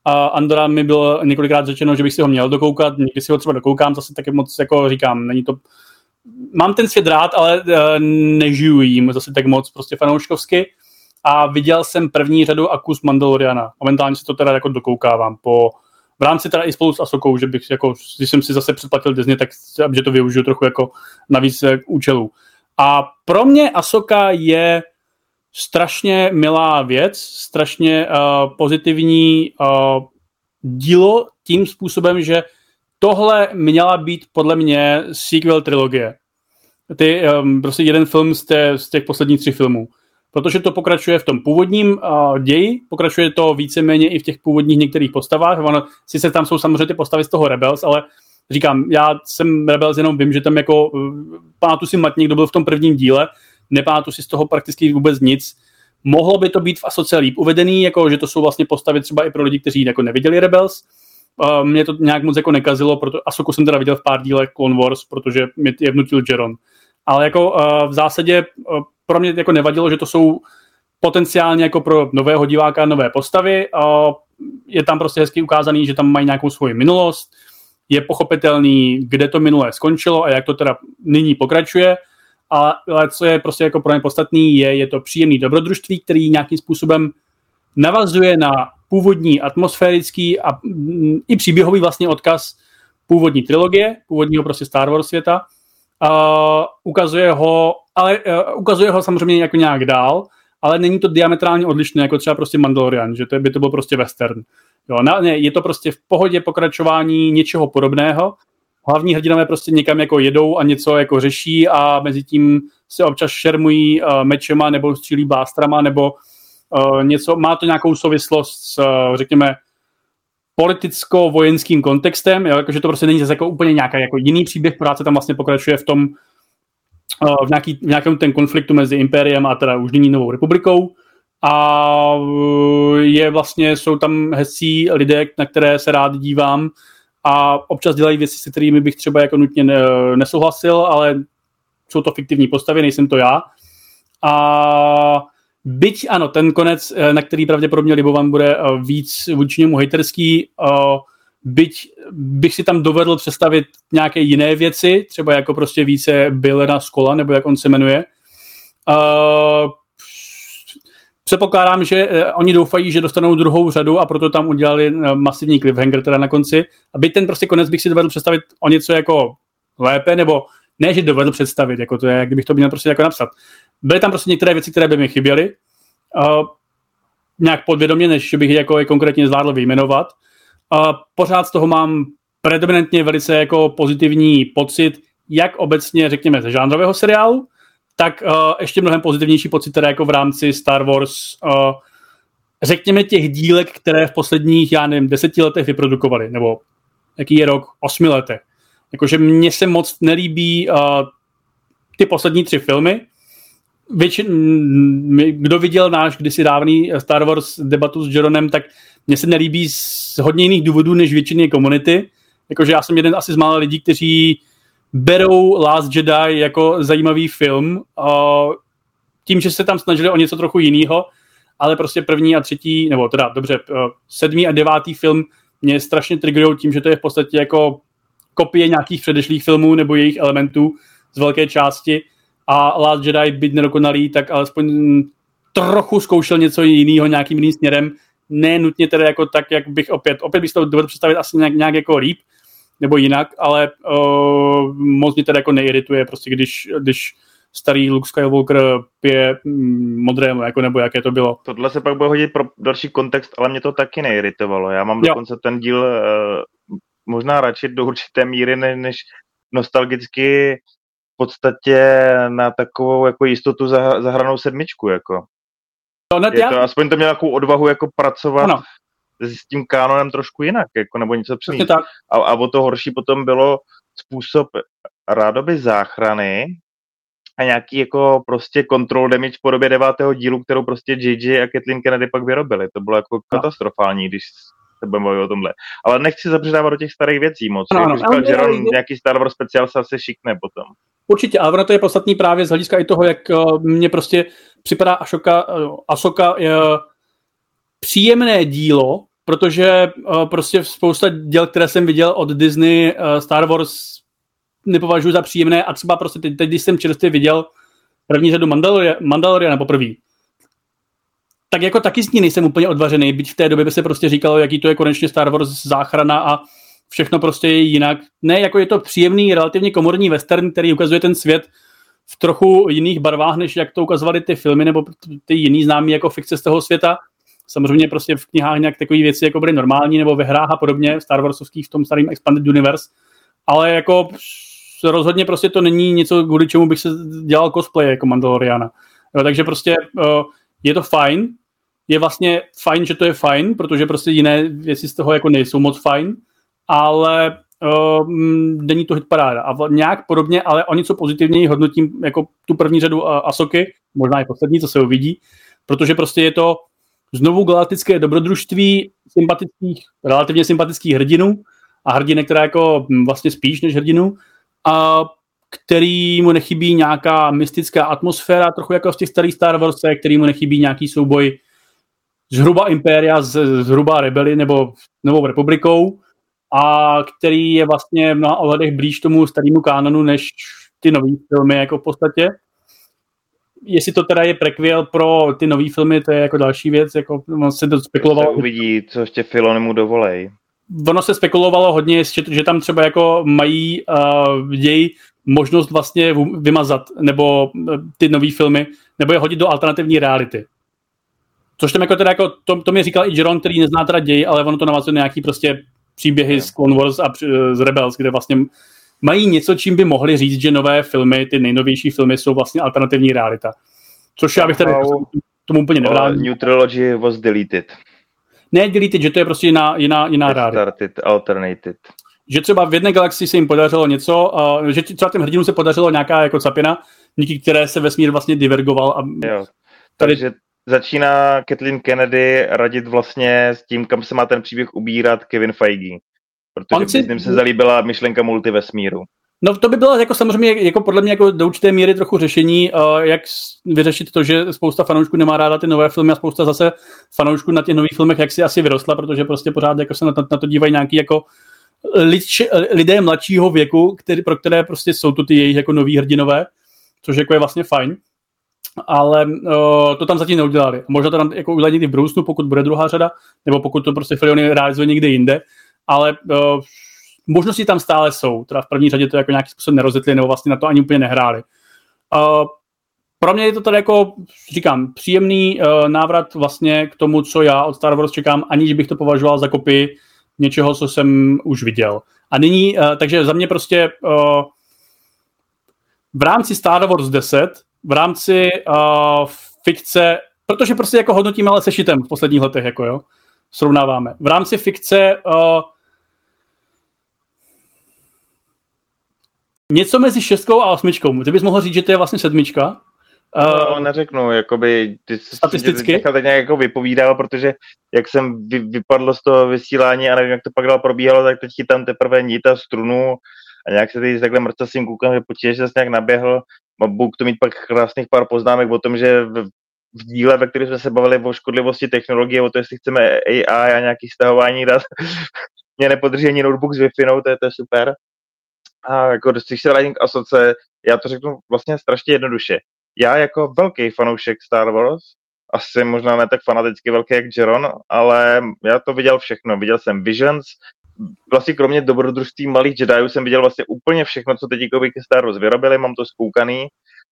A Andora mi bylo několikrát řečeno, že bych si ho měl dokoukat, někdy si ho třeba dokoukám, zase taky moc jako říkám, není to mám ten svět rád, ale uh, nežiju jim zase tak moc prostě fanouškovsky a viděl jsem první řadu Akus Mandaloriana. Momentálně se to teda jako dokoukávám po v rámci teda i spolu s Asokou, že bych jako, když jsem si zase předplatil Disney, tak že to využiju trochu jako navíc eh, účelů. A pro mě Asoka je strašně milá věc, strašně uh, pozitivní uh, dílo tím způsobem, že tohle měla být podle mě sequel trilogie. Ty, um, prostě jeden film z, té, z těch posledních tří filmů protože to pokračuje v tom původním uh, ději, pokračuje to víceméně i v těch původních některých postavách. Ono, sice tam jsou samozřejmě ty postavy z toho Rebels, ale říkám, já jsem Rebels jenom vím, že tam jako, uh, pamatuju si matník, kdo byl v tom prvním díle, nepamatuju si z toho prakticky vůbec nic. Mohlo by to být v Asoce líp uvedený, jako že to jsou vlastně postavy třeba i pro lidi, kteří jako neviděli Rebels. Uh, mě to nějak moc jako nekazilo, proto Asoku jsem teda viděl v pár dílech Clone Wars, protože mě je vnutil Jeron. Ale jako uh, v zásadě uh, pro mě jako nevadilo, že to jsou potenciálně jako pro nového diváka nové postavy. Je tam prostě hezky ukázaný, že tam mají nějakou svoji minulost, je pochopitelný, kde to minulé skončilo a jak to teda nyní pokračuje. Ale, co je prostě jako pro ně podstatný, je, je to příjemný dobrodružství, který nějakým způsobem navazuje na původní atmosférický a mm, i příběhový vlastně odkaz původní trilogie, původního prostě Star Wars světa. Uh, ukazuje ho ale uh, ukazuje ho samozřejmě jako nějak dál, ale není to diametrálně odlišné, jako třeba prostě Mandalorian, že to by to byl prostě western. Jo, ne, je to prostě v pohodě pokračování něčeho podobného. Hlavní hrdinové prostě někam jako jedou a něco jako řeší a mezi tím se občas šermují uh, mečema nebo střílí blástrama nebo uh, něco, má to nějakou souvislost s, uh, řekněme, politicko-vojenským kontextem, jo, jakože to prostě není zase jako úplně nějaký jako jiný příběh, práce tam vlastně pokračuje v tom, v, nějaký, v nějakém ten konfliktu mezi Impériem a teda už nyní Novou republikou. a je vlastně, jsou tam hezcí lidé, na které se rád dívám a občas dělají věci, se kterými bych třeba jako nutně nesouhlasil, ale jsou to fiktivní postavy, nejsem to já. A byť ano, ten konec, eh, na který pravděpodobně Libovan bude eh, víc vůči němu hejterský, eh, byť bych si tam dovedl představit nějaké jiné věci, třeba jako prostě více Billera Skola, nebo jak on se jmenuje. Předpokládám, že oni doufají, že dostanou druhou řadu a proto tam udělali masivní cliffhanger teda na konci. A byť ten prostě konec bych si dovedl představit o něco jako lépe, nebo ne, že dovedl představit, jako to je, kdybych to měl prostě jako napsat. Byly tam prostě některé věci, které by mi chyběly, uh, nějak podvědomě, než bych je jako konkrétně zvládl vyjmenovat. Uh, pořád z toho mám predominantně velice jako pozitivní pocit, jak obecně, řekněme, ze žánrového seriálu, tak uh, ještě mnohem pozitivnější pocit teda jako v rámci Star Wars, uh, řekněme těch dílek, které v posledních, já nevím, deseti letech vyprodukovali, nebo jaký je rok, osmi letech. Jakože mně se moc nelíbí uh, ty poslední tři filmy. Většin, kdo viděl náš kdysi dávný Star Wars debatu s Jeronem, tak mně se nelíbí z hodně jiných důvodů než většiny komunity. Jakože já jsem jeden asi z mála lidí, kteří berou Last Jedi jako zajímavý film, uh, tím, že se tam snažili o něco trochu jiného, ale prostě první a třetí, nebo teda dobře, uh, sedmý a devátý film mě strašně triggerují tím, že to je v podstatě jako kopie nějakých předešlých filmů nebo jejich elementů z velké části a Last Jedi, byť nedokonalý, tak alespoň trochu zkoušel něco jiného nějakým jiným směrem, ne nutně tedy jako tak, jak bych opět, opět bych to dovedl představit asi nějak, nějak jako líp, nebo jinak, ale uh, moc mě tedy jako neirituje, prostě když, když starý Luke Skywalker pije mm, modré jako nebo jaké to bylo. Tohle se pak bude hodit pro další kontext, ale mě to taky neiritovalo. Já mám jo. dokonce ten díl uh, možná radši do určité míry, ne, než nostalgicky v podstatě na takovou jako jistotu za, zahranou sedmičku. Jako. To, je to, aspoň to měl nějakou odvahu jako pracovat ano. s tím kánonem trošku jinak, jako, nebo něco přinést. A, a o to horší potom bylo způsob rádoby záchrany a nějaký jako prostě control damage v podobě devátého dílu, kterou prostě JJ a Kathleen Kennedy pak vyrobili. To bylo jako no. katastrofální, když se budeme bavit o tomhle. Ale nechci zabředávat do těch starých věcí moc. No, no, říkal, že on nějaký Star Wars speciál se asi šikne potom. Určitě, ale ono to je podstatný právě z hlediska i toho, jak uh, mně prostě připadá Ashoka, uh, Asoka uh, příjemné dílo, protože prostě spousta děl, které jsem viděl od Disney, Star Wars nepovažuji za příjemné a třeba prostě teď, teď když jsem čerstvě viděl první řadu Mandalorian, Mandaloriana poprvé, tak jako taky s ní nejsem úplně odvařený, byť v té době by se prostě říkalo, jaký to je konečně Star Wars záchrana a všechno prostě je jinak. Ne, jako je to příjemný, relativně komorní western, který ukazuje ten svět v trochu jiných barvách, než jak to ukazovaly ty filmy nebo ty jiný známý jako fikce z toho světa. Samozřejmě prostě v knihách nějak takové věci jako byly normální nebo ve hrách a podobně, Star Warsovských v tom starém Expanded Universe, ale jako rozhodně prostě to není něco, kvůli čemu bych se dělal cosplay jako Mandaloriana. Jo, takže prostě uh, je to fajn, je vlastně fajn, že to je fajn, protože prostě jiné věci z toho jako nejsou moc fajn, ale uh, není to hit paráda. A nějak podobně, ale o něco pozitivněji hodnotím jako tu první řadu Asoky, možná i poslední, co se uvidí, protože prostě je to znovu galaktické dobrodružství sympatických, relativně sympatických hrdinů a hrdinek, která jako vlastně spíš než hrdinu, a který mu nechybí nějaká mystická atmosféra, trochu jako v těch starých Star Wars, který mu nechybí nějaký souboj zhruba impéria, zhruba rebeli nebo novou republikou a který je vlastně v mnoha ohledech blíž tomu starému kánonu než ty nové filmy jako v podstatě. Jestli to teda je prequel pro ty nové filmy, to je jako další věc, jako on se to spekulovalo. Se uvidí, co ještě Filonimu dovolej. Ono se spekulovalo hodně, že, že tam třeba jako mají uh, děj možnost vlastně vymazat, nebo uh, ty nové filmy, nebo je hodit do alternativní reality. Což tam jako teda jako, to, to mi říkal i Jeron, který nezná teda děj, ale ono to navazuje nějaký prostě příběhy z Clone Wars a z Rebels, kde vlastně mají něco, čím by mohli říct, že nové filmy, ty nejnovější filmy jsou vlastně alternativní realita. Což já bych tady tomu úplně nevrál. New Trilogy was deleted. Ne deleted, že to je prostě jiná, jiná, jiná realita. Started, alternated. Že třeba v jedné galaxii se jim podařilo něco, uh, že třeba těm hrdinům se podařilo nějaká jako capina, díky které se vesmír vlastně divergoval. A jo. Takže začíná Kathleen Kennedy radit vlastně s tím, kam se má ten příběh ubírat Kevin Feige. Protože si... Disney se zalíbila myšlenka multivesmíru. No to by bylo jako samozřejmě jako podle mě jako do určité míry trochu řešení, uh, jak vyřešit to, že spousta fanoušků nemá ráda ty nové filmy a spousta zase fanoušků na těch nových filmech, jak si asi vyrostla, protože prostě pořád jako se na to, na to dívají nějaký jako lid, lidé mladšího věku, který, pro které prostě jsou to ty jejich jako noví hrdinové, což jako je vlastně fajn. Ale uh, to tam zatím neudělali. Možná to tam jako udělají někdy v budoucnu, pokud bude druhá řada, nebo pokud to prostě Filiony realizuje někde jinde, ale uh, možnosti tam stále jsou. Teda v první řadě to jako nějaký způsob nerozjetli, nebo vlastně na to ani úplně nehráli. Uh, pro mě je to tady jako, říkám, příjemný uh, návrat vlastně k tomu, co já od Star Wars čekám, aniž bych to považoval za kopii něčeho, co jsem už viděl. A nyní, uh, takže za mě prostě uh, v rámci Star Wars 10, v rámci uh, fikce, protože prostě jako hodnotíme ale sešitem v posledních letech, jako jo, srovnáváme. V rámci fikce uh, něco mezi šestkou a osmičkou. Ty bys mohl říct, že to je vlastně sedmička? No, uh, neřeknu, jakoby, ty statisticky? Jsi tak nějak jako vypovídal, protože jak jsem vy, vypadl z toho vysílání a nevím, jak to pak dál probíhalo, tak teď tam teprve níta strunu a nějak se teď takhle mrtvým koukám, že počítač se nějak naběhl. Budu to mít pak krásných pár poznámek o tom, že v, v díle, ve kterém jsme se bavili o škodlivosti technologie, o to, jestli chceme AI a nějaký stahování dat, mě nepodrží ani notebook s wi to je, to je super. A jako když se vrátím k Asoce, já to řeknu vlastně strašně jednoduše. Já jako velký fanoušek Star Wars, asi možná ne tak fanaticky velký jak Jeron, ale já to viděl všechno. Viděl jsem Visions, vlastně kromě dobrodružství malých Jediů jsem viděl vlastně úplně všechno, co teď ke Star Wars vyrobili, mám to zkoukaný.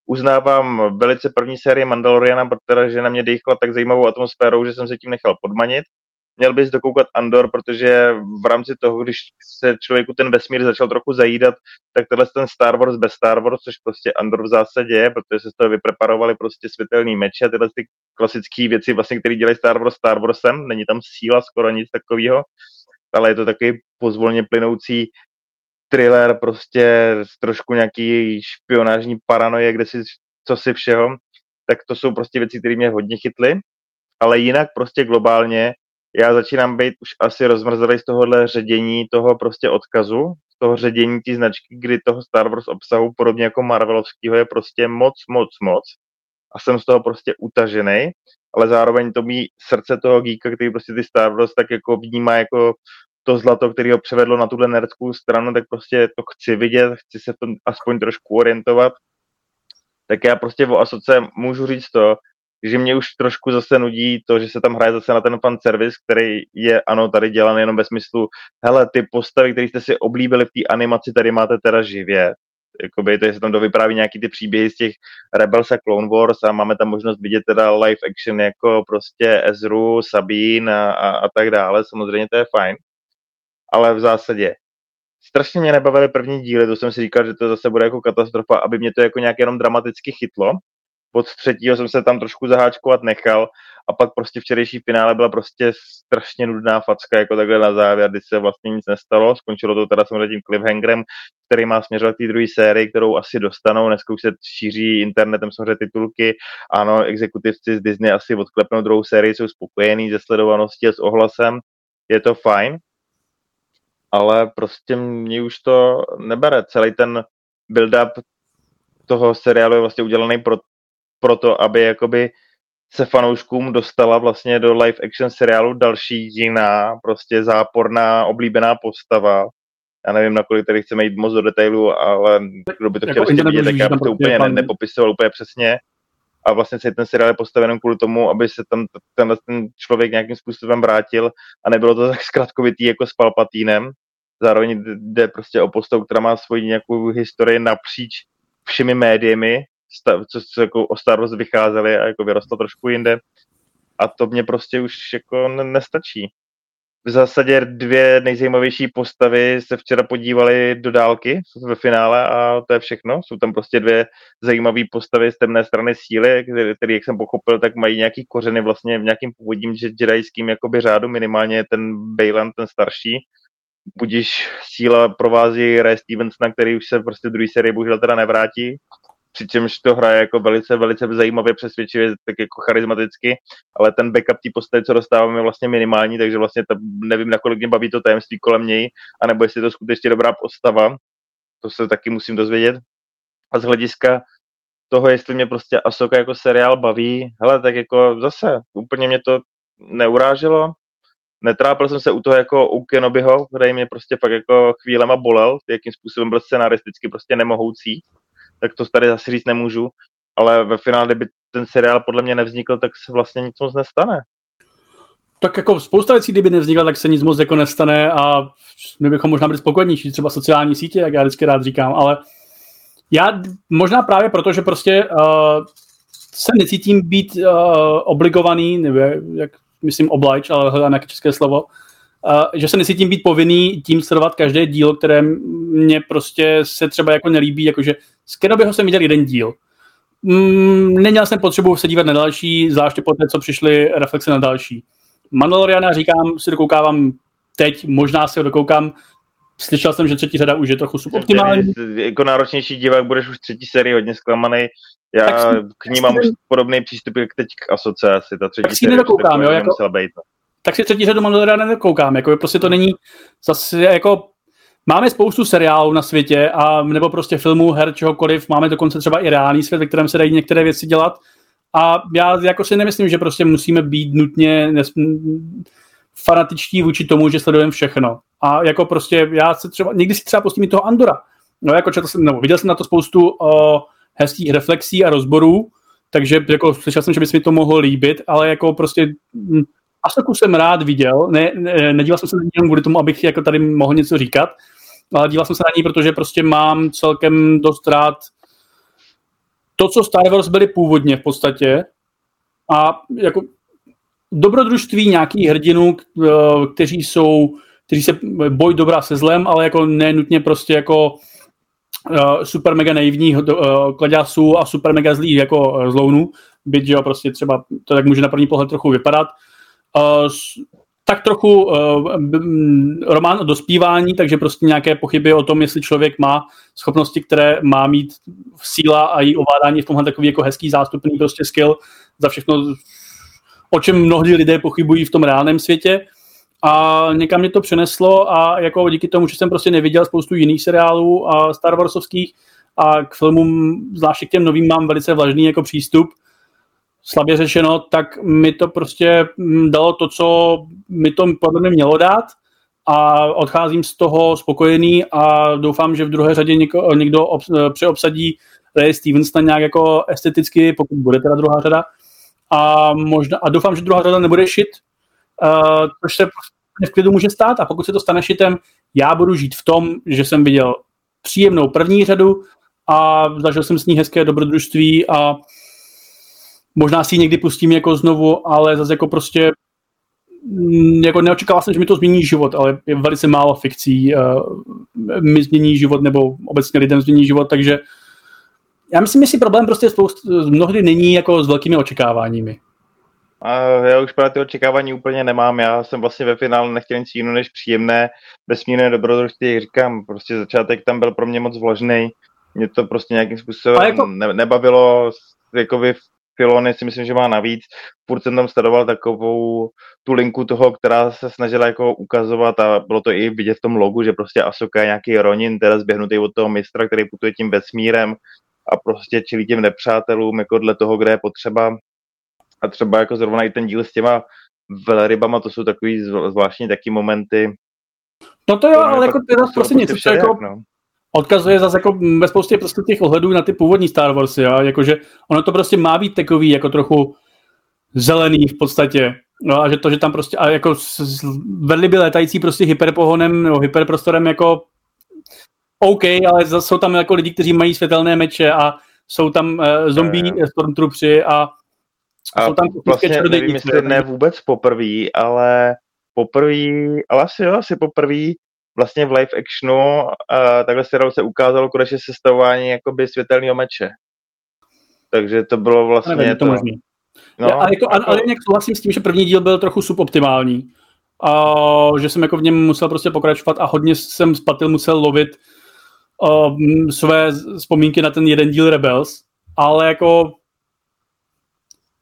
Uznávám velice první série Mandaloriana, protože na mě dýchla tak zajímavou atmosférou, že jsem se tím nechal podmanit. Měl bys dokoukat Andor, protože v rámci toho, když se člověku ten vesmír začal trochu zajídat, tak tenhle ten Star Wars bez Star Wars, což prostě Andor v zásadě je, protože se z toho vypreparovali prostě světelný meče, tyhle ty klasické věci, vlastně, které dělají Star Wars Star Warsem, není tam síla, skoro nic takového, ale je to takový pozvolně plynoucí thriller, prostě trošku nějaký špionážní paranoje, kde si co si všeho, tak to jsou prostě věci, které mě hodně chytly, ale jinak prostě globálně já začínám být už asi rozmrzelý z tohohle ředění toho prostě odkazu, z toho ředění té značky, kdy toho Star Wars obsahu, podobně jako Marvelovského, je prostě moc, moc, moc. A jsem z toho prostě utažený, ale zároveň to mý srdce toho geeka, který prostě ty Star Wars tak jako vnímá jako to zlato, který ho převedlo na tuhle nerdskou stranu, tak prostě to chci vidět, chci se v tom aspoň trošku orientovat. Tak já prostě o Asoce můžu říct to, že mě už trošku zase nudí to, že se tam hraje zase na ten fan service, který je, ano, tady dělan jenom ve smyslu, hele, ty postavy, které jste si oblíbili v té animaci, tady máte teda živě. Jakoby to, se tam dovypráví nějaký ty příběhy z těch Rebels a Clone Wars a máme tam možnost vidět teda live action jako prostě Ezru, Sabine a, a, a tak dále, samozřejmě to je fajn. Ale v zásadě strašně mě nebavily první díly, to jsem si říkal, že to zase bude jako katastrofa, aby mě to jako nějak jenom dramaticky chytlo, od třetího jsem se tam trošku zaháčkovat nechal a pak prostě včerejší finále byla prostě strašně nudná facka, jako takhle na závěr, kdy se vlastně nic nestalo. Skončilo to teda samozřejmě tím cliffhangerem, který má směřovat té druhé sérii, kterou asi dostanou. Dneska už se šíří internetem samozřejmě titulky. Ano, exekutivci z Disney asi odklepnou druhou sérii, jsou spokojení ze sledovanosti a s ohlasem. Je to fajn, ale prostě mě už to nebere. Celý ten build-up toho seriálu je vlastně udělaný pro pro to, aby jakoby se fanouškům dostala vlastně do live action seriálu další jiná, prostě záporná, oblíbená postava. Já nevím, nakolik tady chceme jít moc do detailu, ale kdo by to chtěl jako vidět, tak já bych to úplně ne, nepopisoval úplně přesně. A vlastně se ten seriál je postaven kvůli tomu, aby se tam tenhle ten člověk nějakým způsobem vrátil a nebylo to tak zkratkovitý jako s Palpatínem. Zároveň jde prostě o postavu, která má svoji nějakou historii napříč všemi médiemi, co, co jako o Star Wars vycházeli a jako vyrostlo trošku jinde. A to mě prostě už jako nestačí. V zásadě dvě nejzajímavější postavy se včera podívali do dálky ve finále a to je všechno. Jsou tam prostě dvě zajímavé postavy z temné strany síly, které, jak jsem pochopil, tak mají nějaký kořeny vlastně v nějakým původním jedajským jakoby řádu, minimálně ten Baylan, ten starší. Budíš síla provází Ray Stevensona, který už se prostě v druhé sérii bohužel teda nevrátí přičemž to hraje jako velice, velice zajímavě, přesvědčivě, tak jako charismaticky, ale ten backup té postavy, co dostáváme, je vlastně minimální, takže vlastně to, nevím, nakolik mě baví to tajemství kolem něj, anebo jestli je to skutečně dobrá postava, to se taky musím dozvědět. A z hlediska toho, jestli mě prostě Asoka jako seriál baví, hele, tak jako zase, úplně mě to neuráželo, netrápil jsem se u toho jako u Kenobiho, který mě prostě fakt jako chvílema bolel, jakým způsobem byl scenaristicky prostě nemohoucí, tak to tady zase říct nemůžu, ale ve finále, kdyby ten seriál podle mě nevznikl, tak se vlastně nic moc nestane. Tak jako spousta věcí, kdyby nevznikla, tak se nic moc jako nestane a my bychom možná byli spokojnější, třeba sociální sítě, jak já vždycky rád říkám, ale já možná právě proto, že prostě uh, se necítím být uh, obligovaný, nebo jak myslím oblige, ale hledám nějaké české slovo, že se necítím být povinný tím sledovat každé díl, které mě prostě se třeba jako nelíbí, jakože z Kenobiho jsem viděl jeden díl. Mm, neměl jsem potřebu se dívat na další, zvláště po té, co přišly reflexe na další. Mandaloriana říkám, si dokoukávám teď, možná si ho dokoukám, slyšel jsem, že třetí řada už je trochu suboptimální. Jako náročnější divák budeš už třetí sérii hodně zklamaný. Já tak k ní mám už podobný přístup, jak teď k asociaci. Ta třetí tak si nedokoukám, jo, jako, být. Tak si třetí řadu Mandaloriana nedokoukám, jako prostě to není zase jako Máme spoustu seriálů na světě, a, nebo prostě filmů, her, čehokoliv. Máme dokonce třeba i reálný svět, ve kterém se dají některé věci dělat. A já jako si nemyslím, že prostě musíme být nutně nes- fanatičtí vůči tomu, že sledujeme všechno. A jako prostě já se třeba, někdy si třeba pustím toho Andora. No jako četl jsem, nebo viděl jsem na to spoustu uh, hezkých reflexí a rozborů, takže jako slyšel jsem, že by se mi to mohlo líbit, ale jako prostě hm, Asoku jsem rád viděl, ne, ne, nedíval jsem se na ní kvůli tomu, abych jako tady mohl něco říkat, ale díval jsem se na ní, protože prostě mám celkem dost rád to, co Star Wars byly původně v podstatě a jako dobrodružství nějakých hrdinů, eh, kteří jsou, kteří se boj dobrá se zlem, ale jako nenutně prostě jako uh, super mega naivní uh, kladěsů a super mega zlý jako zlounů, byť, jo, prostě třeba to tak může na první pohled trochu vypadat. Uh, tak trochu uh, román o dospívání, takže prostě nějaké pochyby o tom, jestli člověk má schopnosti, které má mít síla a její ovládání v tomhle takový jako hezký zástupný prostě skill za všechno, o čem mnohdy lidé pochybují v tom reálném světě. A někam mě to přeneslo a jako díky tomu, že jsem prostě neviděl spoustu jiných seriálů a Star Warsovských a k filmům, zvláště k těm novým, mám velice vlažný jako přístup, slabě řešeno, tak mi to prostě mm, dalo to, co mi to podle mě mělo dát a odcházím z toho spokojený a doufám, že v druhé řadě někdo, někdo ob, přeobsadí Ray Stevensona nějak jako esteticky, pokud bude teda druhá řada. A, možná, a doufám, že druhá řada nebude šit, uh, což se v klidu může stát a pokud se to stane šitem, já budu žít v tom, že jsem viděl příjemnou první řadu a zažil jsem s ní hezké dobrodružství a Možná si ji někdy pustím jako znovu, ale zase jako prostě mm, jako neočekával jsem, že mi to změní život, ale je velice málo fikcí, uh, mi změní život nebo obecně lidem změní život, takže já myslím, že si problém prostě spoust, mnohdy není jako s velkými očekáváními. A já už právě ty očekávání úplně nemám. Já jsem vlastně ve finále nechtěl nic jiného než příjemné, vesmírné dobrodružství, jak říkám, prostě začátek tam byl pro mě moc vložný. Mě to prostě nějakým způsobem jako... ne, nebavilo, jako v Filony si myslím, že má navíc. Furt jsem tam sledoval takovou tu linku toho, která se snažila jako ukazovat a bylo to i vidět v tom logu, že prostě Asoka je nějaký Ronin, teda zběhnutý od toho mistra, který putuje tím vesmírem a prostě čelí těm nepřátelům jako dle toho, kde je potřeba. A třeba jako zrovna i ten díl s těma velrybama, to jsou takový zvláštní taky momenty. No to jo, ale jako teda prostě něco, co jako, no odkazuje zase jako ve spoustě prostě těch ohledů na ty původní Star Warsy, jo? jakože ono to prostě má být takový jako trochu zelený v podstatě. No a že to, že tam prostě, a jako by létající prostě hyperpohonem nebo hyperprostorem jako OK, ale zase jsou tam jako lidi, kteří mají světelné meče a jsou tam uh, zombie uh, stormtroopři a, a jsou tam vlastně nevím, jestli ne vůbec poprvé, ale poprvé, ale asi jo, asi poprvé vlastně v live actionu uh, takhle seriálu se ukázalo konečně sestavování jakoby světelného meče. Takže to bylo vlastně nevím, to, to možný. No, ale, jako, jako... ale nějak souhlasím s tím, že první díl byl trochu suboptimální. A že jsem jako v něm musel prostě pokračovat a hodně jsem z patil musel lovit uh, své vzpomínky na ten jeden díl Rebels, ale jako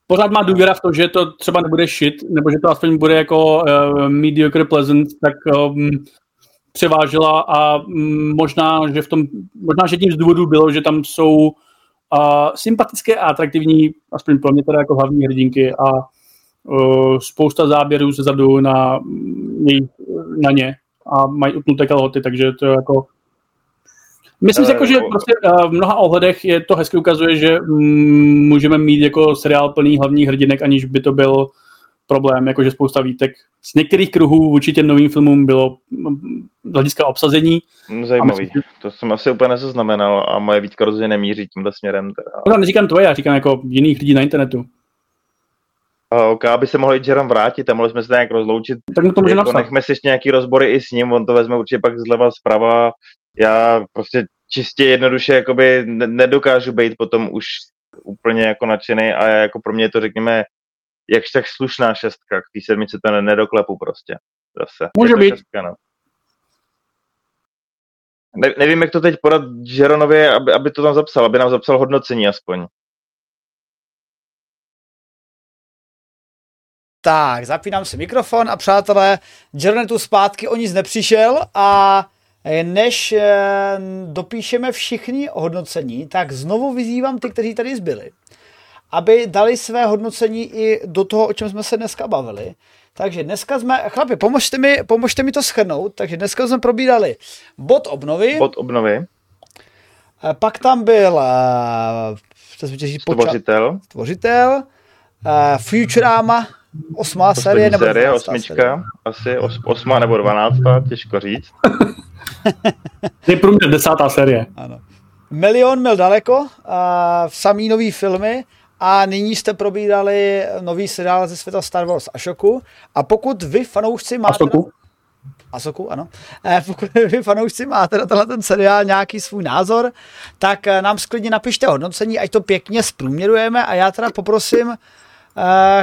pořád má důvěra v to, že to třeba nebude shit, nebo že to aspoň bude jako uh, mediocre pleasant, tak um, převážela a um, možná, že v tom, možná, že tím z důvodu bylo, že tam jsou uh, sympatické a atraktivní, aspoň pro mě teda jako hlavní hrdinky a uh, spousta záběrů ze zadu na, na ně a mají utnuté kalhoty, takže to je jako Myslím si, jako, že prostě v mnoha ohledech je to hezky ukazuje, že mm, můžeme mít jako seriál plný hlavních hrdinek, aniž by to byl problém, jakože spousta výtek. Z některých kruhů vůči těm novým filmům bylo z hlediska obsazení. Mm, zajímavý. Myslím, to jsem asi úplně nezaznamenal a moje výtka rozhodně nemíří tímhle směrem. Teda. No, neříkám tvoje, já říkám jako jiných lidí na internetu. OK, aby se mohli Jerem vrátit a mohli jsme se nějak rozloučit. Tak to může jako Nechme si ještě nějaký rozbory i s ním, on to vezme určitě pak zleva zprava já prostě čistě jednoduše jakoby nedokážu být potom už úplně jako nadšený a jako pro mě je to řekněme jakž tak slušná šestka, k té sedmice to nedoklepu prostě. Zase. Může být. Šestka, no. Ne, nevím, jak to teď podat Žeronovi, aby, aby to tam zapsal, aby nám zapsal hodnocení aspoň. Tak, zapínám si mikrofon a přátelé, Jeron tu zpátky o nic nepřišel a než eh, dopíšeme všichni hodnocení, tak znovu vyzývám ty, kteří tady zbyli, aby dali své hodnocení i do toho, o čem jsme se dneska bavili. Takže dneska jsme, chlapi, pomožte mi, pomožte mi to schrnout, takže dneska jsme probírali bod obnovy. Bod obnovy. Eh, pak tam byl uh, stvořitel. Stvořitel. Uh, Futurama, osmá série, nebo série, osmička, série. asi os, osmá nebo dvanáctá, těžko říct. je průměr desátá série. Ano. Milion mil daleko, a samý nový filmy a nyní jste probírali nový seriál ze světa Star Wars Ashoku a pokud vy fanoušci máte... Asoku? Asoku, ano. E, pokud vy fanoušci máte na tenhle ten seriál nějaký svůj názor, tak eh, nám sklidně napište hodnocení, ať to pěkně zprůměrujeme a já teda poprosím e,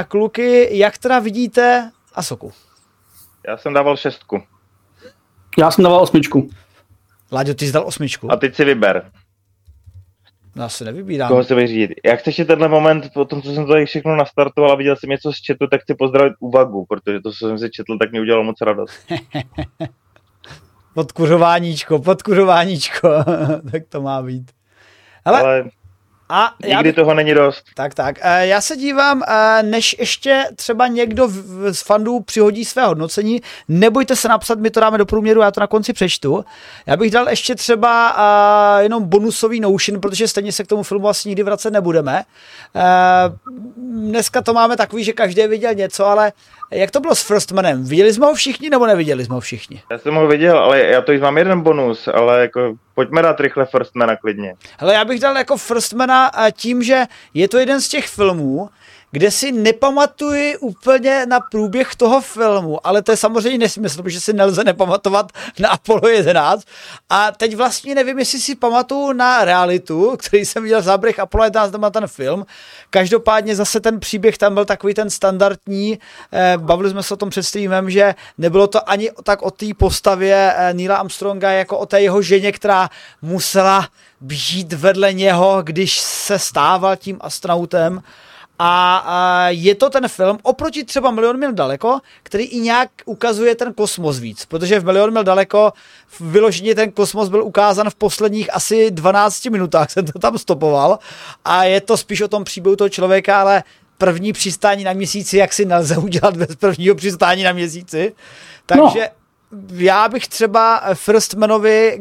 kluky, jak teda vidíte Asoku? Já jsem dával šestku. Já jsem dával osmičku. Láďo, ty jsi dal osmičku. A teď si vyber. No, já se nevybírám. Koho se vyřídit. Jak chceš tenhle moment, po tom, co jsem tady všechno nastartoval a viděl jsem něco z chatu, tak chci pozdravit úvagu, protože to, co jsem si četl, tak mě udělalo moc radost. podkuřováníčko, podkuřováníčko, tak to má být. Hele, Ale a Nikdy já, toho není dost. Tak, tak. Eh, já se dívám, eh, než ještě třeba někdo z fandů přihodí své hodnocení, nebojte se napsat, my to dáme do průměru, já to na konci přečtu. Já bych dal ještě třeba eh, jenom bonusový notion, protože stejně se k tomu filmu asi nikdy vracet nebudeme. Dneska to máme takový, že každý viděl něco, ale jak to bylo s Firstmanem? Viděli jsme ho všichni nebo neviděli jsme ho všichni? Já jsem ho viděl, ale já to mám jeden bonus, ale jako pojďme dát rychle Firstmana klidně. Hele, já bych dal jako Firstmana tím, že je to jeden z těch filmů, kde si nepamatuji úplně na průběh toho filmu, ale to je samozřejmě nesmysl, protože si nelze nepamatovat na Apollo 11. A teď vlastně nevím, jestli si pamatuju na realitu, který jsem viděl záběh Apollo 11 na ten film. Každopádně zase ten příběh tam byl takový ten standardní. Eh, bavili jsme se o tom před streamem, že nebylo to ani tak o té postavě eh, Neila Armstronga, jako o té jeho ženě, která musela být vedle něho, když se stával tím astronautem. A, a je to ten film oproti třeba Milion mil daleko, který i nějak ukazuje ten kosmos víc, protože v Milion mil daleko vyloženě ten kosmos byl ukázán v posledních asi 12 minutách, jsem to tam stopoval a je to spíš o tom příběhu toho člověka, ale první přistání na měsíci, jak si nelze udělat bez prvního přistání na měsíci. Takže no. já bych třeba Firstmanovi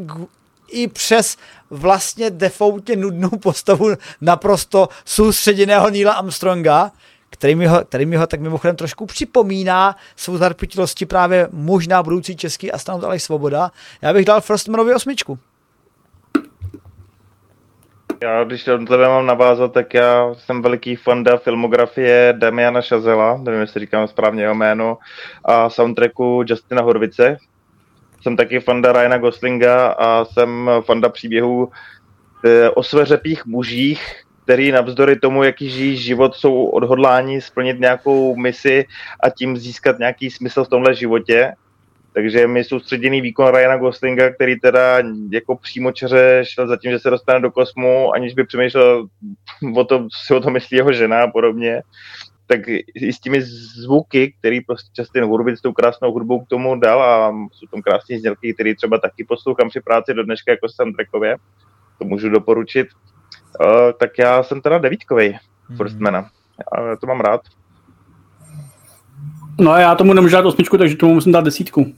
i přes vlastně defaultně nudnou postavu naprosto soustředěného Neila Armstronga, který mi, ho, který mi ho tak mimochodem trošku připomíná svou zarputilosti právě možná budoucí český astronaut Aleš Svoboda. Já bych dal Firstmanovi osmičku. Já, když na tebe mám navázat, tak já jsem veliký fanda filmografie Damiana Šazela, nevím, jestli říkám správně jeho jméno, a soundtracku Justina Horvice, jsem taky fanda Ryana Goslinga a jsem fanda příběhů e, o sveřepých mužích, který navzdory tomu, jaký žijí život, jsou odhodláni splnit nějakou misi a tím získat nějaký smysl v tomhle životě. takže mi soustředěný výkon Ryana Goslinga, který teda jako přímočeře šel za tím, že se dostane do kosmu, aniž by přemýšlel o tom, co si o tom myslí jeho žena a podobně, tak i s těmi zvuky, který prostě Justin Hurwitz s tou krásnou hudbou k tomu dal a jsou tam krásné znělky, které třeba taky poslouchám při práci do dneška jako soundtrackově, to můžu doporučit, uh, tak já jsem teda devítkovej mm-hmm. Firstmana. Já to mám rád. No a já tomu nemůžu dát osmičku, takže tomu musím dát desítku.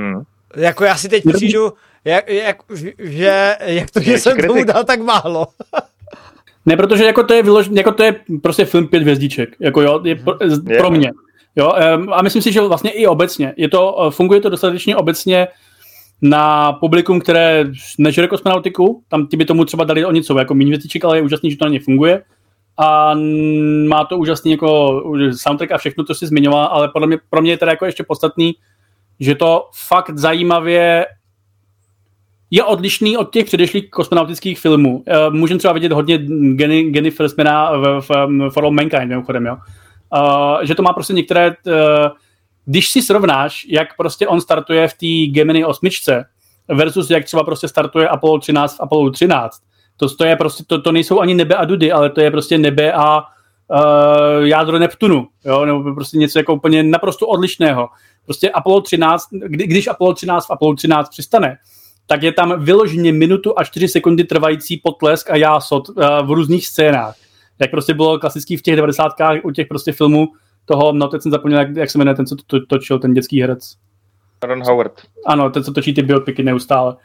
Hmm. Jako já si teď přijdu, jak, jak, že, jak to, že jsem kritik. tomu dal tak málo. Ne, protože jako to je vylož, jako to je prostě film pět hvězdiček, jako jo, je pro, je. pro mě. Jo, a myslím si, že vlastně i obecně, je to, funguje to dostatečně obecně na publikum, které nežere kosmonautiku, tam ti by tomu třeba dali o něco jako méně hvězdiček, ale je úžasný, že to na ně funguje a má to úžasný jako soundtrack a všechno, to si zmiňoval, ale podle mě, pro mě je teda jako ještě podstatný, že to fakt zajímavě je odlišný od těch předešlých kosmonautických filmů. Eh, můžeme třeba vidět hodně Geny, Geny Firstmana v, v, v For All Mankind, jo. Uh, že to má prostě některé, uh, když si srovnáš, jak prostě on startuje v té Gemini 8 versus jak třeba prostě startuje Apollo 13 v Apollo 13, to, to je prostě, to, to nejsou ani nebe a dudy, ale to je prostě nebe a uh, jádro Neptunu, jo, nebo prostě něco jako úplně naprosto odlišného. Prostě Apollo 13, kdy, když Apollo 13 v Apollo 13 přistane, tak je tam vyloženě minutu a 4 sekundy trvající potlesk a jásot uh, v různých scénách. Jak prostě bylo klasický v těch 90. u těch prostě filmů toho, no teď jsem zapomněl, jak, jak se jmenuje ten, co to, to, točil, ten dětský herec. Ron Howard. Ano, ten, co točí ty biopiky neustále.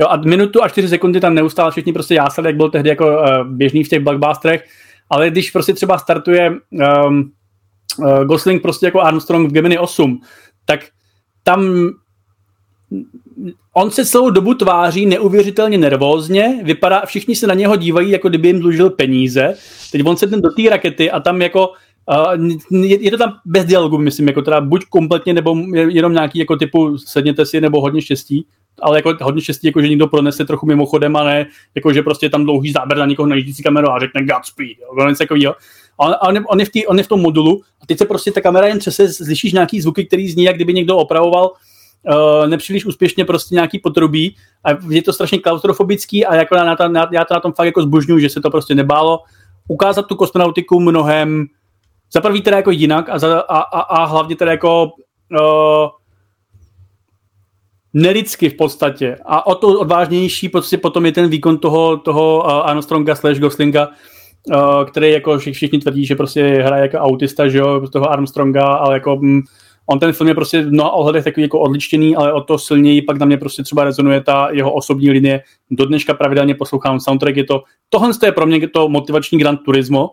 Jo, a minutu a čtyři sekundy tam neustále všichni prostě jásali, jak byl tehdy jako uh, běžný v těch blockbusterech, ale když prostě třeba startuje um, uh, Gosling prostě jako Armstrong v Gemini 8, tak tam on se celou dobu tváří neuvěřitelně nervózně, vypadá, všichni se na něho dívají, jako kdyby jim dlužil peníze. Teď on se ten do té rakety a tam jako Uh, je, je to tam bez dialogu, myslím, jako teda buď kompletně, nebo jenom nějaký jako typu sedněte si, nebo hodně štěstí, ale jako hodně štěstí, jako že někdo pronese trochu mimochodem a ne, jako že prostě tam dlouhý záběr na někoho najíždící kameru a řekne Godspeed, jo, něco takového. On, on, je, on, je v tý, on je v tom modulu a teď se prostě ta kamera jen třese, slyšíš nějaký zvuky, který zní, jak kdyby někdo opravoval uh, nepříliš úspěšně prostě nějaký potrubí a je to strašně klaustrofobický a jako na, na, na, já to na tom fakt jako zbožňuji, že se to prostě nebálo ukázat tu kosmonautiku mnohem za prvý teda jako jinak a, za, a, a, a hlavně teda jako uh, nelidsky v podstatě. A o to odvážnější prostě potom je ten výkon toho, toho uh, Armstronga slash Goslinga, uh, který jako všichni tvrdí, že prostě hraje jako autista, že jo, toho Armstronga, ale jako mm, on ten film je prostě v mnoha ohledech takový jako odličtěný, ale o to silněji pak na mě prostě třeba rezonuje ta jeho osobní linie. Do dneška pravidelně poslouchám soundtrack, je to, tohle je pro mě to motivační Gran Turismo,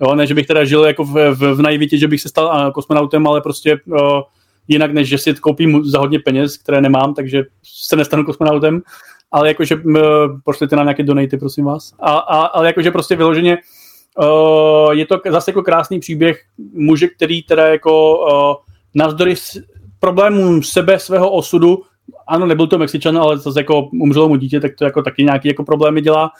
jo, ne, že bych teda žil jako v, v, v naivitě, že bych se stal kosmonautem, ale prostě uh, jinak, než že si koupím za hodně peněz, které nemám, takže se nestanu kosmonautem, ale jakože uh, pošlete nám nějaké donaty, prosím vás. A, a, ale jakože prostě vyloženě uh, je to zase jako krásný příběh muže, který teda jako uh, navzdory problémům sebe, svého osudu, ano, nebyl to Mexičan, ale zase jako umřelo mu dítě, tak to jako taky nějaký jako problémy dělá,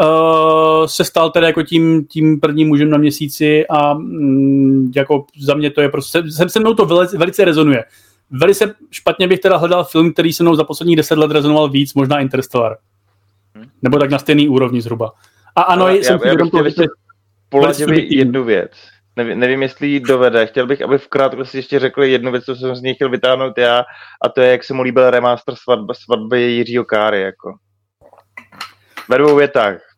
uh, se stal tedy jako tím, tím prvním mužem na měsíci a um, jako za mě to je prostě, se, se mnou to velice, velice rezonuje. Velice špatně bych teda hledal film, který se mnou za posledních deset let rezonoval víc, možná Interstellar. Hmm. Nebo tak na stejný úrovni zhruba. A ano, Ale jsem já, já bych chtěl jednu věc. Nevím, nevím, jestli ji dovede. Chtěl bych, aby v krátkosti ještě řekl jednu věc, co jsem z něj chtěl vytáhnout já, a to je, jak se mu líbil remaster svatby, svatby Jiřího Káry. Jako. Ve dvou větách.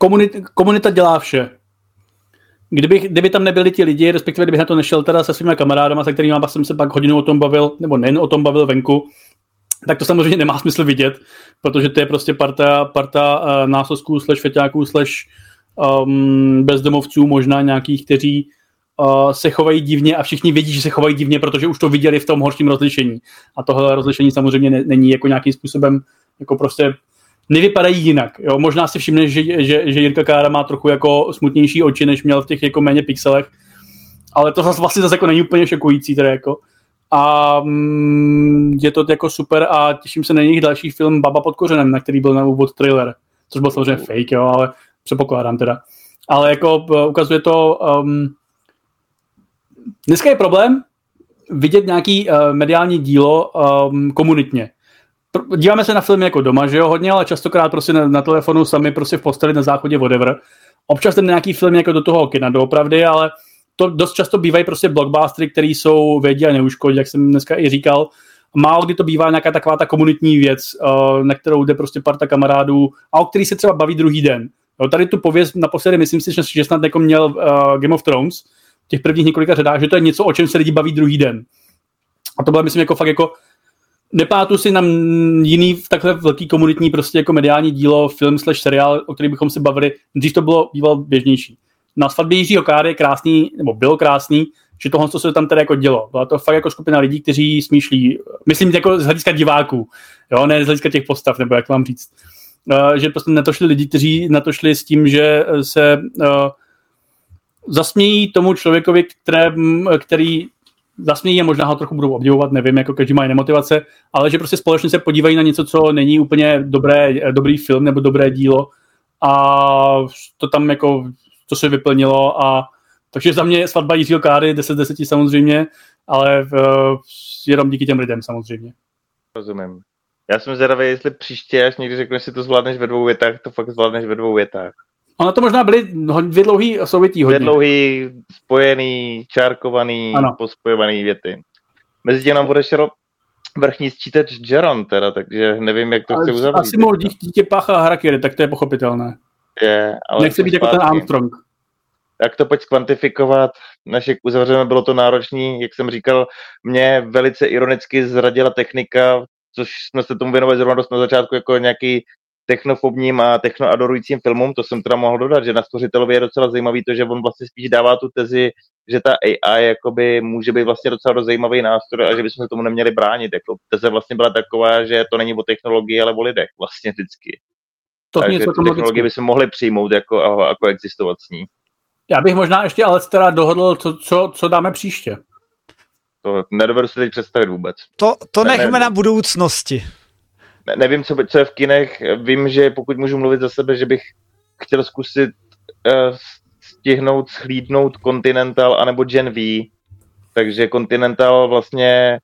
komunita, komunita dělá vše. Kdybych, kdyby tam nebyli ti lidi, respektive kdybych na to nešel teda se svými kamarádama, se kterými jsem se pak hodinu o tom bavil, nebo nejen o tom bavil venku, tak to samozřejmě nemá smysl vidět, protože to je prostě parta, parta uh, násosků, slash feťáků, slash um, bezdomovců, možná nějakých, kteří uh, se chovají divně a všichni vědí, že se chovají divně, protože už to viděli v tom horším rozlišení. A tohle rozlišení samozřejmě ne, není jako nějakým způsobem jako prostě nevypadají jinak. Jo? Možná si všimneš, že, že, že Jirka Kára má trochu jako smutnější oči, než měl v těch jako méně pixelech, ale to zase vlastně zase jako není úplně šokující teda jako. A mm, je to jako super a těším se na jejich další film Baba pod kořenem, na který byl na úvod trailer, což byl samozřejmě fake, jo, ale předpokládám teda. Ale jako ukazuje to um, dneska je problém vidět nějaký uh, mediální dílo um, komunitně. Díváme se na filmy jako doma, že jo, hodně, ale častokrát prostě na, na telefonu sami prostě v posteli na záchodě whatever. Občas ten nějaký film jako do toho kina, doopravdy, ale to dost často bývají prostě blockbustery, které jsou vědí a neuškodí, jak jsem dneska i říkal. Málo kdy to bývá nějaká taková ta komunitní věc, uh, na kterou jde prostě parta kamarádů a o který se třeba baví druhý den. Jo, tady tu pověst naposledy, myslím si, že snad jako měl uh, Game of Thrones, v těch prvních několika řadách, že to je něco, o čem se lidi baví druhý den. A to bylo, myslím, jako fakt jako nepátu si na jiný takhle velký komunitní prostě jako mediální dílo, film slash seriál, o který bychom se bavili, dřív to bylo bývalo běžnější. Na svatbě Jiřího Káry je krásný, nebo bylo krásný, že tohle co se tam tedy jako dělo. Byla to fakt jako skupina lidí, kteří smýšlí, myslím jako z hlediska diváků, jo, ne z hlediska těch postav, nebo jak vám říct. Uh, že prostě na to šli lidi, kteří na to šli s tím, že se uh, zasmějí tomu člověkovi, které, který zasmějí je, možná ho trochu budou obdivovat, nevím, jako každý má jiné motivace, ale že prostě společně se podívají na něco, co není úplně dobré, dobrý film nebo dobré dílo a to tam jako, to se vyplnilo a takže za mě svatba Jiřího Káry 10 10 samozřejmě, ale uh, jenom díky těm lidem samozřejmě. Rozumím. Já jsem zvědavý, jestli příště, až někdy řekneš, si to zvládneš ve dvou větách, to fakt zvládneš ve dvou větách. Ono to možná byly dvě dlouhý sovětí hodně. Dvě dlouhý, spojený, čárkovaný, ano. pospojovaný věty. Mezi tím nám odešel vrchní sčítač Jaron teda, takže nevím, jak to chce uzavřít. Asi mohl dítě pácha Harakiri, tak to je pochopitelné. Je, ale Nechce být jako ten Armstrong. Jak to pojď skvantifikovat, než jak uzavřeme, bylo to náročné, jak jsem říkal, mě velice ironicky zradila technika, což jsme se tomu věnovali zrovna dost na začátku jako nějaký technofobním a technoadorujícím filmům, to jsem teda mohl dodat, že na stvořitelovi je docela zajímavý to, že on vlastně spíš dává tu tezi, že ta AI jakoby může být vlastně docela dost zajímavý nástroj a že bychom se tomu neměli bránit. Jako teze vlastně byla taková, že to není o technologii, ale o lidech vlastně vždycky. To Takže tu technologii bychom mohli přijmout jako, jako existovat s ní. Já bych možná ještě ale teda dohodl, co, co, co dáme příště. To nedovedu si teď představit vůbec. To, to ne, nechme ne, na budoucnosti ne, nevím, co, co je v kinech. Vím, že pokud můžu mluvit za sebe, že bych chtěl zkusit uh, stihnout, schlídnout Continental anebo Gen V. Takže Continental vlastně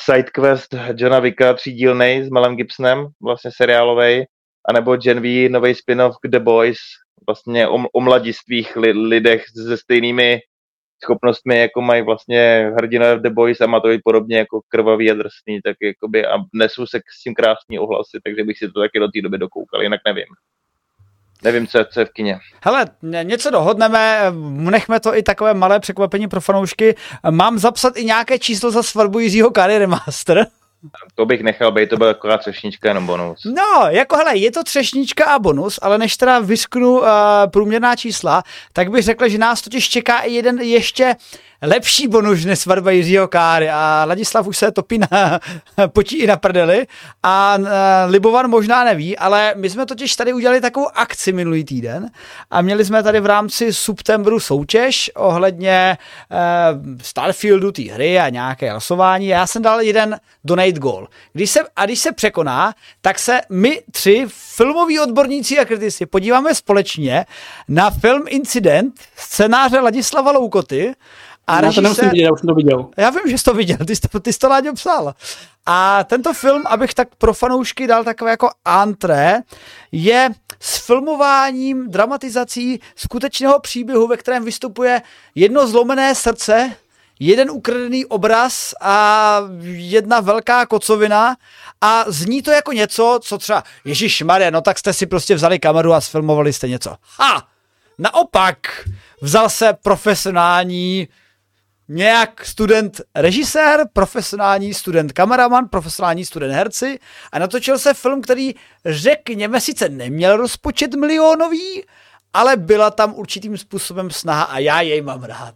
sidequest Johna Vicka třídílnej s Melem Gibsonem, vlastně seriálovej, anebo Gen V, nový spin-off The Boys, vlastně o, o mladistvých li, lidech se stejnými schopnostmi, jako mají vlastně hrdinové v The Boys a má to podobně jako krvavý a drsný, tak jakoby a nesou se s tím krásný ohlasy, takže bych si to taky do té doby dokoukal, jinak nevím. Nevím, co je, co je v kině. Hele, něco dohodneme, nechme to i takové malé překvapení pro fanoušky. Mám zapsat i nějaké číslo za svatbu Jiřího Kary Remaster? To bych nechal být, to byla taková třešnička jenom bonus. No, jako hele, je to třešnička a bonus, ale než teda vysknu uh, průměrná čísla, tak bych řekl, že nás totiž čeká i jeden ještě lepší bonus než svatba Jiřího Káry a Ladislav už se topí na potí i na prdeli a uh, Libovan možná neví, ale my jsme totiž tady udělali takovou akci minulý týden a měli jsme tady v rámci Septembru soutěž ohledně uh, Starfieldu, té hry a nějaké hlasování. Já jsem dal jeden donate goal. Když se, a když se překoná, tak se my tři filmoví odborníci a kritici podíváme společně na film Incident scénáře Ladislava Loukoty a já to nemusím vidět, já už jsem to viděl. Já vím, že jsi to viděl, ty jsi to, ty jsi to Láďo psal. A tento film, abych tak pro fanoušky dal takové jako antré, je s filmováním, dramatizací skutečného příběhu, ve kterém vystupuje jedno zlomené srdce, jeden ukradený obraz a jedna velká kocovina a zní to jako něco, co třeba, Ježíš Maria, no tak jste si prostě vzali kameru a sfilmovali jste něco. Ha! Naopak, vzal se profesionální nějak student režisér, profesionální student kameraman, profesionální student herci a natočil se film, který řekněme sice neměl rozpočet milionový, ale byla tam určitým způsobem snaha a já jej mám rád.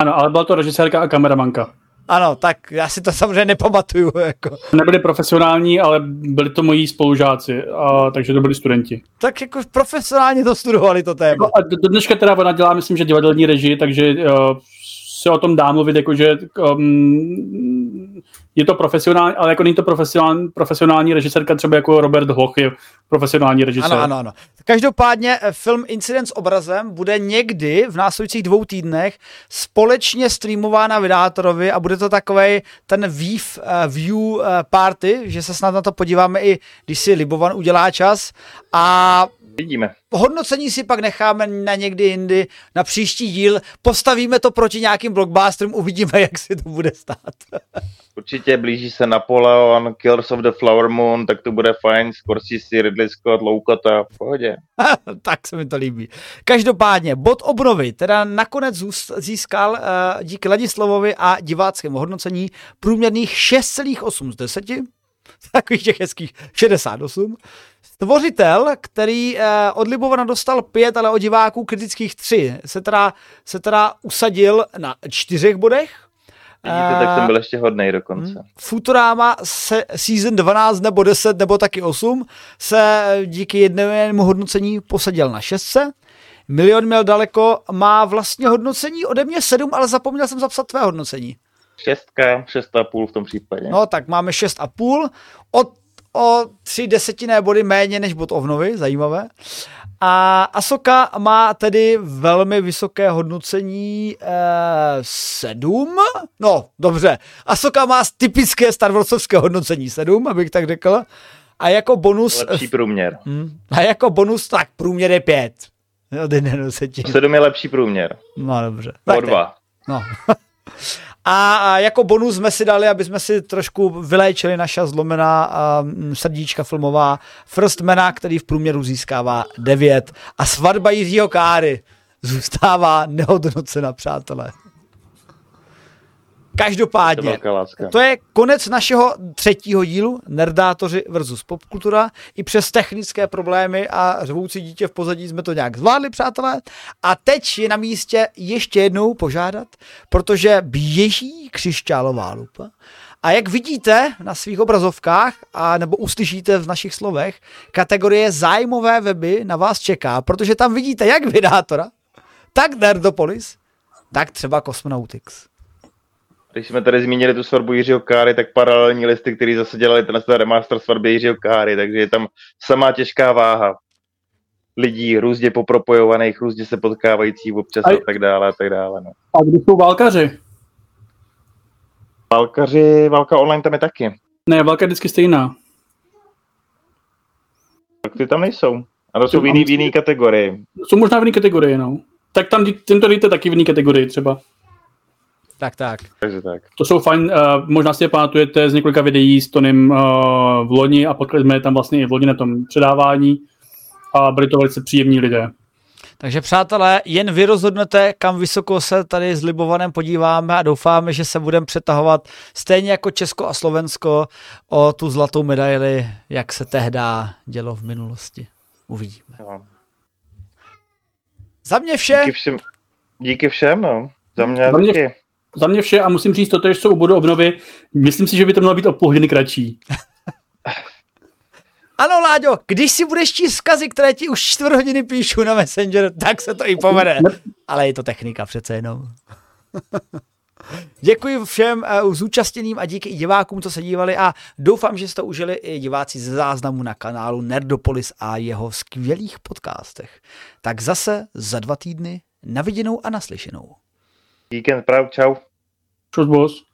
Ano, ale byla to režisérka a kameramanka. Ano, tak já si to samozřejmě nepamatuju. Jako. Nebyli profesionální, ale byli to moji spolužáci, a, takže to byli studenti. Tak jako profesionálně to studovali to téma. No a do dneška teda ona dělá, myslím, že divadelní režii, takže uh, se o tom dá mluvit, jako že um, je to profesionální, ale jako není to profesionální, profesionální režisérka, třeba jako Robert Hoch je profesionální režisér. Ano, ano, ano. Každopádně eh, film Incident s obrazem bude někdy v následujících dvou týdnech společně streamován na vydátorovi a bude to takový ten view, uh, view uh, party, že se snad na to podíváme i, když si Libovan udělá čas a Vidíme. Hodnocení si pak necháme na někdy jindy, na příští díl. Postavíme to proti nějakým blockbusterům, uvidíme, jak si to bude stát. Určitě blíží se Napoleon, Killers of the Flower Moon, tak to bude fajn. Scorsese, Ridley Scott, Loukota, v pohodě. tak se mi to líbí. Každopádně, bod obnovy teda nakonec získal uh, díky Ladislavovi a diváckému hodnocení průměrných 6,8 z 10 takových těch hezkých 68. Stvořitel, který eh, od Libovana dostal pět, ale od diváků kritických tři, se teda, se teda usadil na čtyřech bodech. Vidíte, tak jsem byl ještě hodnej dokonce. Hmm. Futurama se season 12 nebo 10 nebo taky 8 se díky jednému hodnocení posadil na šestce. Milion měl daleko, má vlastně hodnocení ode mě 7, ale zapomněl jsem zapsat tvé hodnocení. Šestka, šest a půl v tom případě. No tak máme šest a půl. Od o tři desetinné body méně než bod ovnovy, zajímavé. A Asoka má tedy velmi vysoké hodnocení eh, 7. No, dobře. Asoka má typické Star Warsovské hodnocení 7, abych tak řekl. A jako bonus... Lepší průměr. Hm, a jako bonus, tak průměr je 5. No, 7 je lepší průměr. No, dobře. O dva. No. A jako bonus jsme si dali, aby jsme si trošku vyléčili naša zlomená um, srdíčka filmová Firstmana, který v průměru získává 9 a svatba Jiřího Káry zůstává nehodnocena, přátelé. Každopádně, to je konec našeho třetího dílu Nerdátoři versus popkultura. I přes technické problémy a řvoucí dítě v pozadí jsme to nějak zvládli, přátelé. A teď je na místě ještě jednou požádat, protože běží křišťálová lupa. A jak vidíte na svých obrazovkách, a nebo uslyšíte v našich slovech, kategorie zájmové weby na vás čeká, protože tam vidíte jak vydátora, tak Nerdopolis, tak třeba Cosmonautics. Když jsme tady zmínili tu svatbu Jiřího Káry, tak paralelní listy, který zase dělali ten remaster svatby Jiřího Káry, takže je tam samá těžká váha lidí, různě popropojovaných, různě se potkávající občas a, a tak dále a tak dále. No. A když jsou válkaři? Válkaři, válka online tam je taky. Ne, válka je vždycky stejná. Tak ty tam nejsou. A to jsou v jiný, v jiný kategorii. Jsou možná v jiný kategorii, no. Tak tam, tím to dejte taky v jiný kategorii třeba. Tak, tak. Takže tak. To jsou fajn, uh, možná si je pamatujete z několika videí s Tonym uh, v loni a potkali jsme je tam vlastně i v loni na tom předávání a byli to velice příjemní lidé. Takže přátelé, jen vy rozhodnete, kam vysoko se tady s Libovanem podíváme a doufáme, že se budeme přetahovat stejně jako Česko a Slovensko o tu zlatou medaili, jak se tehda dělo v minulosti. Uvidíme. No. Za mě vše. Díky všem, díky všem no. Za mě, za mě, za mě vše a musím říct to, co u bodu obnovy. Myslím si, že by to mělo být o půl hodiny kratší. Ano, Láďo, když si budeš číst zkazy, které ti už čtvrt hodiny píšu na Messenger, tak se to i povede. Ale je to technika přece jenom. Děkuji všem uh, zúčastněným a díky i divákům, co se dívali a doufám, že jste užili i diváci ze záznamu na kanálu Nerdopolis a jeho skvělých podcastech. Tak zase za dva týdny na viděnou a naslyšenou. Y Weekend Proud, chau. Chus vos.